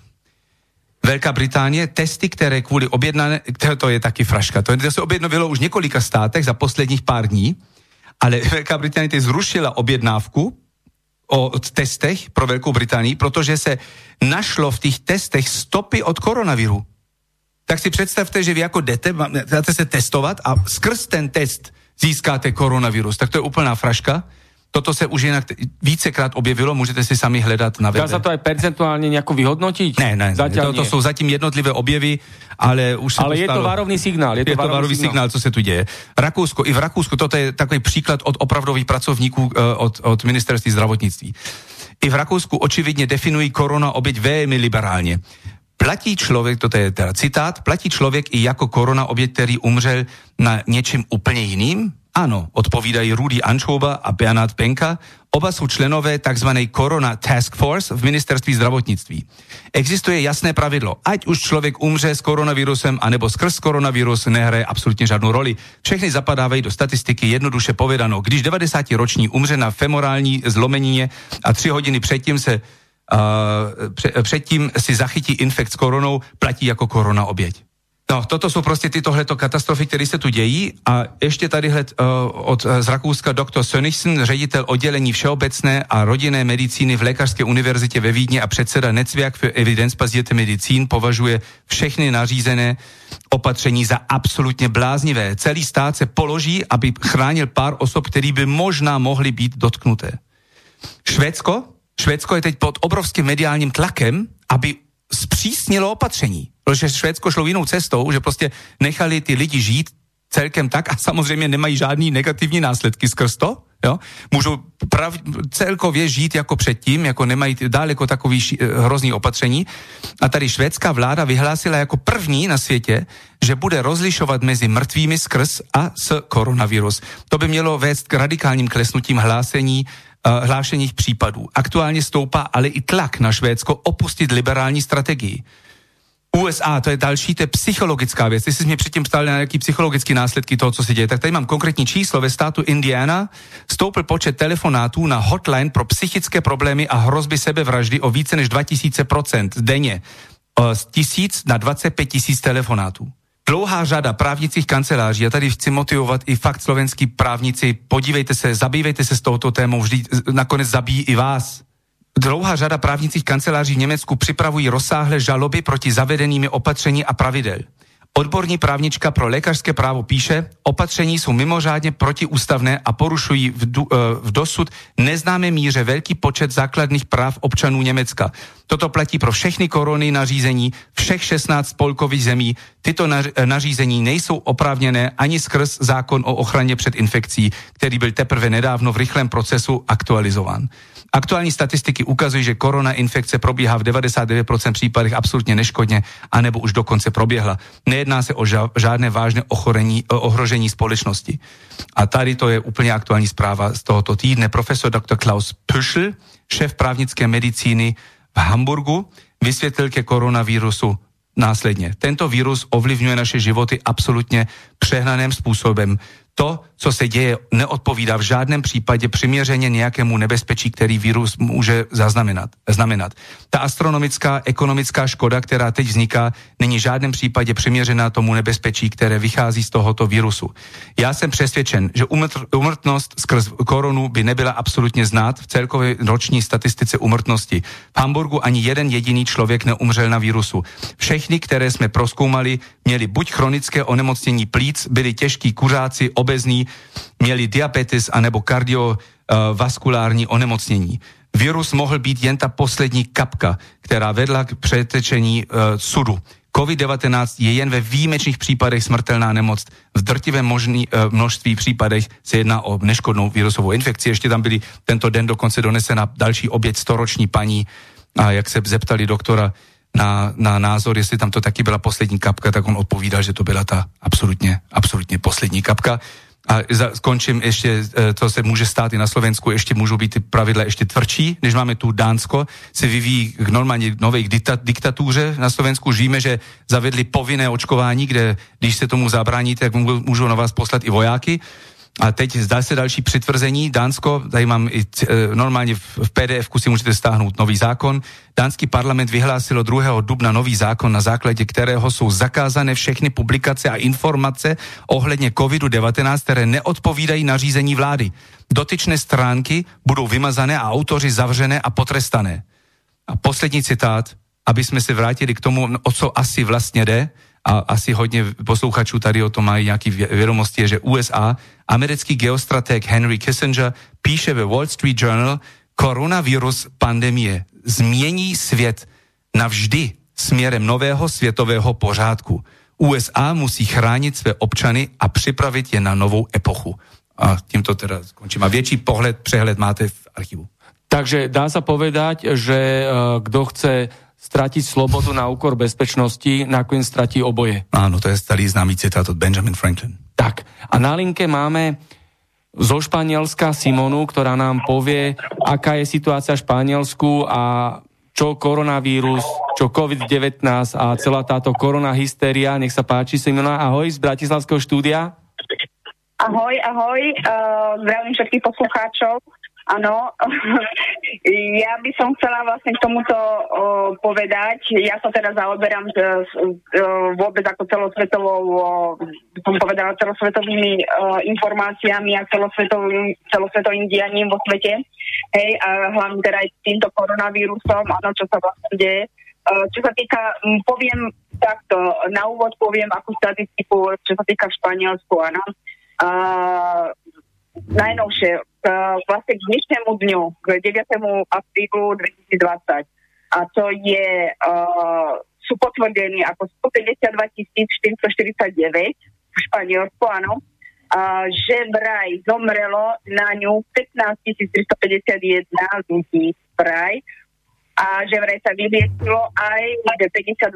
Velká Británie, testy, které kvůli objednané, to je taky fraška, to, to se objednovilo už několika státech za posledních pár dní, ale Velká Británie zrušila objednávku o testech pro Velkou Británii, protože se našlo v těch testech stopy od koronaviru. Tak si představte, že vy jako jdete, dáte se testovat a skrz ten test získáte koronavirus. Tak to je úplná fraška. Toto se už jinak vícekrát objevilo, můžete si sami hledat na webe. Dá sa to aj percentuálne nejako vyhodnotiť? Ne, ne, Zatiaľ to, to sú zatím jednotlivé objevy, ale už Ale je to varovný signál. Je to, je to varovný signál. signál, co se tu děje. Rakousko, i v Rakúsku, toto je takový příklad od opravdových pracovníků, eh, od, od ministerství zdravotnictví. I v Rakúsku očividně definují korona obyť velmi liberálně. Platí člověk, toto je teda citát, platí člověk i jako korona oběť, který umřel na něčem úplně jiným? Áno, odpovídají Rudy Ančova a Bernard Penka. Oba sú členové tzv. Corona Task Force v ministerství zdravotnictví. Existuje jasné pravidlo. Ať už člověk umře s koronavírusem anebo skrz koronavírus nehraje absolutně žádnou roli. Všechny zapadávají do statistiky jednoduše povedano. Když 90-roční umře na femorální zlomenině a tři hodiny předtím se uh, pře- předtím si zachytí infekt s koronou, platí jako korona oběť. No, toto jsou prostě tytohleto katastrofy, které se tu dějí a ještě tady hled, uh, od uh, z Rakouska doktor Sönigsen, ředitel oddělení všeobecné a rodinné medicíny v Lékařské univerzitě ve Vídni a předseda Netzwerk für evidenzbasierte Medizin považuje všechny nařízené opatření za absolutně bláznivé. Celý stát se položí, aby chránil pár osob, který by možná mohly být dotknuté. Švédsko? Švédsko je teď pod obrovským mediálním tlakem, aby zpřísnilo opatření. Protože Švédsko šlo jinou cestou, že prostě nechali ty lidi žít celkem tak a samozřejmě nemají žádný negativní následky skrz to, jo? Můžou prav, celkově žít jako předtím, jako nemají daleko takový ši, eh, hrozný opatření. A tady švédská vláda vyhlásila jako první na světě, že bude rozlišovat mezi mrtvými skrz a s koronavirus. To by mělo vést k radikálním klesnutím hlásení hlášených případů. Aktuálně stoupá ale i tlak na Švédsko opustit liberální strategii. USA, to je další, to je psychologická věc. Ty jsi mě předtím ptal na nějaký psychologický následky toho, co se děje. Tak tady mám konkrétní číslo. Ve státu Indiana stoupil počet telefonátů na hotline pro psychické problémy a hrozby sebevraždy o více než 2000% denně. Z tisíc na 25 tisíc telefonátů. Dlouhá řada právnických kanceláří, já tady chci motivovat i fakt slovenský právníci, podívejte se, zabývejte se s touto témou, vždy nakonec zabíjí i vás. Dlouhá řada právnických kanceláří v Německu připravují rozsáhlé žaloby proti zavedenými opatření a pravidel. Odborní právnička pro lékařské právo píše, opatření jsou mimořádně protiústavné a porušují v, du, eh, v dosud neznámé míře velký počet základních práv občanů Německa. Toto platí pro všechny korony nařízení všech 16 spolkových zemí. Tyto nařízení nejsou oprávněné ani skrz zákon o ochraně před infekcí, který byl teprve nedávno v rychlém procesu aktualizován. Aktuální statistiky ukazují, že korona infekce probíhá v 99% případech absolutně neškodně, anebo už dokonce proběhla. Nejedná se o žádné vážné ochorení, ohrožení společnosti. A tady to je úplně aktuální zpráva z tohoto týdne. Profesor dr. Klaus Püschel, šéf právnické medicíny v Hamburgu, vysvětlil ke koronavírusu následně. Tento vírus ovlivňuje naše životy absolutně přehnaným způsobem to, co se děje, neodpovídá v žádném případě přiměřeně nějakému nebezpečí, který vírus může zaznamenat, znamenat. Ta astronomická ekonomická škoda, která teď vzniká, není v žádném případě přiměřená tomu nebezpečí, které vychází z tohoto vírusu. Já jsem přesvědčen, že umrtnost skrz koronu by nebyla absolutně znát v celkové roční statistice umrtnosti. V Hamburgu ani jeden jediný člověk neumřel na vírusu. Všechny, které jsme proskoumali, měli buď chronické onemocnění plíc, byli těžkí kuřáci, obezní, měli diabetes anebo kardiovaskulární onemocnění. Virus mohl být jen ta poslední kapka, která vedla k přetečení uh, sudu. COVID-19 je jen ve výjimečných případech smrtelná nemoc. V drtivém možný, uh, množství případech se jedná o neškodnou virusovou infekci. Ještě tam byli tento den dokonce donesena další oběť storoční paní a jak se zeptali doktora na, na názor, jestli tam to taky byla poslední kapka, tak on odpovídal, že to byla ta absolutně, absolutně poslední kapka. A za, skončím ještě, to se může stát i na Slovensku, ještě můžou být pravidla ještě tvrdší, než máme tu Dánsko, se vyvíjí k normálně nové dikta, diktatuře na Slovensku. Víme, že zavedli povinné očkování, kde když se tomu zabráníte, tak můžou na vás poslat i vojáky. A teď zdá se další přitvrzení. Dánsko, tady mám i e, normálně v pdf si můžete stáhnout nový zákon. Dánský parlament vyhlásilo 2. dubna nový zákon, na základě kterého jsou zakázané všechny publikace a informace ohledně COVID-19, které neodpovídají nařízení vlády. Dotyčné stránky budou vymazané a autoři zavřené a potrestané. A poslední citát, aby jsme se vrátili k tomu, o co asi vlastně jde, a asi hodně posluchačů tady o tom mají nějaký vědomosti, je, že USA, americký geostrateg Henry Kissinger píše ve Wall Street Journal, koronavirus pandemie změní svět navždy směrem nového světového pořádku. USA musí chránit své občany a připravit je na novou epochu. A tímto teda skončím. A větší pohled, přehled máte v archivu. Takže dá sa povedať, že uh, kto chce stratiť slobodu na úkor bezpečnosti, nakoniec stratí oboje. Áno, to je starý známy citát od Benjamin Franklin. Tak, a na linke máme zo Španielska Simonu, ktorá nám povie, aká je situácia v Španielsku a čo koronavírus, čo COVID-19 a celá táto korona hystéria. Nech sa páči, Simona, ahoj z Bratislavského štúdia. Ahoj, ahoj, uh, zdravím všetkých poslucháčov. Áno, ja by som chcela vlastne k tomuto uh, povedať. Ja sa teraz zaoberám uh, vôbec ako celosvetovou, uh, som povedala, celosvetovými uh, informáciami a celosvetovým, celosvetovým dianím vo svete. Hej, a hlavne teda aj týmto koronavírusom, áno, čo sa vlastne deje. Čo sa týka, poviem takto, na úvod poviem akú statistiku, čo sa týka Španielsku, áno. Najnovšie, uh, vlastne k dnešnému dňu, k 9. aprílu 2020. A to je, uh, sú potvrdení ako 152 449 v Španielsku, áno, uh, že vraj zomrelo na ňu 15 351 ľudí vraj a že vraj sa vyviesilo aj 52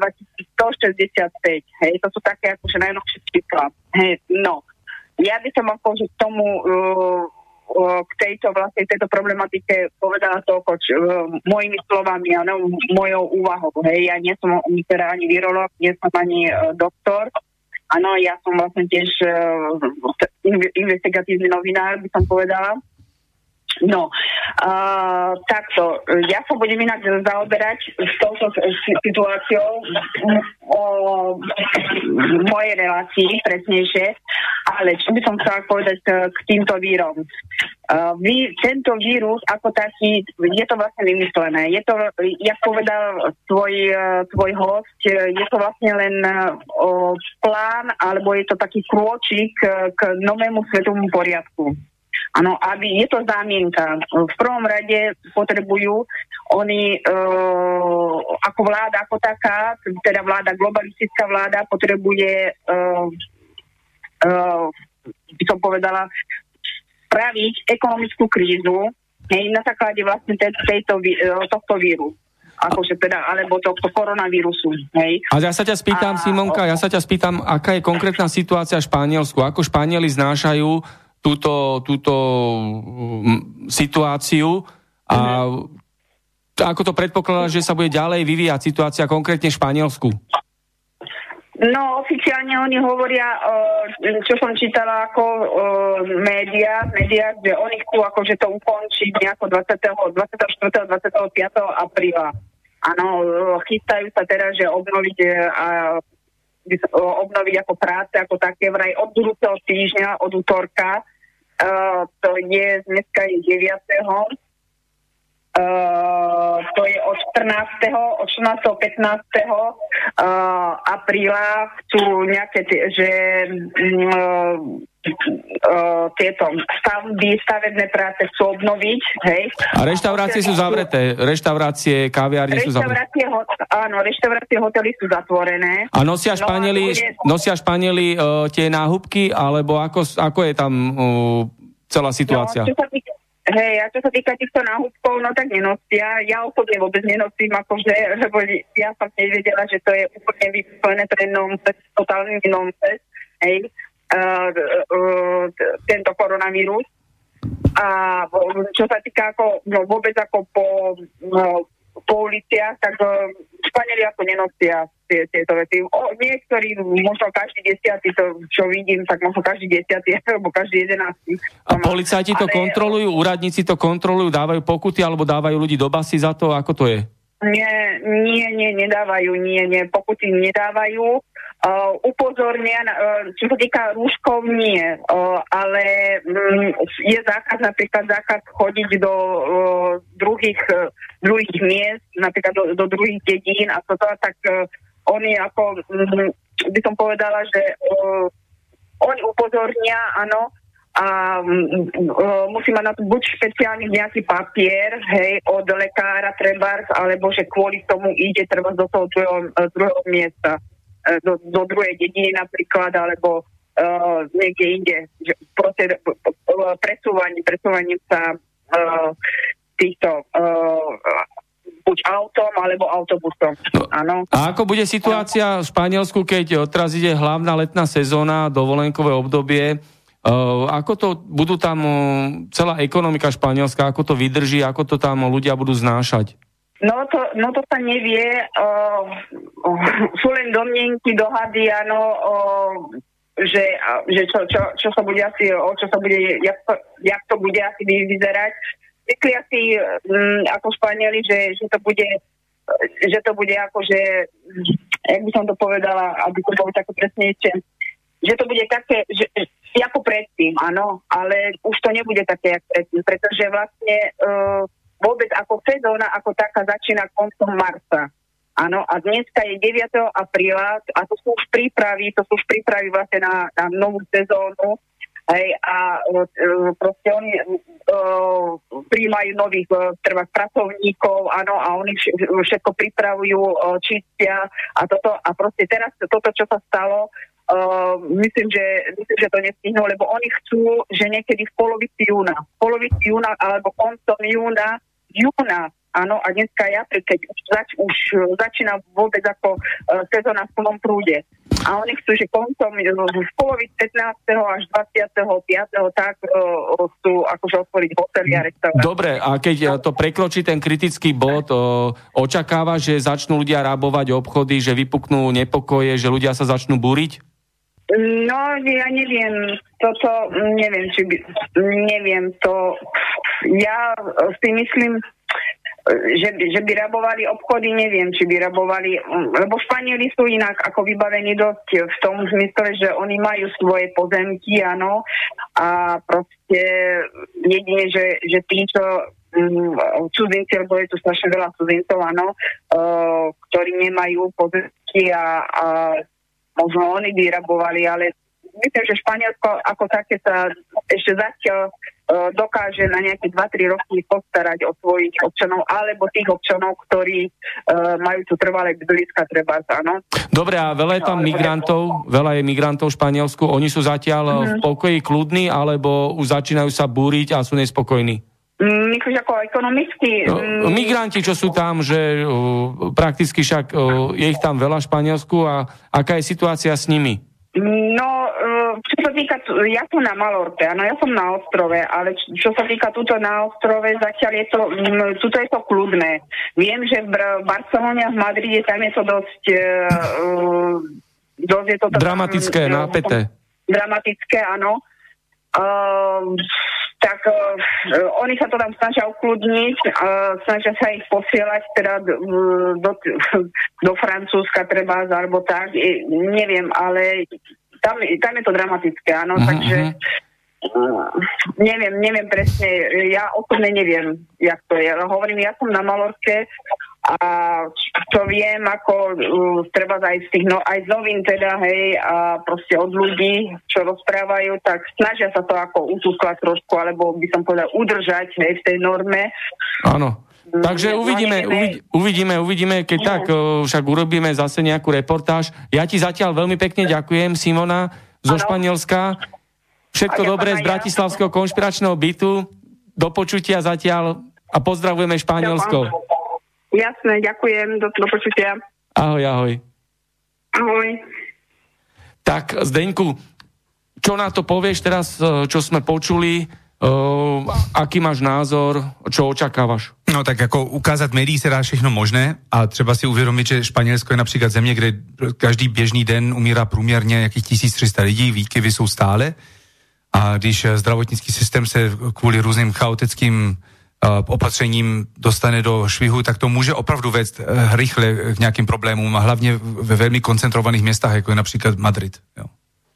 165. Hej, to sú také akože najnovšie čísla. Hej, no. Ja by som akože k tomu uh, k tejto vlastne tejto problematike povedala toľko uh, mojimi slovami, ano, mojou úvahou. Hej, ja nie som teda ani virolog, nie som ani uh, doktor. Áno, ja som vlastne tiež uh, investigatívny novinár, by som povedala. No, uh, takto, ja sa budem inak zaoberať s touto situáciou o mojej relácii, presnejšie, ale čo by som chcela povedať k, týmto vírom. Uh, vy, tento vírus ako taký, je to vlastne vymyslené. Je to, jak povedal tvoj, tvoj host, je to vlastne len uh, plán, alebo je to taký krôčik k novému svetovému poriadku. Áno, aby je to zámienka. V prvom rade potrebujú oni e, ako vláda, ako taká, teda vláda, globalistická vláda potrebuje, e, e, by som povedala, spraviť ekonomickú krízu hej, na základe vlastne tejto, tohto víru akože teda, alebo tohto koronavírusu. Hej. A ja sa ťa spýtam, a, Simonka, ja sa ťa spýtam, aká je konkrétna situácia v Španielsku, ako Španieli znášajú túto, túto mm, situáciu a ako to predpokladá, že sa bude ďalej vyvíjať situácia konkrétne v Španielsku? No, oficiálne oni hovoria, čo som čítala ako média, média, že oni chcú akože to ukončiť nejako 20. 24. 25. apríla. Áno, chystajú sa teraz, že obnoviť a obnoviť ako práce, ako také vraj od budúceho týždňa, od útorka. Uh, to je, dneska je 9. Uh, to je od 14. od 14. 15. Uh, apríla chcú nejaké, t- že um, tieto stavby, stavebné práce chcú obnoviť, hej. A reštaurácie sú zavreté, reštaurácie, kaviárne sú zavreté. Ho- áno, reštaurácie, hotely sú zatvorené. A nosia Španieli, no, a bude... nosia Španieli uh, tie náhubky, alebo ako, ako je tam uh, celá situácia? No, týka, Hej, a čo sa týka týchto náhubkov, no tak nenosia. Ja osobne vôbec nenosím, akože, lebo ja som nevedela, že to je úplne vyslovené, to je nonsense, totálny nonsense, hej, tento koronavírus. A čo sa týka ako, no vôbec ako po, no, po uliciach, tak uh, Španieli ako nenosia tie, tieto veci. O, niektorí, možno každý desiatý, to čo vidím, tak možno každý desiatý, alebo každý jedenáctý. A policajti to ale... kontrolujú, úradníci to kontrolujú, dávajú pokuty, alebo dávajú ľudí do basy za to, ako to je? Nie, nie, nie, nedávajú, nie, nie, pokuty nedávajú. Uh, upozornia, uh, čo sa týka rúškov, nie, uh, ale um, je zákaz, napríklad zákaz chodiť do uh, druhých, uh, druhých miest, napríklad do, do druhých dedín a toto, tak uh, oni ako, mm, by som povedala, že uh, oni upozornia, áno, a uh, musí mať na to buď špeciálny nejaký papier, hej, od lekára treba, alebo že kvôli tomu ide treba do toho druhého, druhého miesta, do, do druhej dediny napríklad, alebo uh, niekde inde, že proste presúvaním, presúvaním sa uh, týchto uh, buď autom alebo autobusom. No, A ako bude situácia v Španielsku, keď teraz ide hlavná letná sezóna, dovolenkové obdobie? Uh, ako to budú tam uh, celá ekonomika španielská, ako to vydrží, ako to tam ľudia budú znášať? No to, no to sa nevie. Uh, sú len domnenky, dohady, áno, uh, že, že čo, čo, čo sa bude asi, o čo sa bude, jak to, jak to bude asi vyzerať zvykli asi um, ako Španieli, že, že to bude že to bude ako, že, jak by som to povedala, aby to bolo také presnejšie, že to bude také, že, ako predtým, áno, ale už to nebude také, jak predtým, pretože vlastne uh, vôbec ako sezóna, ako taká začína koncom marca. Áno, a dneska je 9. apríla a to sú už prípravy, to sú už prípravy vlastne na, na novú sezónu. Hej, a uh, proste oni uh, príjmajú nových uh, treba pracovníkov, áno, a oni všetko pripravujú, uh, čistia a toto. A proste teraz toto, čo sa stalo, Uh, myslím, že, myslím, že to nestihnú, lebo oni chcú, že niekedy v polovici júna, v polovici júna alebo koncom júna, júna Áno, a dneska je apríl, keď už, zač, už e, začína vôbec ako uh, sezóna v plnom prúde. A oni chcú, že koncom e, v polovici 15. až 25. tak uh, chcú akože otvoriť hotely a reštaurácie. Dobre, a keď to prekročí ten kritický bod, uh, očakáva, že začnú ľudia rábovať obchody, že vypuknú nepokoje, že ľudia sa začnú búriť? No, ja neviem, toto, neviem, či by, neviem, to, ja si myslím, že, že by rabovali obchody, neviem, či by rabovali, lebo Španieli sú inak ako vybavení dosť v tom zmysle, že oni majú svoje pozemky, áno, a proste jedine, že, že tí, čo um, cudzinci, lebo je tu strašne veľa cudzincov, áno, uh, ktorí nemajú pozemky a, a možno oni by rabovali, ale myslím, že Španielsko ako také sa ešte zatiaľ E, dokáže na nejaké 2-3 roky postarať o svojich občanov alebo tých občanov, ktorí uh, majú tu trvalé bydliska treba, áno. Dobre, a veľa je tam no, migrantov, veľa je migrantov v Španielsku, oni sú zatiaľ mm. v pokoji kľudní, alebo už začínajú sa búriť a sú nespokojní? Mm, myslíš ako ekonomicky? No, mm. migranti, čo sú tam, že uh, prakticky však uh, je ich tam veľa v Španielsku a aká je situácia s nimi? No, e, čo sa týka, ja som na Malorte, áno, ja som na ostrove, ale čo sa týka túto na ostrove, zatiaľ je to, tuto je to kľudné. Viem, že v Barcelone a v Madride tam je to dosť, uh, dosť je to... Dramatické, tam, nápeté. Dramatické, áno. Uh, tak uh, oni sa to tam snažia ukludniť, uh, snažia sa ich posielať teda do, do Francúzska treba, alebo tak, neviem, ale tam, tam je to dramatické, áno, uh-huh. takže uh, neviem, neviem presne, ja osobne neviem, jak to je, hovorím, ja som na Malorke a čo viem, ako uh, treba aj z tých no, aj z novín teda, hej, a proste od ľudí, čo rozprávajú, tak snažia sa to ako utúskať trošku, alebo by som povedal udržať, hej, v tej norme. Áno. Mm, Takže uvidíme, uvidíme, uvidíme, keď tak uh, však urobíme zase nejakú reportáž. Ja ti zatiaľ veľmi pekne ďakujem, Simona zo ano. Španielska. Všetko dobré z Bratislavského konšpiračného bytu. Do počutia zatiaľ a pozdravujeme Španielsko. Ďakujem. Jasné, ďakujem, do, do počutia. Ahoj, ahoj. Ahoj. Tak, Zdeňku, čo na to povieš teraz, e, čo sme počuli, Uh, aký máš názor, čo očakávaš? No tak jako ukázat médií se dá všechno možné a třeba si uvědomit, že Španělsko je například země, kde každý běžný den umírá průměrně jakých 1300 lidí, výkyvy jsou stále a když zdravotnický systém se kvůli různým chaotickým opatřením dostane do švihu, tak to může opravdu vést eh, rychle k nějakým problémům a hlavně ve velmi koncentrovaných městách, jako je například Madrid. Jo.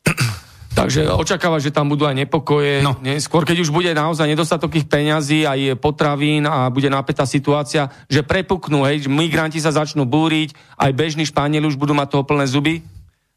Takže očakáva, že tam budú aj nepokoje. No. Skôr, keď už bude naozaj nedostatok ich peňazí, aj potravín a bude napätá situácia, že prepuknú, hej, že migranti sa začnú búriť, aj bežní Španieli už budú mať toho plné zuby?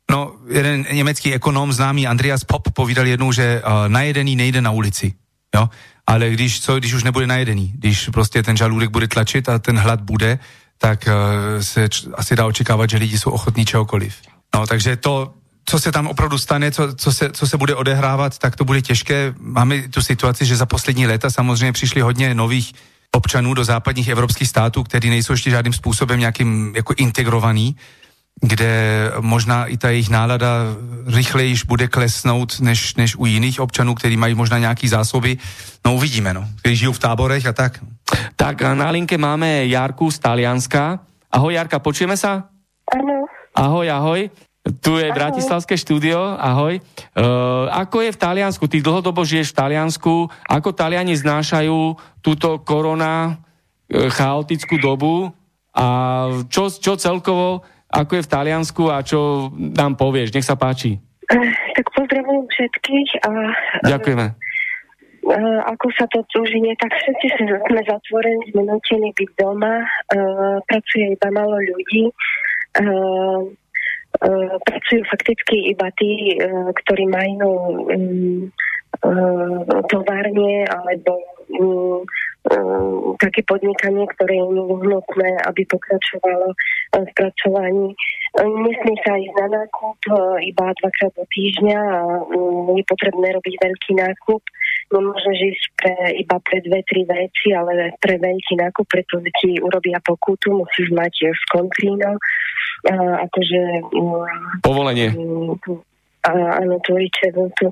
No, jeden německý ekonom známý Andreas Pop povídal jednou, že uh, najedený nejde na ulici. Jo? Ale když, co, když už nebude najedený, když prostě ten žaludek bude tlačit a ten hlad bude, tak uh, se č- asi dá očekávat, že lidi jsou ochotní čehokoliv. No, takže to, co se tam opravdu stane, co, co, se, co se bude odehrávat, tak to bude těžké. Máme tu situaci, že za poslední léta samozřejmě přišli hodně nových občanů do západních evropských států, který nejsou ještě žádným způsobem nějakým jako integrovaný kde možná i ta jejich nálada rychleji bude klesnout než, než u jiných občanů, kteří mají možná nějaký zásoby. No uvidíme, no. Kteří žijú v táborech a tak. Tak na linke máme Jarku z Talianska. Ahoj Jarka, počujeme sa? Áno. Ahoj, ahoj. Tu je Bratislavské štúdio, ahoj. Uh, ako je v Taliansku? Ty dlhodobo žiješ v Taliansku. Ako Taliani znášajú túto korona uh, chaotickú dobu? A čo, čo celkovo, ako je v Taliansku a čo nám povieš? Nech sa páči. Uh, tak pozdravujem všetkých. A, Ďakujeme. Uh, ako sa to tu žije, tak všetci sme zatvorení, sme nutení byť doma, uh, pracuje iba malo ľudí. Uh, Eh, pracujú fakticky iba tí, eh, ktorí majú um, továrne alebo um, um, také podnikanie, ktoré je nevyhnutné, aby pokračovalo v pracovaní. Nesmie sa ísť na nákup iba dvakrát do týždňa a je potrebné robiť veľký nákup. Nemôžeš ísť pre, iba pre dve, tri veci, ale pre veľký nákup, pretože ti urobia pokutu, musíš mať skontríno akože... Mm, Povolenie. Mm, áno, tú ličevotu.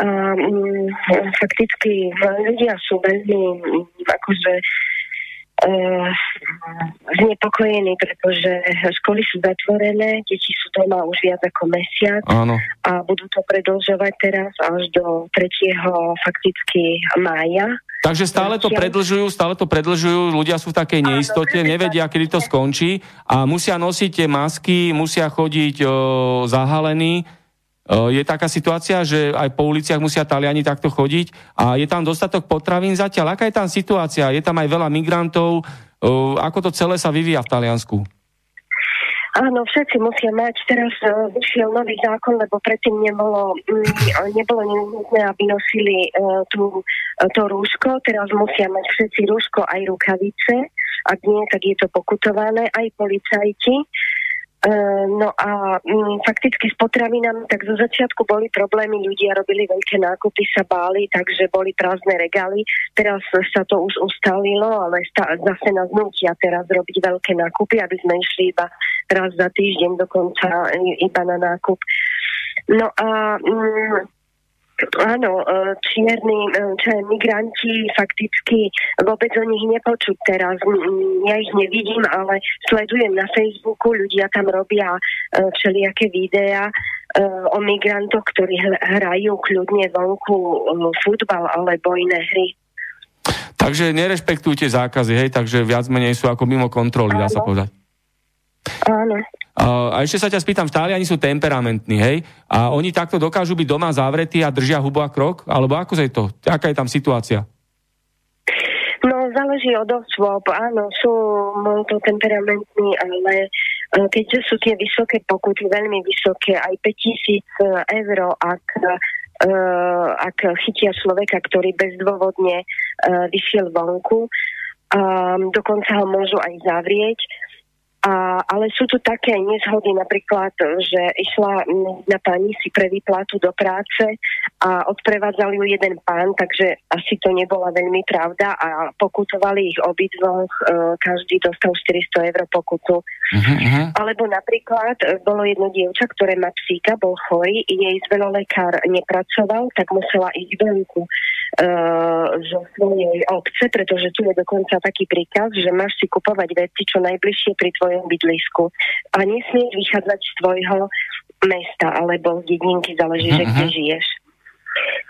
A um, fakticky ľudia sú veľmi akože uh, znepokojení, pretože školy sú zatvorené, deti sú doma už viac ako mesiac Áno. a budú to predlžovať teraz až do 3. fakticky mája. Takže stále to predlžujú, stále to predlžujú, ľudia sú v takej neistote, nevedia, kedy to skončí a musia nosiť tie masky, musia chodiť o, zahalení. O, je taká situácia, že aj po uliciach musia Taliani takto chodiť a je tam dostatok potravín zatiaľ. Aká je tam situácia? Je tam aj veľa migrantov. O, ako to celé sa vyvíja v Taliansku? Áno, všetci musia mať. Teraz uh, vyšiel nový zákon, lebo predtým nebolo, um, nebolo nutné, aby nosili tú, to rúško. Teraz musia mať všetci rúško aj rukavice. Ak nie, tak je to pokutované. Aj policajti. No a um, fakticky s potravinami, tak zo začiatku boli problémy, ľudia robili veľké nákupy, sa báli, takže boli prázdne regály. Teraz sa to už ustalilo, ale sta- zase nás nutia teraz robiť veľké nákupy, aby sme išli iba raz za týždeň dokonca iba na nákup. No a um, Áno, e, čierni, e, je migranti, fakticky vôbec o nich nepočuť teraz. Ja ich nevidím, ale sledujem na Facebooku, ľudia tam robia e, všelijaké videá o migrantoch, ktorí hrajú kľudne vonku futbal alebo iné hry. Takže nerešpektujte zákazy, hej, takže viac menej sú ako mimo kontroly, dá sa povedať. Áno. A ešte sa ťa spýtam, Taliani sú temperamentní, hej? A oni takto dokážu byť doma zavretí a držia hubu a krok? Alebo ako je to? Aká je tam situácia? No, záleží od osôb. Áno, sú to temperamentní, ale e, keďže sú tie vysoké pokuty, veľmi vysoké, aj 5000 e, eur, ak, uh, ak chytia človeka, ktorý bezdôvodne uh, vyšiel vonku, um, dokonca ho môžu aj zavrieť. A, ale sú tu také nezhody, napríklad, že išla na pani si pre výplatu do práce a odprevádzali ju jeden pán, takže asi to nebola veľmi pravda a pokutovali ich obidvoch, e, každý dostal 400 eur pokutu. Uh-huh. Alebo napríklad e, bolo jedno dievča, ktoré má psíka, bol chorý, jej zvelolekár nepracoval, tak musela ísť vonku uh, zo svojej obce, pretože tu je dokonca taký príkaz, že máš si kupovať veci čo najbližšie pri tvojom bydlisku a nesmieš vychádzať z tvojho mesta alebo z dedinky, záleží, uh-huh. že kde mhm. žiješ.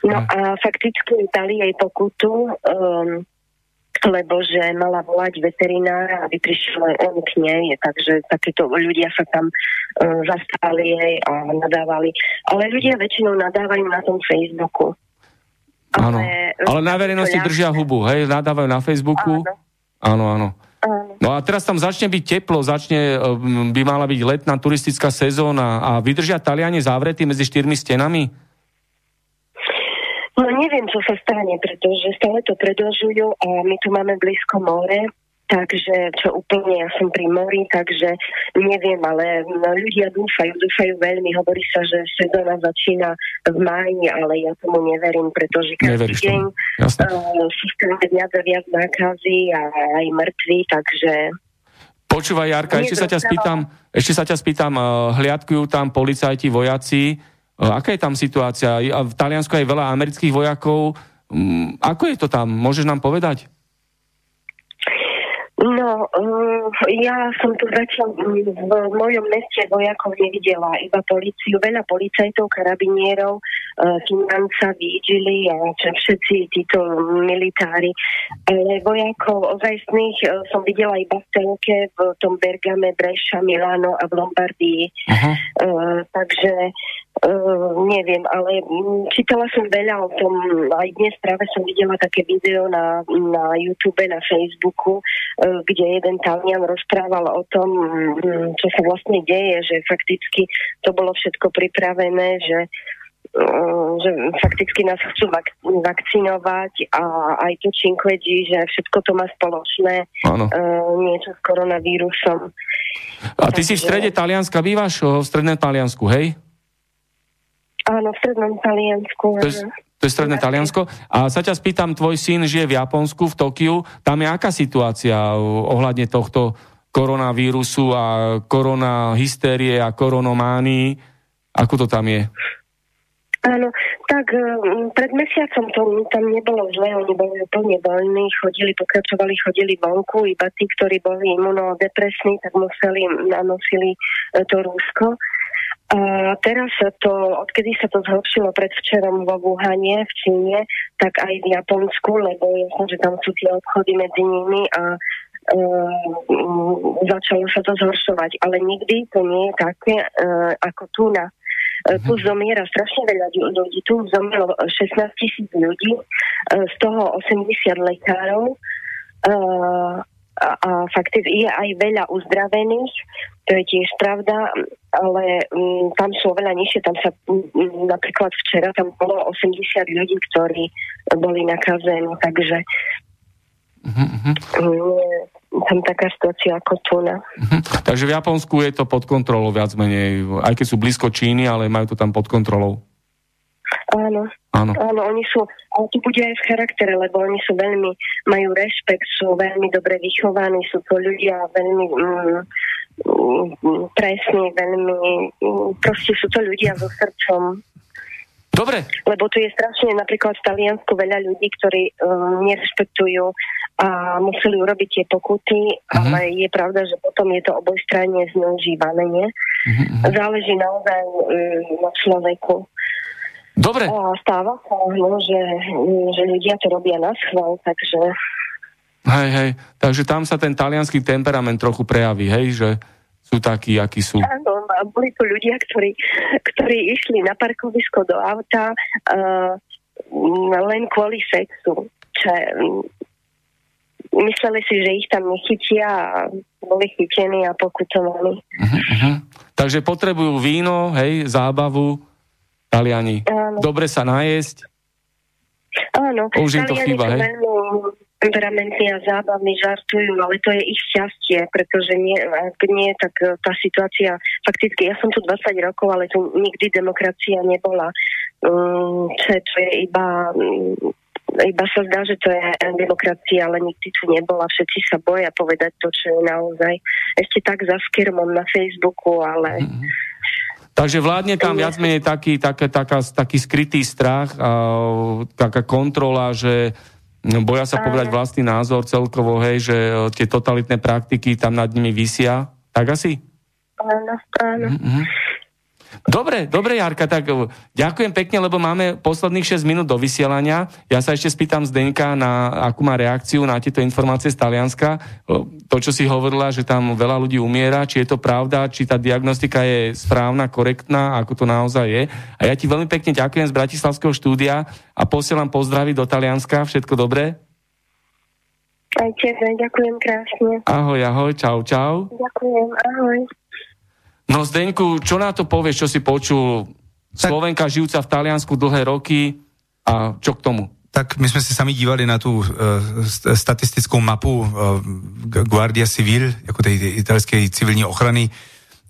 No uh-huh. a fakticky dali jej pokutu, um, lebo že mala volať veterinára, aby prišiel on k nej, takže takéto ľudia sa tam uh, zastali jej a nadávali. Ale ľudia väčšinou nadávajú na tom Facebooku. Áno, ale, ale na verejnosti ja... držia hubu, hej, nadávajú na Facebooku. Áno, áno. No a teraz tam začne byť teplo, začne, by mala byť letná turistická sezóna a vydržia Taliani zavretí medzi štyrmi stenami? No neviem, čo sa stane, pretože stále to predlžujú a my tu máme blízko more, takže čo úplne, ja som pri mori, takže neviem, ale ľudia dúfajú, dúfajú veľmi, hovorí sa, že sezóna začína v máji, ale ja tomu neverím, pretože každý deň uh, sú stále viac a viac nákazy a aj mŕtvi, takže... Počúvaj, Jarka, ešte sa ťa spýtam, ešte sa ťa spýtam, uh, hliadkujú tam policajti, vojaci, aká je tam situácia? V Taliansku je veľa amerických vojakov, um, ako je to tam? Môžeš nám povedať? No, um, ja som tu zatiaľ v mojom meste vojakov nevidela, iba policiu, veľa policajtov, karabinierov, financa, výdžili a všetci títo militári. Ale vojakov ozajstných uh, som videla iba v telke v tom Bergame, Breša, Milano a v Lombardii. Uh-huh. Uh, takže Uh, neviem, ale čítala som veľa o tom, aj dnes práve som videla také video na, na YouTube, na Facebooku, uh, kde jeden Talian rozprával o tom, um, čo sa vlastne deje, že fakticky to bolo všetko pripravené, že uh, že fakticky nás chcú vak- vakcinovať a aj to činkvedí, že všetko to má spoločné uh, niečo s koronavírusom. A ty Takže... si v strede Talianska bývaš, v strednom Taliansku, hej? Áno, v strednom Taliansku. To je, to je stredné Taliansko. A sa ťa spýtam, tvoj syn žije v Japonsku, v Tokiu. Tam je aká situácia ohľadne tohto koronavírusu a korona hystérie a koronománii? Ako to tam je? Áno, tak um, pred mesiacom to tam nebolo zle, oni boli úplne voľní, chodili, pokračovali, chodili vonku, iba tí, ktorí boli imunodepresní, tak museli, nanosili e, to rúsko. A teraz sa to, odkedy sa to zhoršilo predvčerom vo Wuhane v Číne, tak aj v Japonsku, lebo jasne, že tam sú tie obchody medzi nimi a um, začalo sa to zhoršovať. Ale nikdy to nie je také uh, ako tu na uh, tu mhm. zomiera strašne veľa ľudí. Tu zomrelo 16 tisíc ľudí, uh, z toho 80 lekárov. Uh, a, a fakt je aj veľa uzdravených, to je tiež pravda, ale m, tam sú oveľa nižšie, tam sa m, napríklad včera tam bolo 80 ľudí, ktorí boli nakazení, takže uh-huh. tam taká situácia ako tu na. Uh-huh. Takže v Japonsku je to pod kontrolou viac menej, aj keď sú blízko Číny, ale majú to tam pod kontrolou. Áno. Áno. Áno, oni sú, ale to bude aj v charaktere, lebo oni sú veľmi, majú rešpekt, sú veľmi dobre vychovaní, sú to ľudia veľmi mm, presní, veľmi, mm, proste sú to ľudia so srdcom. Dobre. Lebo tu je strašne napríklad v Taliansku veľa ľudí, ktorí um, nerešpektujú a museli urobiť tie pokuty, uh-huh. ale je pravda, že potom je to obojstranne zneužívané, nie? Uh-huh. Záleží naozaj um, na človeku. Dobre. A stáva sa, no, že, že ľudia to robia na schvál, takže... Hej, hej, takže tam sa ten talianský temperament trochu prejaví, hej, že sú takí, akí sú. Áno, boli tu ľudia, ktorí, ktorí išli na parkovisko do auta uh, len kvôli sexu. Če, mysleli si, že ich tam nechytia a boli chytení a pokutovaní. Uh-huh, uh-huh. Takže potrebujú víno, hej, zábavu, Taliani. Áno. Dobre sa najesť. Áno. Už im to chýba, hej? Temperamentní a zábavní žartujú, ale to je ich šťastie, pretože nie, ak nie, tak e, tá situácia, fakticky, ja som tu 20 rokov, ale tu nikdy demokracia nebola. Um, to je iba um, iba sa zdá, že to je demokracia, ale nikdy tu nebola. Všetci sa boja povedať to, čo je naozaj ešte tak za skirmom na Facebooku, ale mm-hmm Takže vládne tam viac menej taký, taká, taká, taký skrytý strach, a, taká kontrola, že boja sa povedať vlastný názor celkovo, hej, že e, tie totalitné praktiky tam nad nimi vysia. Tak asi? Áno, áno. Mm-hmm. Dobre, dobre, Jarka, tak eh, ďakujem pekne, lebo máme posledných 6 minút do vysielania. Ja sa ešte spýtam Zdenka, na akú má reakciu na tieto informácie z Talianska. Eh, to, čo si hovorila, že tam veľa ľudí umiera, či je to pravda, či tá diagnostika je správna, korektná, ako to naozaj je. A ja ti veľmi pekne ďakujem z Bratislavského štúdia a posielam pozdravy do Talianska. Všetko dobré? Aj tebe, ďakujem krásne. Ahoj, ahoj, čau, čau. Ďakujem, ahoj. No Zdeňku, čo na to povieš, čo si počul? Tak... Slovenka žijúca v Taliansku dlhé roky a čo k tomu? Tak my jsme se sami dívali na tu uh, statistickou mapu uh, Guardia Civil, jako té italské civilní ochrany,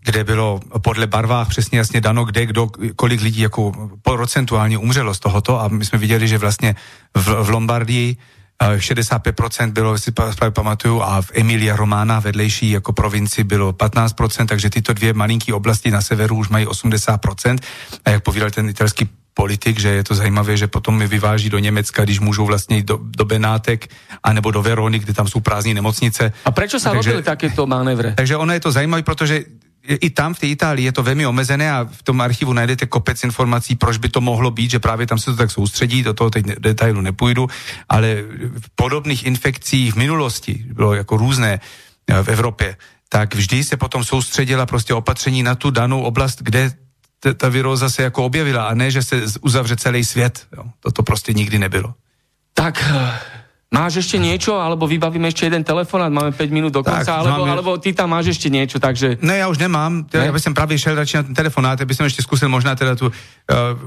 kde bylo podle barvách přesně jasně dano, kde, kdo, kolik lidí jako procentuálně umřelo z tohoto a my jsme viděli, že vlastně v, v Lombardii 65% bylo, si právě pamatuju, a v Emilia Romana vedlejší jako provinci bylo 15%, takže tyto dvě malinké oblasti na severu už mají 80%. A jak povídal ten italský politik, že je to zajímavé, že potom mi vyváží do Německa, když můžou vlastně do, do Benátek, anebo do Verony, kde tam jsou prázdní nemocnice. A sa takže, robili takéto manévre? Takže ono je to zajímavé, protože i tam v té Itálii je to velmi omezené a v tom archivu najdete kopec informací, proč by to mohlo být, že právě tam se to tak soustředí, do toho teď detailu nepůjdu, ale v podobných infekcích v minulosti bylo jako různé eh, v Evropě, tak vždy se potom soustředila prostě opatření na tu danou oblast, kde ta viróza se jako objevila a ne, že se uzavře celý svět. Jo. Toto prostě nikdy nebylo. Tak eh, Máš ešte niečo, alebo vybavíme ešte jeden telefonát, máme 5 minút do konca, tak, alebo, máme... alebo ty tam máš ešte niečo, takže... Ne, ja už nemám, teda, ne? ja by som práve šiel radši na ten telefonát, aby som ešte skúsil možná teda tu, uh,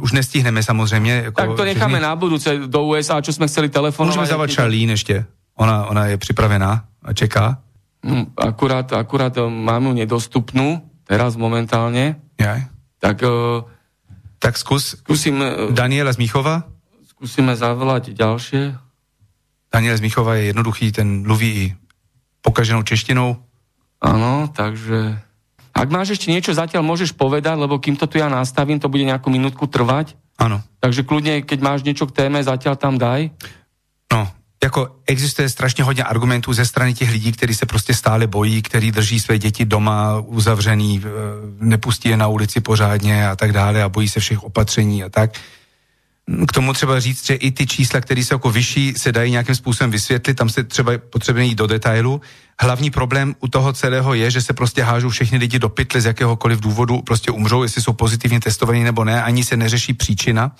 už nestihneme samozrejme. Ako tak to necháme na budúce do USA, čo sme chceli telefonovať. Môžeme zavolať Charlene ešte, ona, ona je pripravená a čeká. Hm, akurát, akurát eh, mám ju nedostupnú, teraz momentálne. Jaj. Tak... Uh, tak skús, skúsim... Uh, Daniela z Michova. Skúsime zavolať ďalšie. Daniel z Michova je jednoduchý, ten mluví i pokaženou češtinou. Áno, takže... Ak máš ešte niečo zatiaľ, môžeš povedať, lebo kým to tu ja nastavím, to bude nejakú minútku trvať. Áno. Takže kľudne, keď máš niečo k téme, zatiaľ tam daj. No, jako existuje strašně hodně argumentů ze strany těch lidí, kteří se prostě stále bojí, kteří drží své děti doma uzavřený, nepustí je na ulici pořádně a tak dále a bojí se všech opatření a tak k tomu třeba říct, že i ty čísla, které jsou jako vyšší, se dají nějakým způsobem vysvětlit, tam se třeba potřebuje jít do detailu. Hlavní problém u toho celého je, že se prostě hážou všechny lidi do pytle z jakéhokoliv důvodu, prostě umřou, jestli jsou pozitivně testovaní nebo ne, ani se neřeší příčina.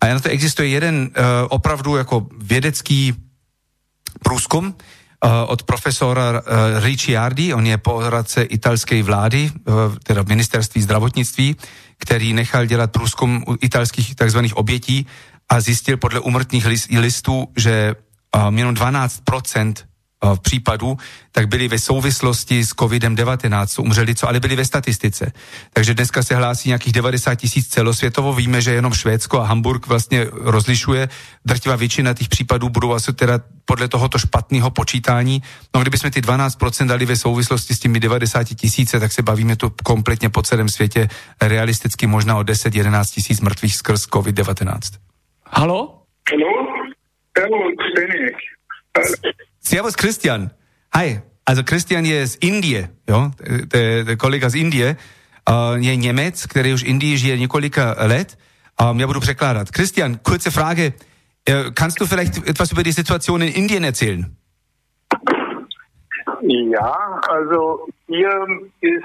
A na to existuje jeden uh, opravdu jako vědecký průzkum uh, od profesora uh, Ricciardi, on je poradce italské vlády, uh, teda ministerství zdravotnictví, který nechal dělat průzkum italských tzv. obětí a zjistil podle umrtných listů, že jenom 12 v případů, tak byli ve souvislosti s COVID-19, umřeli co, ale byli ve statistice. Takže dneska se hlásí nějakých 90 tisíc celosvětovo, víme, že jenom Švédsko a Hamburg vlastně rozlišuje. Drtivá většina těch případů budou asi teda podle tohoto špatného počítání. No kdyby jsme ty 12% dali ve souvislosti s těmi 90 tisíce, tak se bavíme tu kompletně po celém světě realisticky možná o 10-11 tisíc mrtvých skrz COVID-19. Halo? Hallo? Servus, Servus Christian. Hi. Also Christian je z Indie, jo, der, der kolega z Indie, uh, je Němec, který už v Indii žije několika let. Um, já budu překládat. Christian, kurze Frage. Uh, kannst du vielleicht etwas über die Situation in Indien erzählen? Ja, also hier ist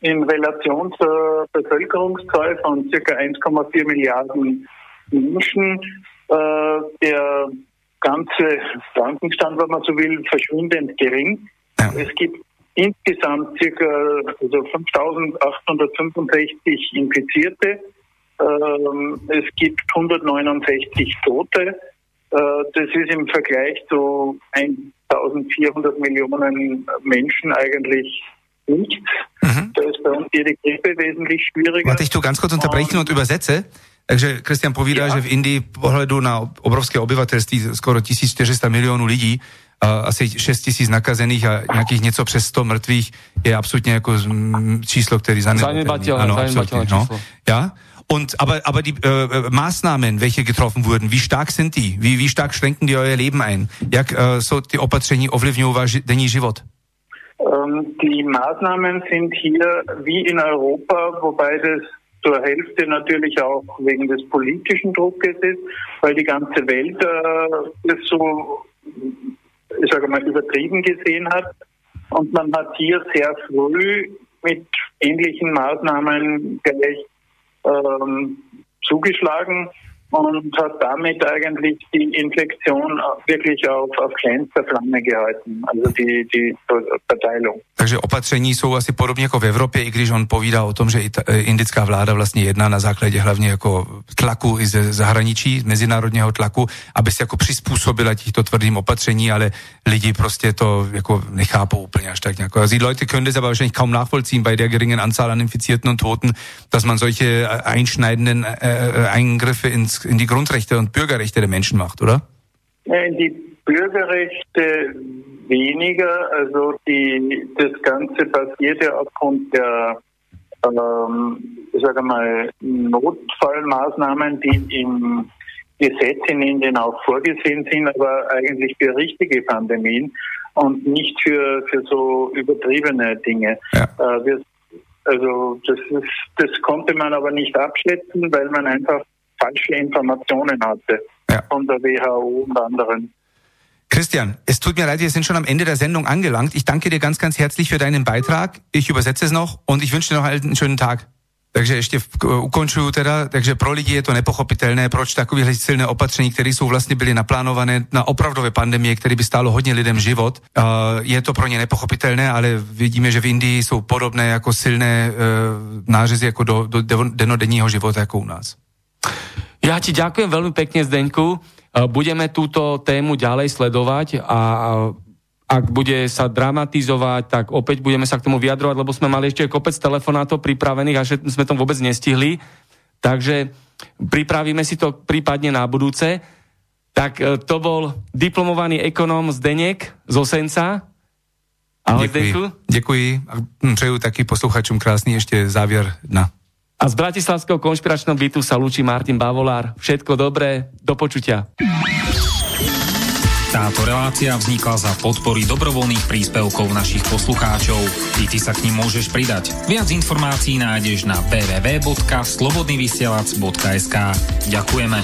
in Relation zur Bevölkerungszahl von circa 1,4 Milliarden Menschen äh, der ganze Krankenstand, wenn man so will, verschwindend gering. Ja. Es gibt insgesamt circa also 5865 Infizierte. Ähm, es gibt 169 Tote. Äh, das ist im Vergleich zu 1400 Millionen Menschen eigentlich nichts. Mhm. Da ist bei uns jede Grippe wesentlich schwieriger. Warte, ich tu ganz kurz unterbrechen und, und übersetze. Takže Kristian povídá, ja. že v Indii pohledu na obrovské obyvatelství skoro 1400 milionů lidí, a asi 6 tisíc nakazených a nějakých něco přes 100 mrtvých je absolutně jako číslo, který zanedbatelné. Ano, zanedbatelné no. Ja? Und aber aber die äh, Maßnahmen, welche getroffen wurden, wie stark sind die? Wie wie stark schränken die euer Leben ein? Jak äh, so die opatření ovlivňují váš denní život? Um, die Maßnahmen sind hier wie in Europa, wobei das zur Hälfte natürlich auch wegen des politischen Druckes ist, weil die ganze Welt äh, das so, ich sage mal, übertrieben gesehen hat. Und man hat hier sehr früh mit ähnlichen Maßnahmen gleich ähm, zugeschlagen und hat damit eigentlich die Infektion wirklich auf, auf kleinster Flamme gehalten, also die, die Verteilung. Takže opatření jsou asi podobně jako v Evropě, i když on povídá o tom, že e, indická vláda vlastně jedná na základě hlavně jako tlaku i ze zahraničí, mezinárodního tlaku, aby se jako přizpůsobila těchto tvrdým opatření, ale lidi prostě to jako nechápou úplně až tak nějak. Die Leute können das aber wahrscheinlich kaum nachvollziehen bei der geringen Anzahl an Infizierten und Toten, dass man solche einschneidenden äh, Eingriffe ins in die Grundrechte und Bürgerrechte der Menschen macht, oder? In die Bürgerrechte weniger. Also die, das Ganze basiert ja aufgrund der ähm, ich sage mal, Notfallmaßnahmen, die im Gesetz in Indien auch vorgesehen sind, aber eigentlich für richtige Pandemien und nicht für, für so übertriebene Dinge. Ja. Äh, wir, also das, ist, das konnte man aber nicht abschätzen, weil man einfach falsche Informationen hatte ja. von der WHO und anderen. Christian, es tut mir leid, wir sind schon am Ende der Sendung angelangt. Ich danke dir ganz, ganz herzlich für deinen Beitrag. Ich übersetze es noch und ich wünsche dir noch einen schönen Tag. Takže ešte ukončujú teda, takže pro lidi je to nepochopitelné, proč takové silné opatření, které jsou vlastně byly naplánované na opravdové pandemie, které by stálo hodně lidem život. Uh, je to pro ně nepochopitelné, ale vidíme, že v Indii jsou podobné jako silné uh, nářezy jako do, do denodenního života jako u nás. Ja ti ďakujem veľmi pekne, Zdeňku. Budeme túto tému ďalej sledovať a ak bude sa dramatizovať, tak opäť budeme sa k tomu vyjadrovať, lebo sme mali ešte kopec telefonátov pripravených a že sme to vôbec nestihli. Takže pripravíme si to prípadne na budúce. Tak e, to bol diplomovaný ekonóm Zdenek z Osenca. Ahoj, Děkuji. Děkuji a přeju taky posluchačům krásný ešte závier dna. A z Bratislavského konšpiračného bytu sa lúči Martin Bavolár. Všetko dobré, do počutia. Táto relácia vznikla za podpory dobrovoľných príspevkov našich poslucháčov. I ty sa k ním môžeš pridať. Viac informácií nájdeš na www.slobodnyvysielac.sk Ďakujeme.